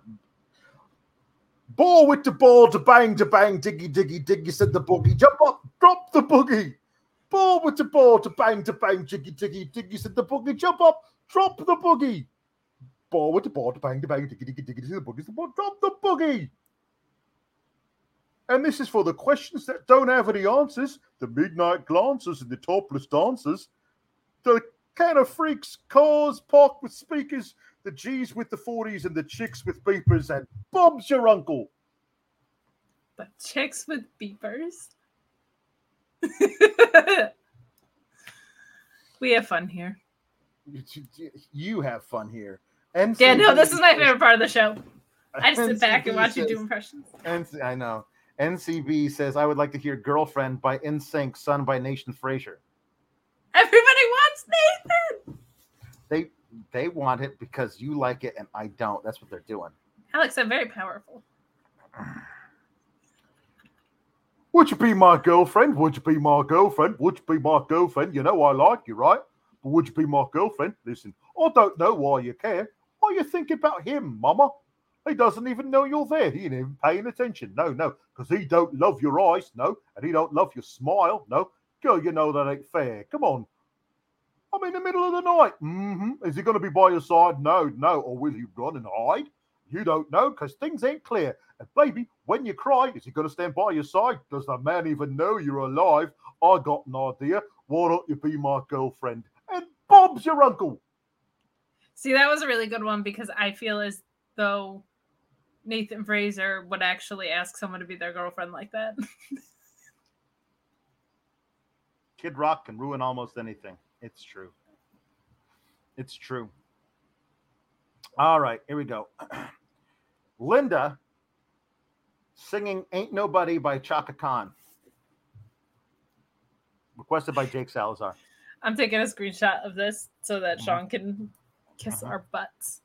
Speaker 1: Ball with the ball to bang to bang, diggy diggy diggy, said the boogie. Jump up, drop the boogie. Ball with the ball to bang to bang, diggy diggy diggy, said the boogie. Jump up, drop the boogie. Ball with the ball to bang to bang, diggy diggy diggy, said the boogie. The ball, drop the boogie. And this is for the questions that don't have any answers, the midnight glances and the topless dancers, the kind of freaks, cars parked with speakers the G's with the 40s and the chicks with beepers, and Bob's your uncle.
Speaker 2: The chicks with beepers? we have fun here.
Speaker 1: You have fun here.
Speaker 2: NCB yeah, no, this is my favorite part of the show. I just sit back and watch says, you do impressions.
Speaker 1: NC, I know. NCB says, I would like to hear Girlfriend by NSYNC, sung by Nathan Frazer.
Speaker 2: Everybody wants Nathan.
Speaker 1: They they want it because you like it and I don't. That's what they're doing.
Speaker 2: Alex, I'm very powerful.
Speaker 1: Would you be my girlfriend? Would you be my girlfriend? Would you be my girlfriend? You know I like you, right? But would you be my girlfriend? Listen, I don't know why you care. Why you thinking about him, mama? He doesn't even know you're there. He ain't even paying attention. No, no, because he don't love your eyes, no, and he don't love your smile, no. Girl, you know that ain't fair. Come on, I'm in the middle of the night. Mm-hmm. Is he going to be by your side? No, no. Or will he run and hide? You don't know because things ain't clear. And baby, when you cry, is he going to stand by your side? Does the man even know you're alive? I got an idea. Why don't you be my girlfriend? And Bob's your uncle.
Speaker 2: See, that was a really good one because I feel as though Nathan Frazer would actually ask someone to be their girlfriend like that.
Speaker 1: Kid Rock can ruin almost anything. It's true. It's true. All right, here we go. Linda singing Ain't Nobody by Chaka Khan. Requested by Jake Salazar.
Speaker 2: I'm taking a screenshot of this so that uh-huh. Sean can kiss uh-huh. our butts.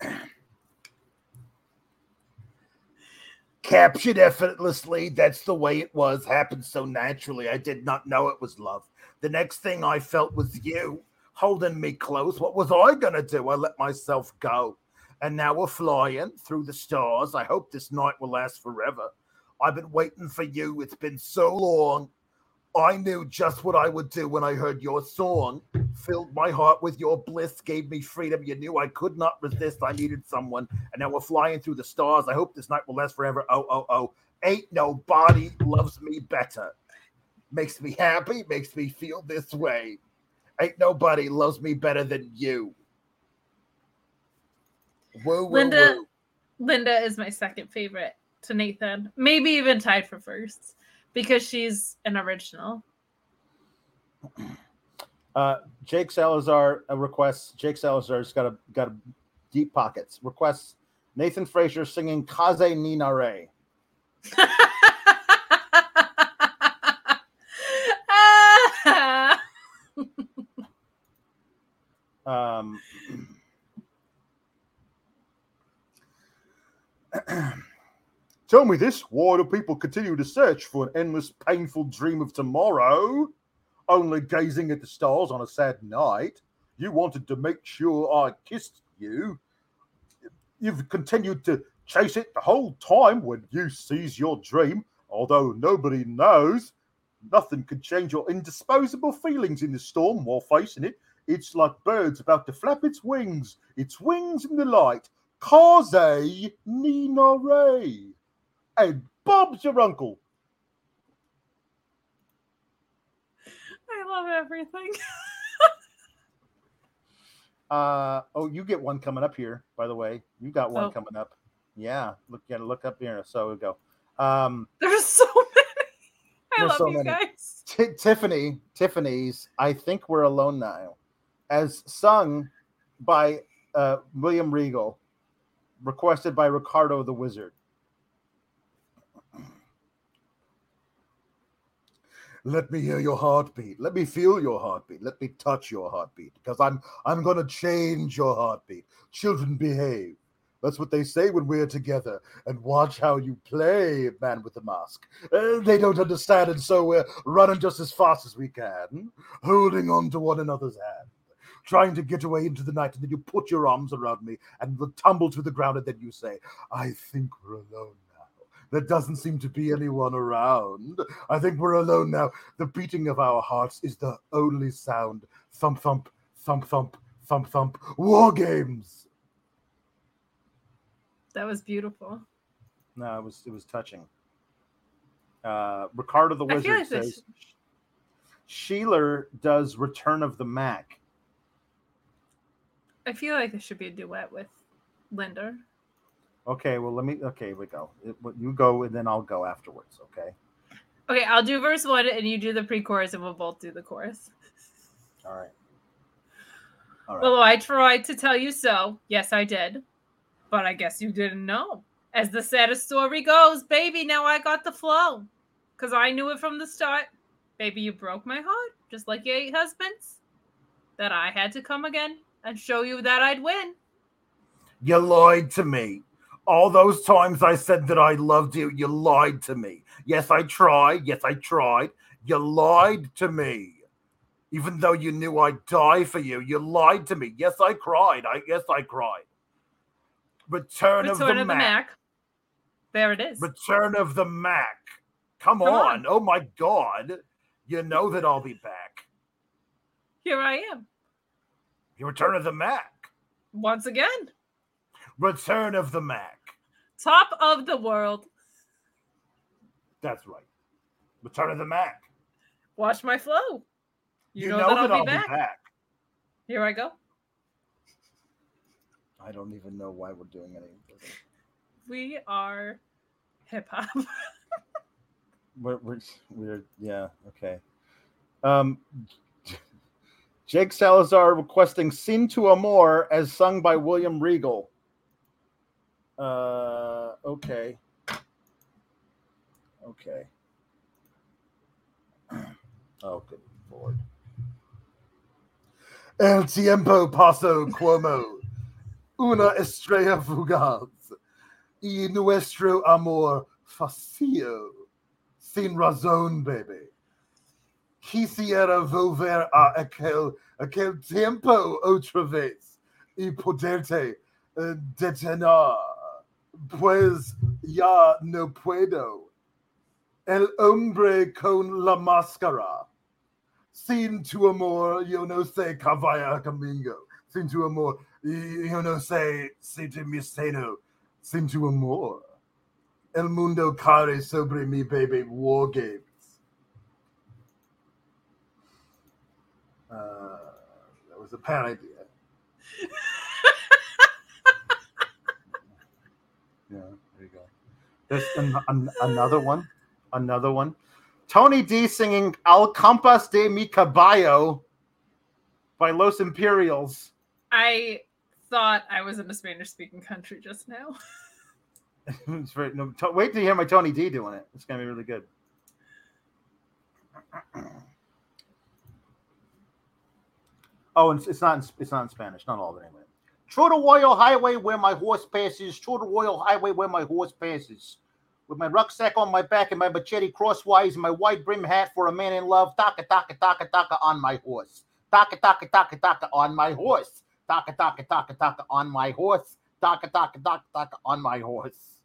Speaker 1: Captured effortlessly. That's the way it was. Happened so naturally. I did not know it was love. The next thing I felt was you holding me close. What was I going to do? I let myself go. And now we're flying through the stars. I hope this night will last forever. I've been waiting for you. It's been so long. I knew just what I would do when I heard your song. Filled my heart with your bliss, gave me freedom. You knew I could not resist. I needed someone. And now we're flying through the stars. I hope this night will last forever. Oh, oh, oh. Ain't nobody loves me better. Makes me happy, makes me feel this way. Ain't nobody loves me better than you.
Speaker 2: Woo, woo, Linda woo. Linda is my second favorite to Nathan. Maybe even tied for first because she's an original.
Speaker 1: Uh, Jake Salazar uh, requests. Jake Salazar's got a got a deep pockets. Requests Nathan Frazer singing "Kaze ni Nare." um. Tell me this why do people continue to search for an endless, painful dream of tomorrow? Only gazing at the stars on a sad night. You wanted to make sure I kissed you. You've continued to chase it the whole time when you seize your dream, although nobody knows. Nothing could change your indisposable feelings in the storm while facing it. It's like birds about to flap its wings, its wings in the light. Kaze ni Nare and Bob's your uncle.
Speaker 2: I love everything.
Speaker 1: uh oh, you get one coming up here, by the way. You got one oh. coming up. Yeah, look gotta look up here. So we go. Um
Speaker 2: there's so many. I love so you many. guys.
Speaker 1: T- Tiffany, Tiffany's I think we're alone now, as sung by uh, William Regal, requested by Ricardo the Wizard. Let me hear your heartbeat. Let me feel your heartbeat. Let me touch your heartbeat because I'm I'm going to change your heartbeat. Children behave. That's what they say when we're together. And watch how you play, man with the mask. Uh, they don't understand, and so we're running just as fast as we can, holding on to one another's hand, trying to get away into the night. And then you put your arms around me and tumble to the ground, and then you say, I think we're alone there doesn't seem to be anyone around. I think we're alone now. The beating of our hearts is the only sound. Thump, thump, thump, thump, thump, thump. War games.
Speaker 2: That was beautiful.
Speaker 1: No, it was it was touching. Uh, Ricardo the Wizard like says Sheila does Return of the Mac.
Speaker 2: I feel like there should be a duet with Linda.
Speaker 1: Okay, well, let me. Okay, we go. It, you go, and then I'll go afterwards. Okay.
Speaker 2: Okay, I'll do verse one, and you do the pre-chorus, and we'll both do the chorus.
Speaker 1: All right. All right.
Speaker 2: Well, I tried to tell you so. Yes, I did, but I guess you didn't know. As the saddest story goes, baby, now I got the flow, cause I knew it from the start. Baby, you broke my heart, just like your eight husbands. That I had to come again and show you that I'd win.
Speaker 1: You lied to me. All those times I said that I loved you, you lied to me. Yes, I tried. Yes, I tried. You lied to me. Even though you knew I'd die for you, you lied to me. Yes, I cried. I guess I cried. Return, Return of, the, of the Mac. Mac.
Speaker 2: There it is.
Speaker 1: Return of the Mac. Come, Come on. on. Oh my God. You know that I'll be back.
Speaker 2: Here I am.
Speaker 1: You Return of the Mac.
Speaker 2: Once again
Speaker 1: Return of the Mac.
Speaker 2: Top of the world.
Speaker 1: That's right. Return of the Mac.
Speaker 2: Watch my flow.
Speaker 1: You, you know, know, that, I'll, that I'll be, back. be back.
Speaker 2: Here I go.
Speaker 1: I don't even know why we're doing anything.
Speaker 2: We are hip hop.
Speaker 1: we're, we're, we're, yeah, okay. Um, Jake Salazar requesting Sin Tu Amor as sung by William Regal. Uh, okay. Okay. Oh, good lord. El tiempo paso como una estrella fugaz y nuestro amor facio sin razón, baby. Quisiera volver a aquel, aquel tiempo otra vez y poderte uh, detener, pues ya no puedo. El hombre con la máscara. Sin tu amor, yo no sé vaya conmigo. Sin tu amor, yo no sé si te misterio. Sin tu amor. El mundo cae sobre mi baby war games. Uh, that was a bad idea. Yeah, there you go. There's an, an, another one. Another one. Tony D singing Al Compás de mi Caballo by Los Imperials.
Speaker 2: I thought I was in a Spanish speaking country just now.
Speaker 1: it's very, no, to, wait to hear my Tony D doing it. It's going to be really good. Oh, and it's not in, it's not in Spanish. Not all of it anyway. Through the Royal Highway where my horse passes. Through the Royal Highway where my horse passes. With my rucksack on my back and my machete crosswise and my wide brim hat for a man in love. Taka taka taka taka on my horse. Taka taka taka taka on my horse. Taka taka taka taka on my horse. Taka taka taka taka on my horse.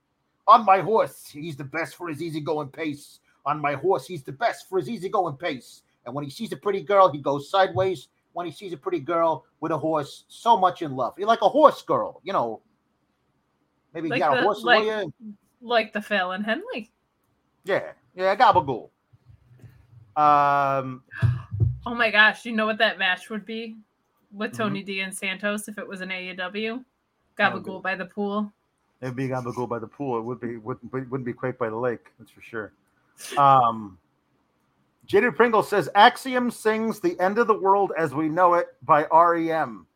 Speaker 1: On my horse, he's the best for his easygoing pace. On my horse, he's the best for his easygoing pace. And when he sees a pretty girl, he goes sideways when he sees a pretty girl with a horse, so much in love. You're like a horse girl, you know. Maybe like you got the, a horse
Speaker 2: like,
Speaker 1: you.
Speaker 2: Like the Fallon Henley.
Speaker 1: Yeah, yeah, gabagool. Um.
Speaker 2: Oh my gosh, you know what that match would be with mm-hmm. Tony mm-hmm. D and Santos if it was an AEW? Gabagool by the pool.
Speaker 1: It'd be Gabagool by the pool. It would be wouldn't, wouldn't be Quake by the lake. That's for sure. Um. Jaded Pringle says Axiom sings The End of the World as We Know It by REM.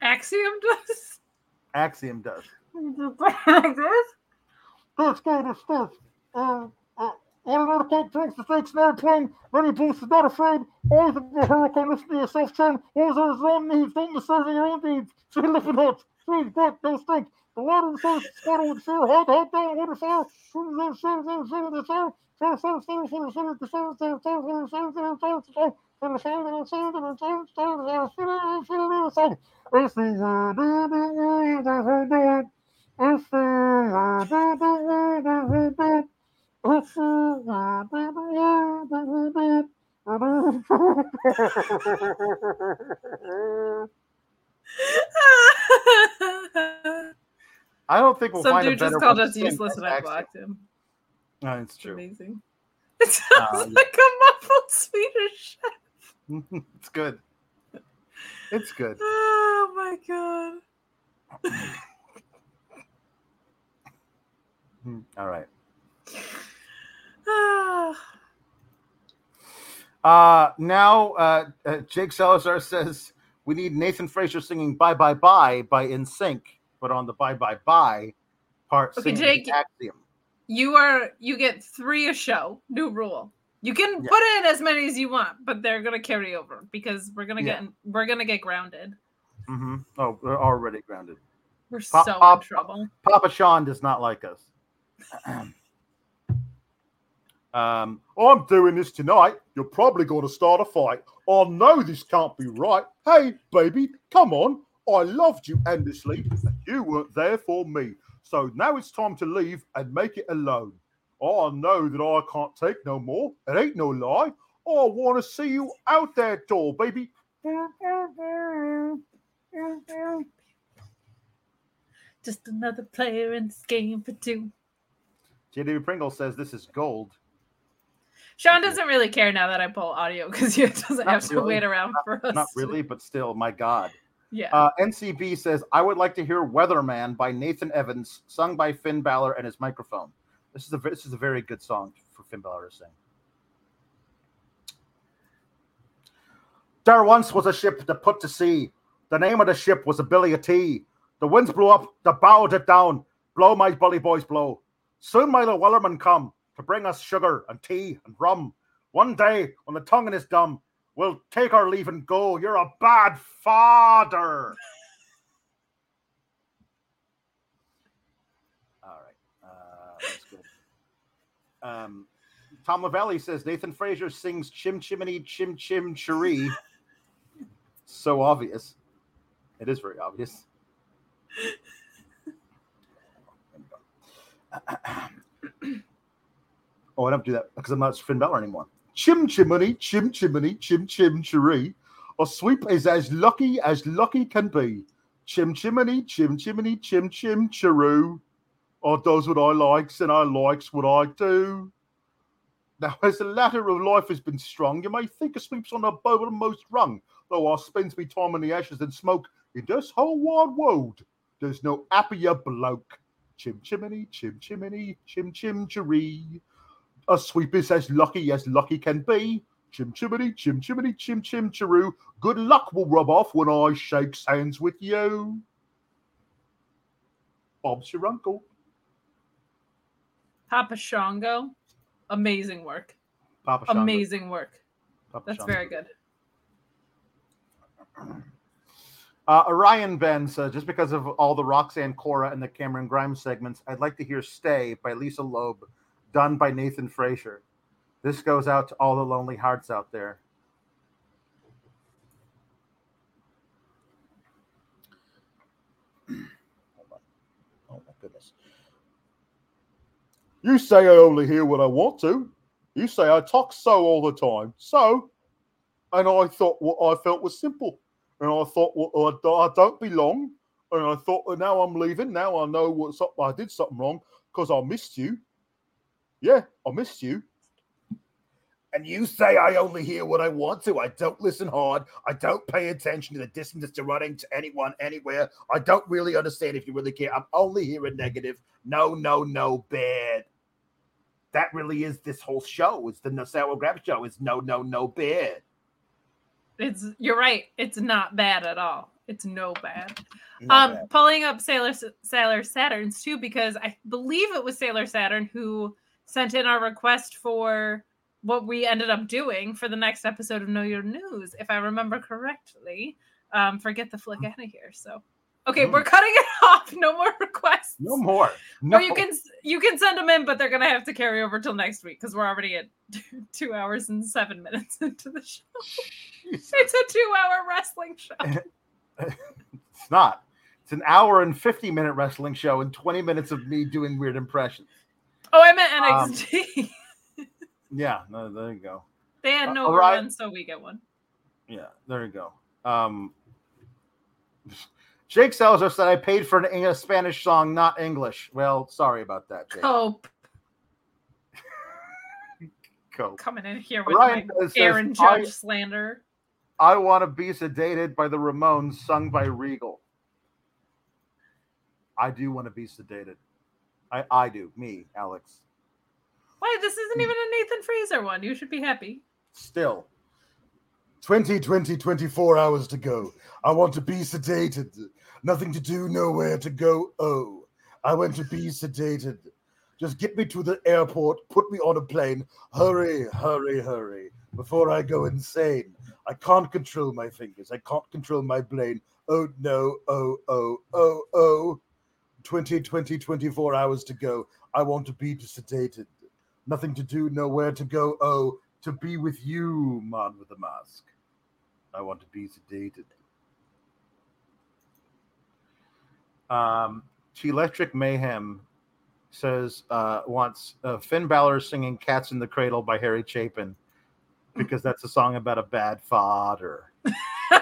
Speaker 2: Axiom does?
Speaker 1: Axiom does.
Speaker 7: This game is this. Uh, uh, Ordinary Coke drinks the stakes now playing. Many boosts is not afraid. Always a hurricane, listen to yourself, Chen. Always on his own needs. Don't miserve your own needs. Live in it. See, God, no stink. The water says, water would fear, hot, hot, down, water fire.
Speaker 1: I don't think we'll
Speaker 2: Some
Speaker 1: find
Speaker 2: dude
Speaker 1: a better
Speaker 2: just called us useless and I blocked him.
Speaker 1: No, it's true.
Speaker 2: Amazing. It sounds uh, like a muffled Swedish chef.
Speaker 1: it's good. It's good.
Speaker 2: Oh my god.
Speaker 1: All right. uh now uh, uh, Jake Salazar says we need Nathan Frazer singing "Bye Bye Bye" by NSYNC but on the bye bye bye part, okay, Jake, Axiom.
Speaker 2: You are you get three a show. New rule. You can yeah. put in as many as you want, but they're gonna carry over because we're gonna yeah. get we're gonna get grounded.
Speaker 1: Mm-hmm. Oh, we're already grounded.
Speaker 2: We're so Pop, in trouble.
Speaker 1: Papa Sean does not like us. um, I'm doing this tonight. You're probably going to start a fight. I know this can't be right. Hey, baby, come on. I loved you endlessly, and you weren't there for me. So now it's time to leave and make it alone. I know that I can't take no more. It ain't no lie. I want to see you out that door, baby.
Speaker 2: Just another player in this game for two.
Speaker 1: JW Pringle says this is gold.
Speaker 2: Sean doesn't really care now that I pull audio because he doesn't not have really. to wait around
Speaker 1: not,
Speaker 2: for us.
Speaker 1: Not really, but still, my God.
Speaker 2: Yeah.
Speaker 1: Uh, NCB says, I would like to hear Wellerman by Nathan Evans, sung by Finn Balor and his microphone. This is a this is a very good song for Finn Balor to sing. There once was a ship that put to sea. The name of the ship was a Billy a T. The winds blew up, the bowed it down. Blow, my bully boys, blow. Soon the Wellerman come to bring us sugar and tea and rum. One day, when the tongue is dumb, we'll take our leave and go. You're a bad father. All right. Uh, that's good. Um, Tom Lavelli says Nathan Frazer sings Chim Chimney Chim Chim Cherie. so obvious. It is very obvious. oh, I don't do that because I'm not Finn Balor anymore. Chim chimney, chim chimney, chim chim cheree. A sweep is as lucky as lucky can be. Chim chimney, chim chimney, chim chim cheroo. I does what I likes and I likes what I do. Now, as the ladder of life has been strung, you may think a sweep's on the most rung, though I spends me time in the ashes and smoke in this whole wide world. There's no happier bloke. Chim chimney, chim chimney, chim chim cheree. A sweep is as lucky as lucky can be. Chim chimney, chim chimney, chim chim cheroo. Good luck will rub off when I shake hands with you. Bob's your uncle.
Speaker 2: Papa Shango, amazing work.
Speaker 1: Papa
Speaker 2: Shango. Amazing work. Papa That's Shango. very good.
Speaker 1: Uh, Orion Ben says, just because of all the Roxanne Cora and the Cameron Grimes segments, I'd like to hear Stay by Lisa Loeb, done by Nathan Frazer. This goes out to all the lonely hearts out there. Oh my goodness. You say I only hear what I want to. You say I talk so all the time. So, and I thought what I felt was simple and I thought, well, I don't belong. And I thought, well, now I'm leaving. Now I know what's up. I did something wrong because I missed you. Yeah, I missed you. And you say I only hear what I want to. I don't listen hard. I don't pay attention to the distance to running to anyone, anywhere. I don't really understand if you really care. I'm only hearing negative. No, no, no, bad. That really is this whole show. It's the No Sour Grab show. It's no, no, no, bad.
Speaker 2: It's you're right. It's not bad at all. It's no bad. Not um, bad. pulling up Sailor Sailor Saturn's too because I believe it was Sailor Saturn who sent in our request for what we ended up doing for the next episode of Know Your News, if I remember correctly. Um, forget the flick out of here. So Okay, mm. we're cutting it off. No more requests.
Speaker 1: No more. No.
Speaker 2: Or you can you can send them in, but they're gonna have to carry over till next week because we're already at two hours and seven minutes into the show. it's a two-hour wrestling show.
Speaker 1: it's not. It's an hour and fifty minute wrestling show and twenty minutes of me doing weird impressions.
Speaker 2: Oh, I meant NXT.
Speaker 1: Um, yeah, no, there you go.
Speaker 2: They had uh, no uh, run, so we get one.
Speaker 1: Yeah, there you go. Um, Jake Salazar said I paid for an, a Spanish song, not English. Well, sorry about that, Jake.
Speaker 2: Cope.
Speaker 1: Cope.
Speaker 2: Coming in here with Ryan my Aaron Judge I, slander.
Speaker 1: I want to be sedated by the Ramones, sung by Regal. I do want to be sedated. I, I do. Me, Alex.
Speaker 2: Why? This isn't even a Nathan Frazer one. You should be happy.
Speaker 1: Still. 20, 20, 24 hours to go. I want to be sedated. Nothing to do, nowhere to go. Oh, I want to be sedated. Just get me to the airport, put me on a plane. Hurry, hurry, hurry, before I go insane. I can't control my fingers. I can't control my brain. Oh no, oh, oh, oh, oh. 20, 20, 24 hours to go. I want to be sedated. Nothing to do, nowhere to go. Oh, to be with you, man with the mask. I want to be sedated. Um, Electric Mayhem says uh, wants uh, Finn Balor singing "Cats in the Cradle" by Harry Chapin because that's a song about a bad father.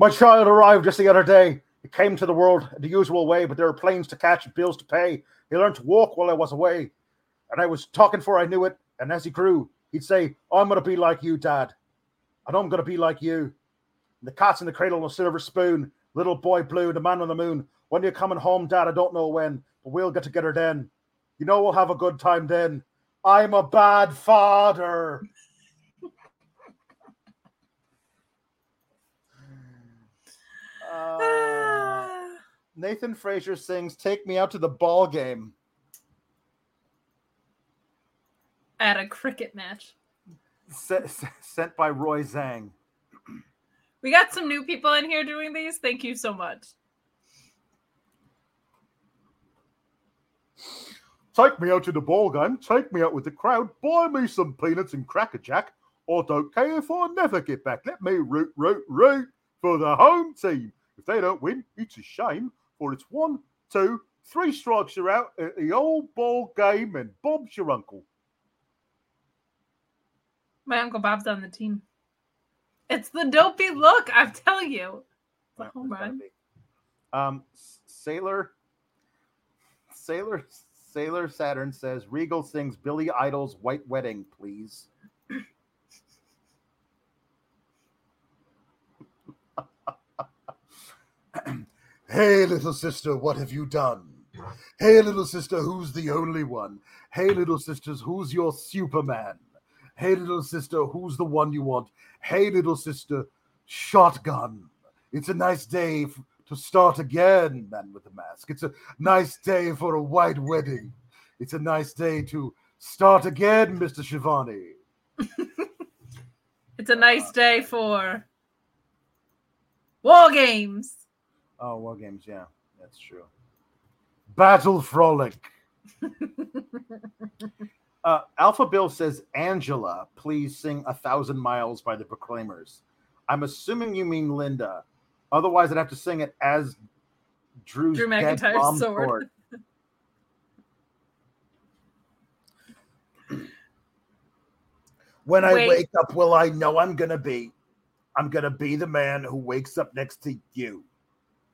Speaker 1: My child arrived just the other day. He came to the world the usual way, but there are planes to catch and bills to pay. He learned to walk while I was away. And I was talking for I knew it. And as he grew, he'd say, I'm going to be like you, Dad. And I'm going to be like you. And the cat's in the cradle and a silver spoon. Little boy blue, the man on the moon. When you're coming home, Dad, I don't know when, but we'll get together then. You know we'll have a good time then. I'm a bad father. Uh, Nathan Frazer sings "Take Me Out to the Ball Game."
Speaker 2: At a cricket match.
Speaker 1: sent by Roy Zhang.
Speaker 2: We got some new people in here doing these. Thank you so much.
Speaker 7: Take me out to the ball game. Take me out with the crowd. Buy me some peanuts and cracker jack. Or don't care if I never get back. Let me root, root, root for the home team. If they don't win, it's a shame. For it's one, two, three strikes are out at the old ball game, and Bob's your uncle.
Speaker 2: My uncle Bob's on the team. It's the dopey look. I'm telling you. It's a home run.
Speaker 1: Um, Sailor, Sailor, Sailor Saturn says Regal sings Billy Idol's White Wedding, please. hey, little sister, what have you done? Hey, little sister, who's the only one? Hey, little sisters, who's your Superman? Hey, little sister, who's the one you want? Hey, little sister, shotgun. It's a nice day f- to start again, man with the mask. It's a nice day for a white wedding. It's a nice day to start again, Mr. Shivani.
Speaker 2: it's a nice day for war games.
Speaker 1: Oh, war games, yeah, that's true. Battle frolic. uh, Alpha Bill says, Angela, please sing A Thousand Miles by the Proclaimers. I'm assuming you mean Linda. Otherwise, I'd have to sing it as Drew's
Speaker 2: Drew McIntyre's sword.
Speaker 1: when Wait. I wake up, will I know I'm gonna be? I'm gonna be the man who wakes up next to you.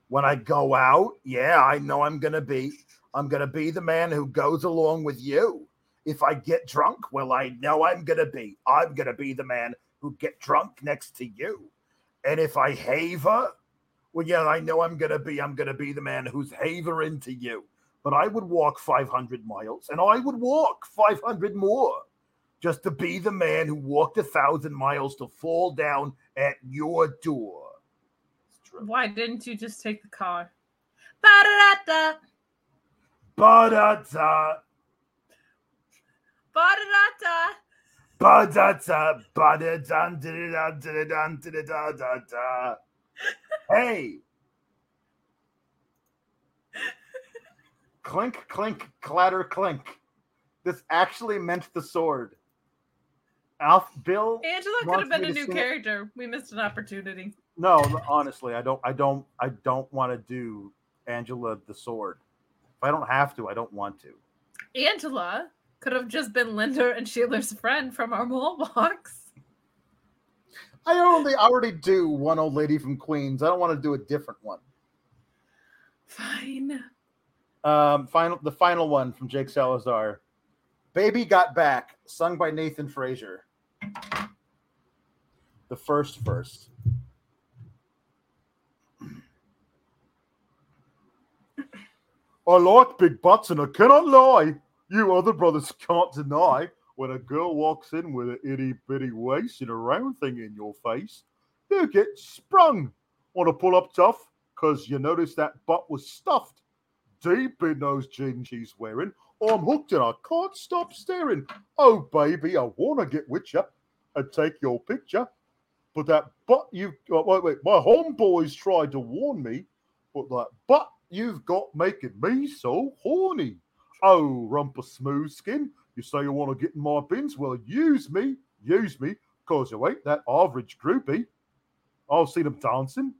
Speaker 1: When I go out, yeah, I know I'm gonna be. I'm gonna be the man who goes along with you. If I get drunk, well, I know I'm gonna be. I'm gonna be the man who get drunk next to you. And if I haver, well, yeah, I know I'm gonna be. I'm gonna be the man who's havering to you. But I would walk 500 miles, and I would walk 500 more just to be the man who walked a thousand miles to fall down at your door.
Speaker 2: Why didn't you just take the car? Ba-da-da-da.
Speaker 1: Ba-da-da.
Speaker 2: Ba-da-da-da.
Speaker 1: Ba-da-da. Ba-da-da-da-da-da-da-da-da. Hey. clink, clink, clatter, clink. This actually meant the sword. Alf Bill.
Speaker 2: Angela could have been a new character. It. We missed an opportunity.
Speaker 1: No, honestly, I don't. I don't. I don't want to do Angela the Sword. If I don't have to, I don't want to.
Speaker 2: Angela could have just been Linda and Sheeler's friend from our mall box.
Speaker 1: I only already do one old lady from Queens. I don't want to do a different one.
Speaker 2: Fine.
Speaker 1: Um, final the final one from Jake Salazar. Baby Got Back, sung by Nathan Frazer. The first verse.
Speaker 7: I like big butts and I cannot lie. You other brothers can't deny when a girl walks in with an itty bitty waist and a round thing in your face, you get sprung. Want to pull up tough? Because you notice that butt was stuffed deep in those jeans she's wearing. I'm hooked and I can't stop staring. Oh, baby, I want to get with you and take your picture. But that butt you wait, wait, my homeboys tried to warn me, but that butt you've got making me so horny. Oh, rumper smooth skin, you say you want to get in my bins? Well, use me, use me, cause you ain't that average groupie. I've seen them dancing.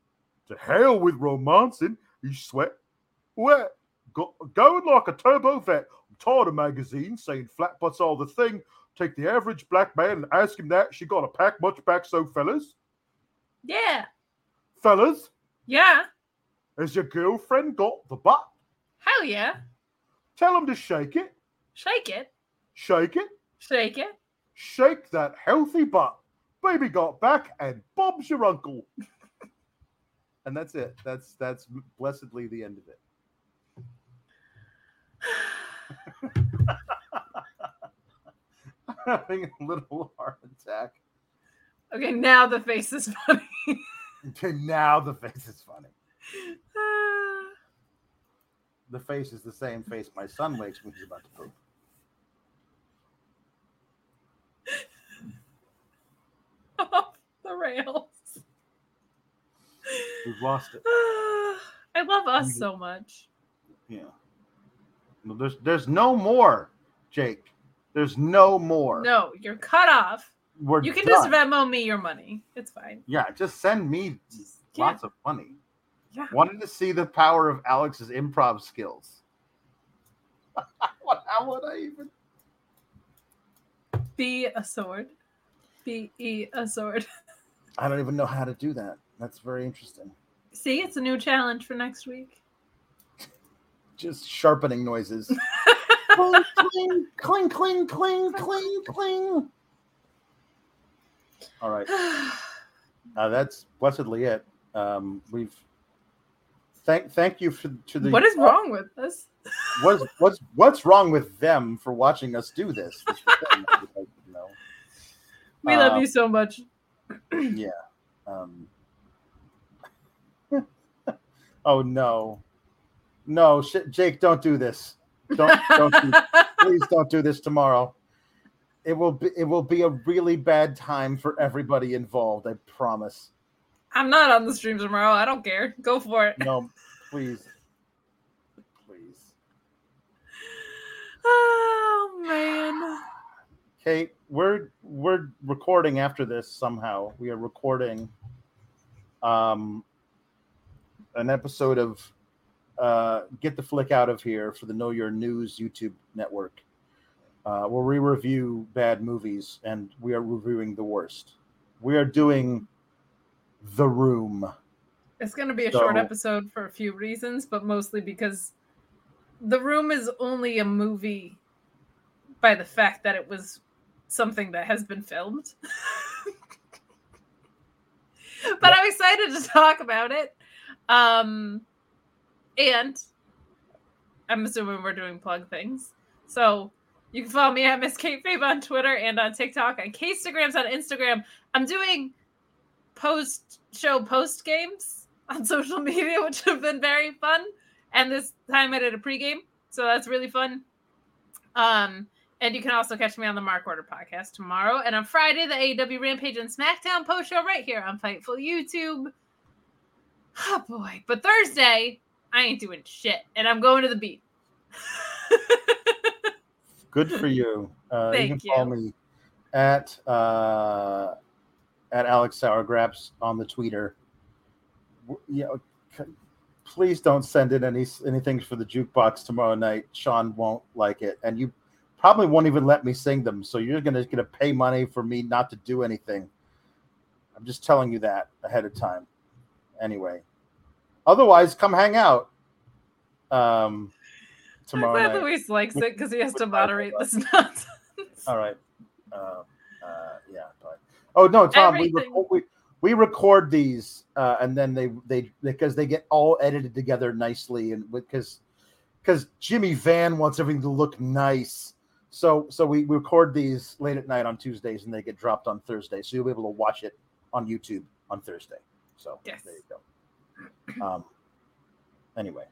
Speaker 7: To hell with romancing. You sweat wet, go, going like a turbo vet. I'm tired of magazines saying flat butts are the thing. Take the average black man and ask him that. She got a pack much back, so fellas?
Speaker 2: Yeah.
Speaker 7: fellas.
Speaker 2: Yeah.
Speaker 7: Has your girlfriend got the butt?
Speaker 2: Hell yeah.
Speaker 7: Tell them to shake it.
Speaker 2: Shake it.
Speaker 7: Shake it.
Speaker 2: Shake it.
Speaker 7: Shake that healthy butt. Baby got back and Bob's your uncle.
Speaker 1: and that's it. That's that's blessedly the end of it. having a little heart attack.
Speaker 2: Okay, now the face is funny.
Speaker 1: okay, now the face is funny. The face is the same face my son makes when he's about to poop.
Speaker 2: Off the rails.
Speaker 1: We've lost it.
Speaker 2: I love us so much.
Speaker 1: Yeah. No, there's there's no more, Jake. There's no more.
Speaker 2: No, you're cut off.
Speaker 1: We're
Speaker 2: you can
Speaker 1: done.
Speaker 2: just Venmo me your money. It's fine.
Speaker 1: Yeah, just send me
Speaker 2: Just-
Speaker 1: lots of money.
Speaker 2: Yeah.
Speaker 1: Wanted to see the power of Alex's improv skills. what, how would I even?
Speaker 2: Be a sword. Be e a sword.
Speaker 1: I don't even know how to do that. That's very interesting.
Speaker 2: See, it's a new challenge for next week.
Speaker 1: Just sharpening noises. cling, cling, cling, cling, cling, cling, cling. All right. Uh, that's blessedly it. Um, we've thank thank you for to the
Speaker 2: what is wrong with this?
Speaker 1: what's what's what's wrong with them for watching us do this? That's the thing I would like to know.
Speaker 2: We love
Speaker 1: Um,
Speaker 2: you so much.
Speaker 1: Yeah. Um, oh no, no, Sh- Jake, don't do this. Don't don't do, please don't do this tomorrow. It will be it will be a really bad time for everybody involved. I promise.
Speaker 2: I'm not on the stream tomorrow. I don't care. Go for it.
Speaker 1: No, please, please.
Speaker 2: Oh man.
Speaker 1: Kate, we're we're recording after this somehow. We are recording um an episode of uh Get the Flick Out of Here for the Know Your News YouTube network. Uh where we review bad movies and we are reviewing the worst. We are doing The Room.
Speaker 2: It's going to be a short episode for a few reasons, but mostly because The Room is only a movie by the fact that it was something that has been filmed. but I'm excited to talk about it. Um, and I'm assuming we're doing plug things. So you can follow me at Miss Kate Fabe on Twitter and on TikTok and Kstagram's on Instagram. I'm doing post show post games on social media, which have been very fun. And this time I did a pregame, so that's really fun. Um, and you can also catch me on the Mark Order podcast tomorrow. And on Friday, the AEW Rampage and SmackDown post show right here on Fightful YouTube. Oh boy. But Thursday, I ain't doing shit. And I'm going to the beat.
Speaker 1: Good for you. Uh,
Speaker 2: Thank
Speaker 1: you can follow me at uh, at Alex Sourgraps on the Twitter. You know, please don't send in any anything for the jukebox tomorrow night. Sean won't like it, and you probably won't even let me sing them. So you're gonna gonna pay money for me not to do anything. I'm just telling you that ahead of time. Anyway, otherwise, come hang out. Um, tomorrow
Speaker 2: I'm glad
Speaker 1: night.
Speaker 2: Luis likes it because he has to moderate this nonsense.
Speaker 1: All right. Uh, uh, yeah. Oh no, Tom. We, record, we we record these, uh, and then they they because they get all edited together nicely, and because because Jimmy Van wants everything to look nice. So so we record these late at night on Tuesdays, and they get dropped on Thursday. So you'll be able to watch it on YouTube on Thursday. So
Speaker 2: Yes.
Speaker 1: there you go. Um. Anyway.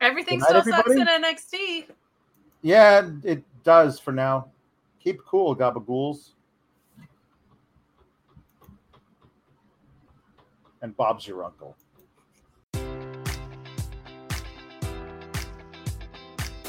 Speaker 2: Everything
Speaker 1: night,
Speaker 2: still sucks in. NXT.
Speaker 1: Yeah, it does for now. Keep cool, gabagools. And Bob's your uncle.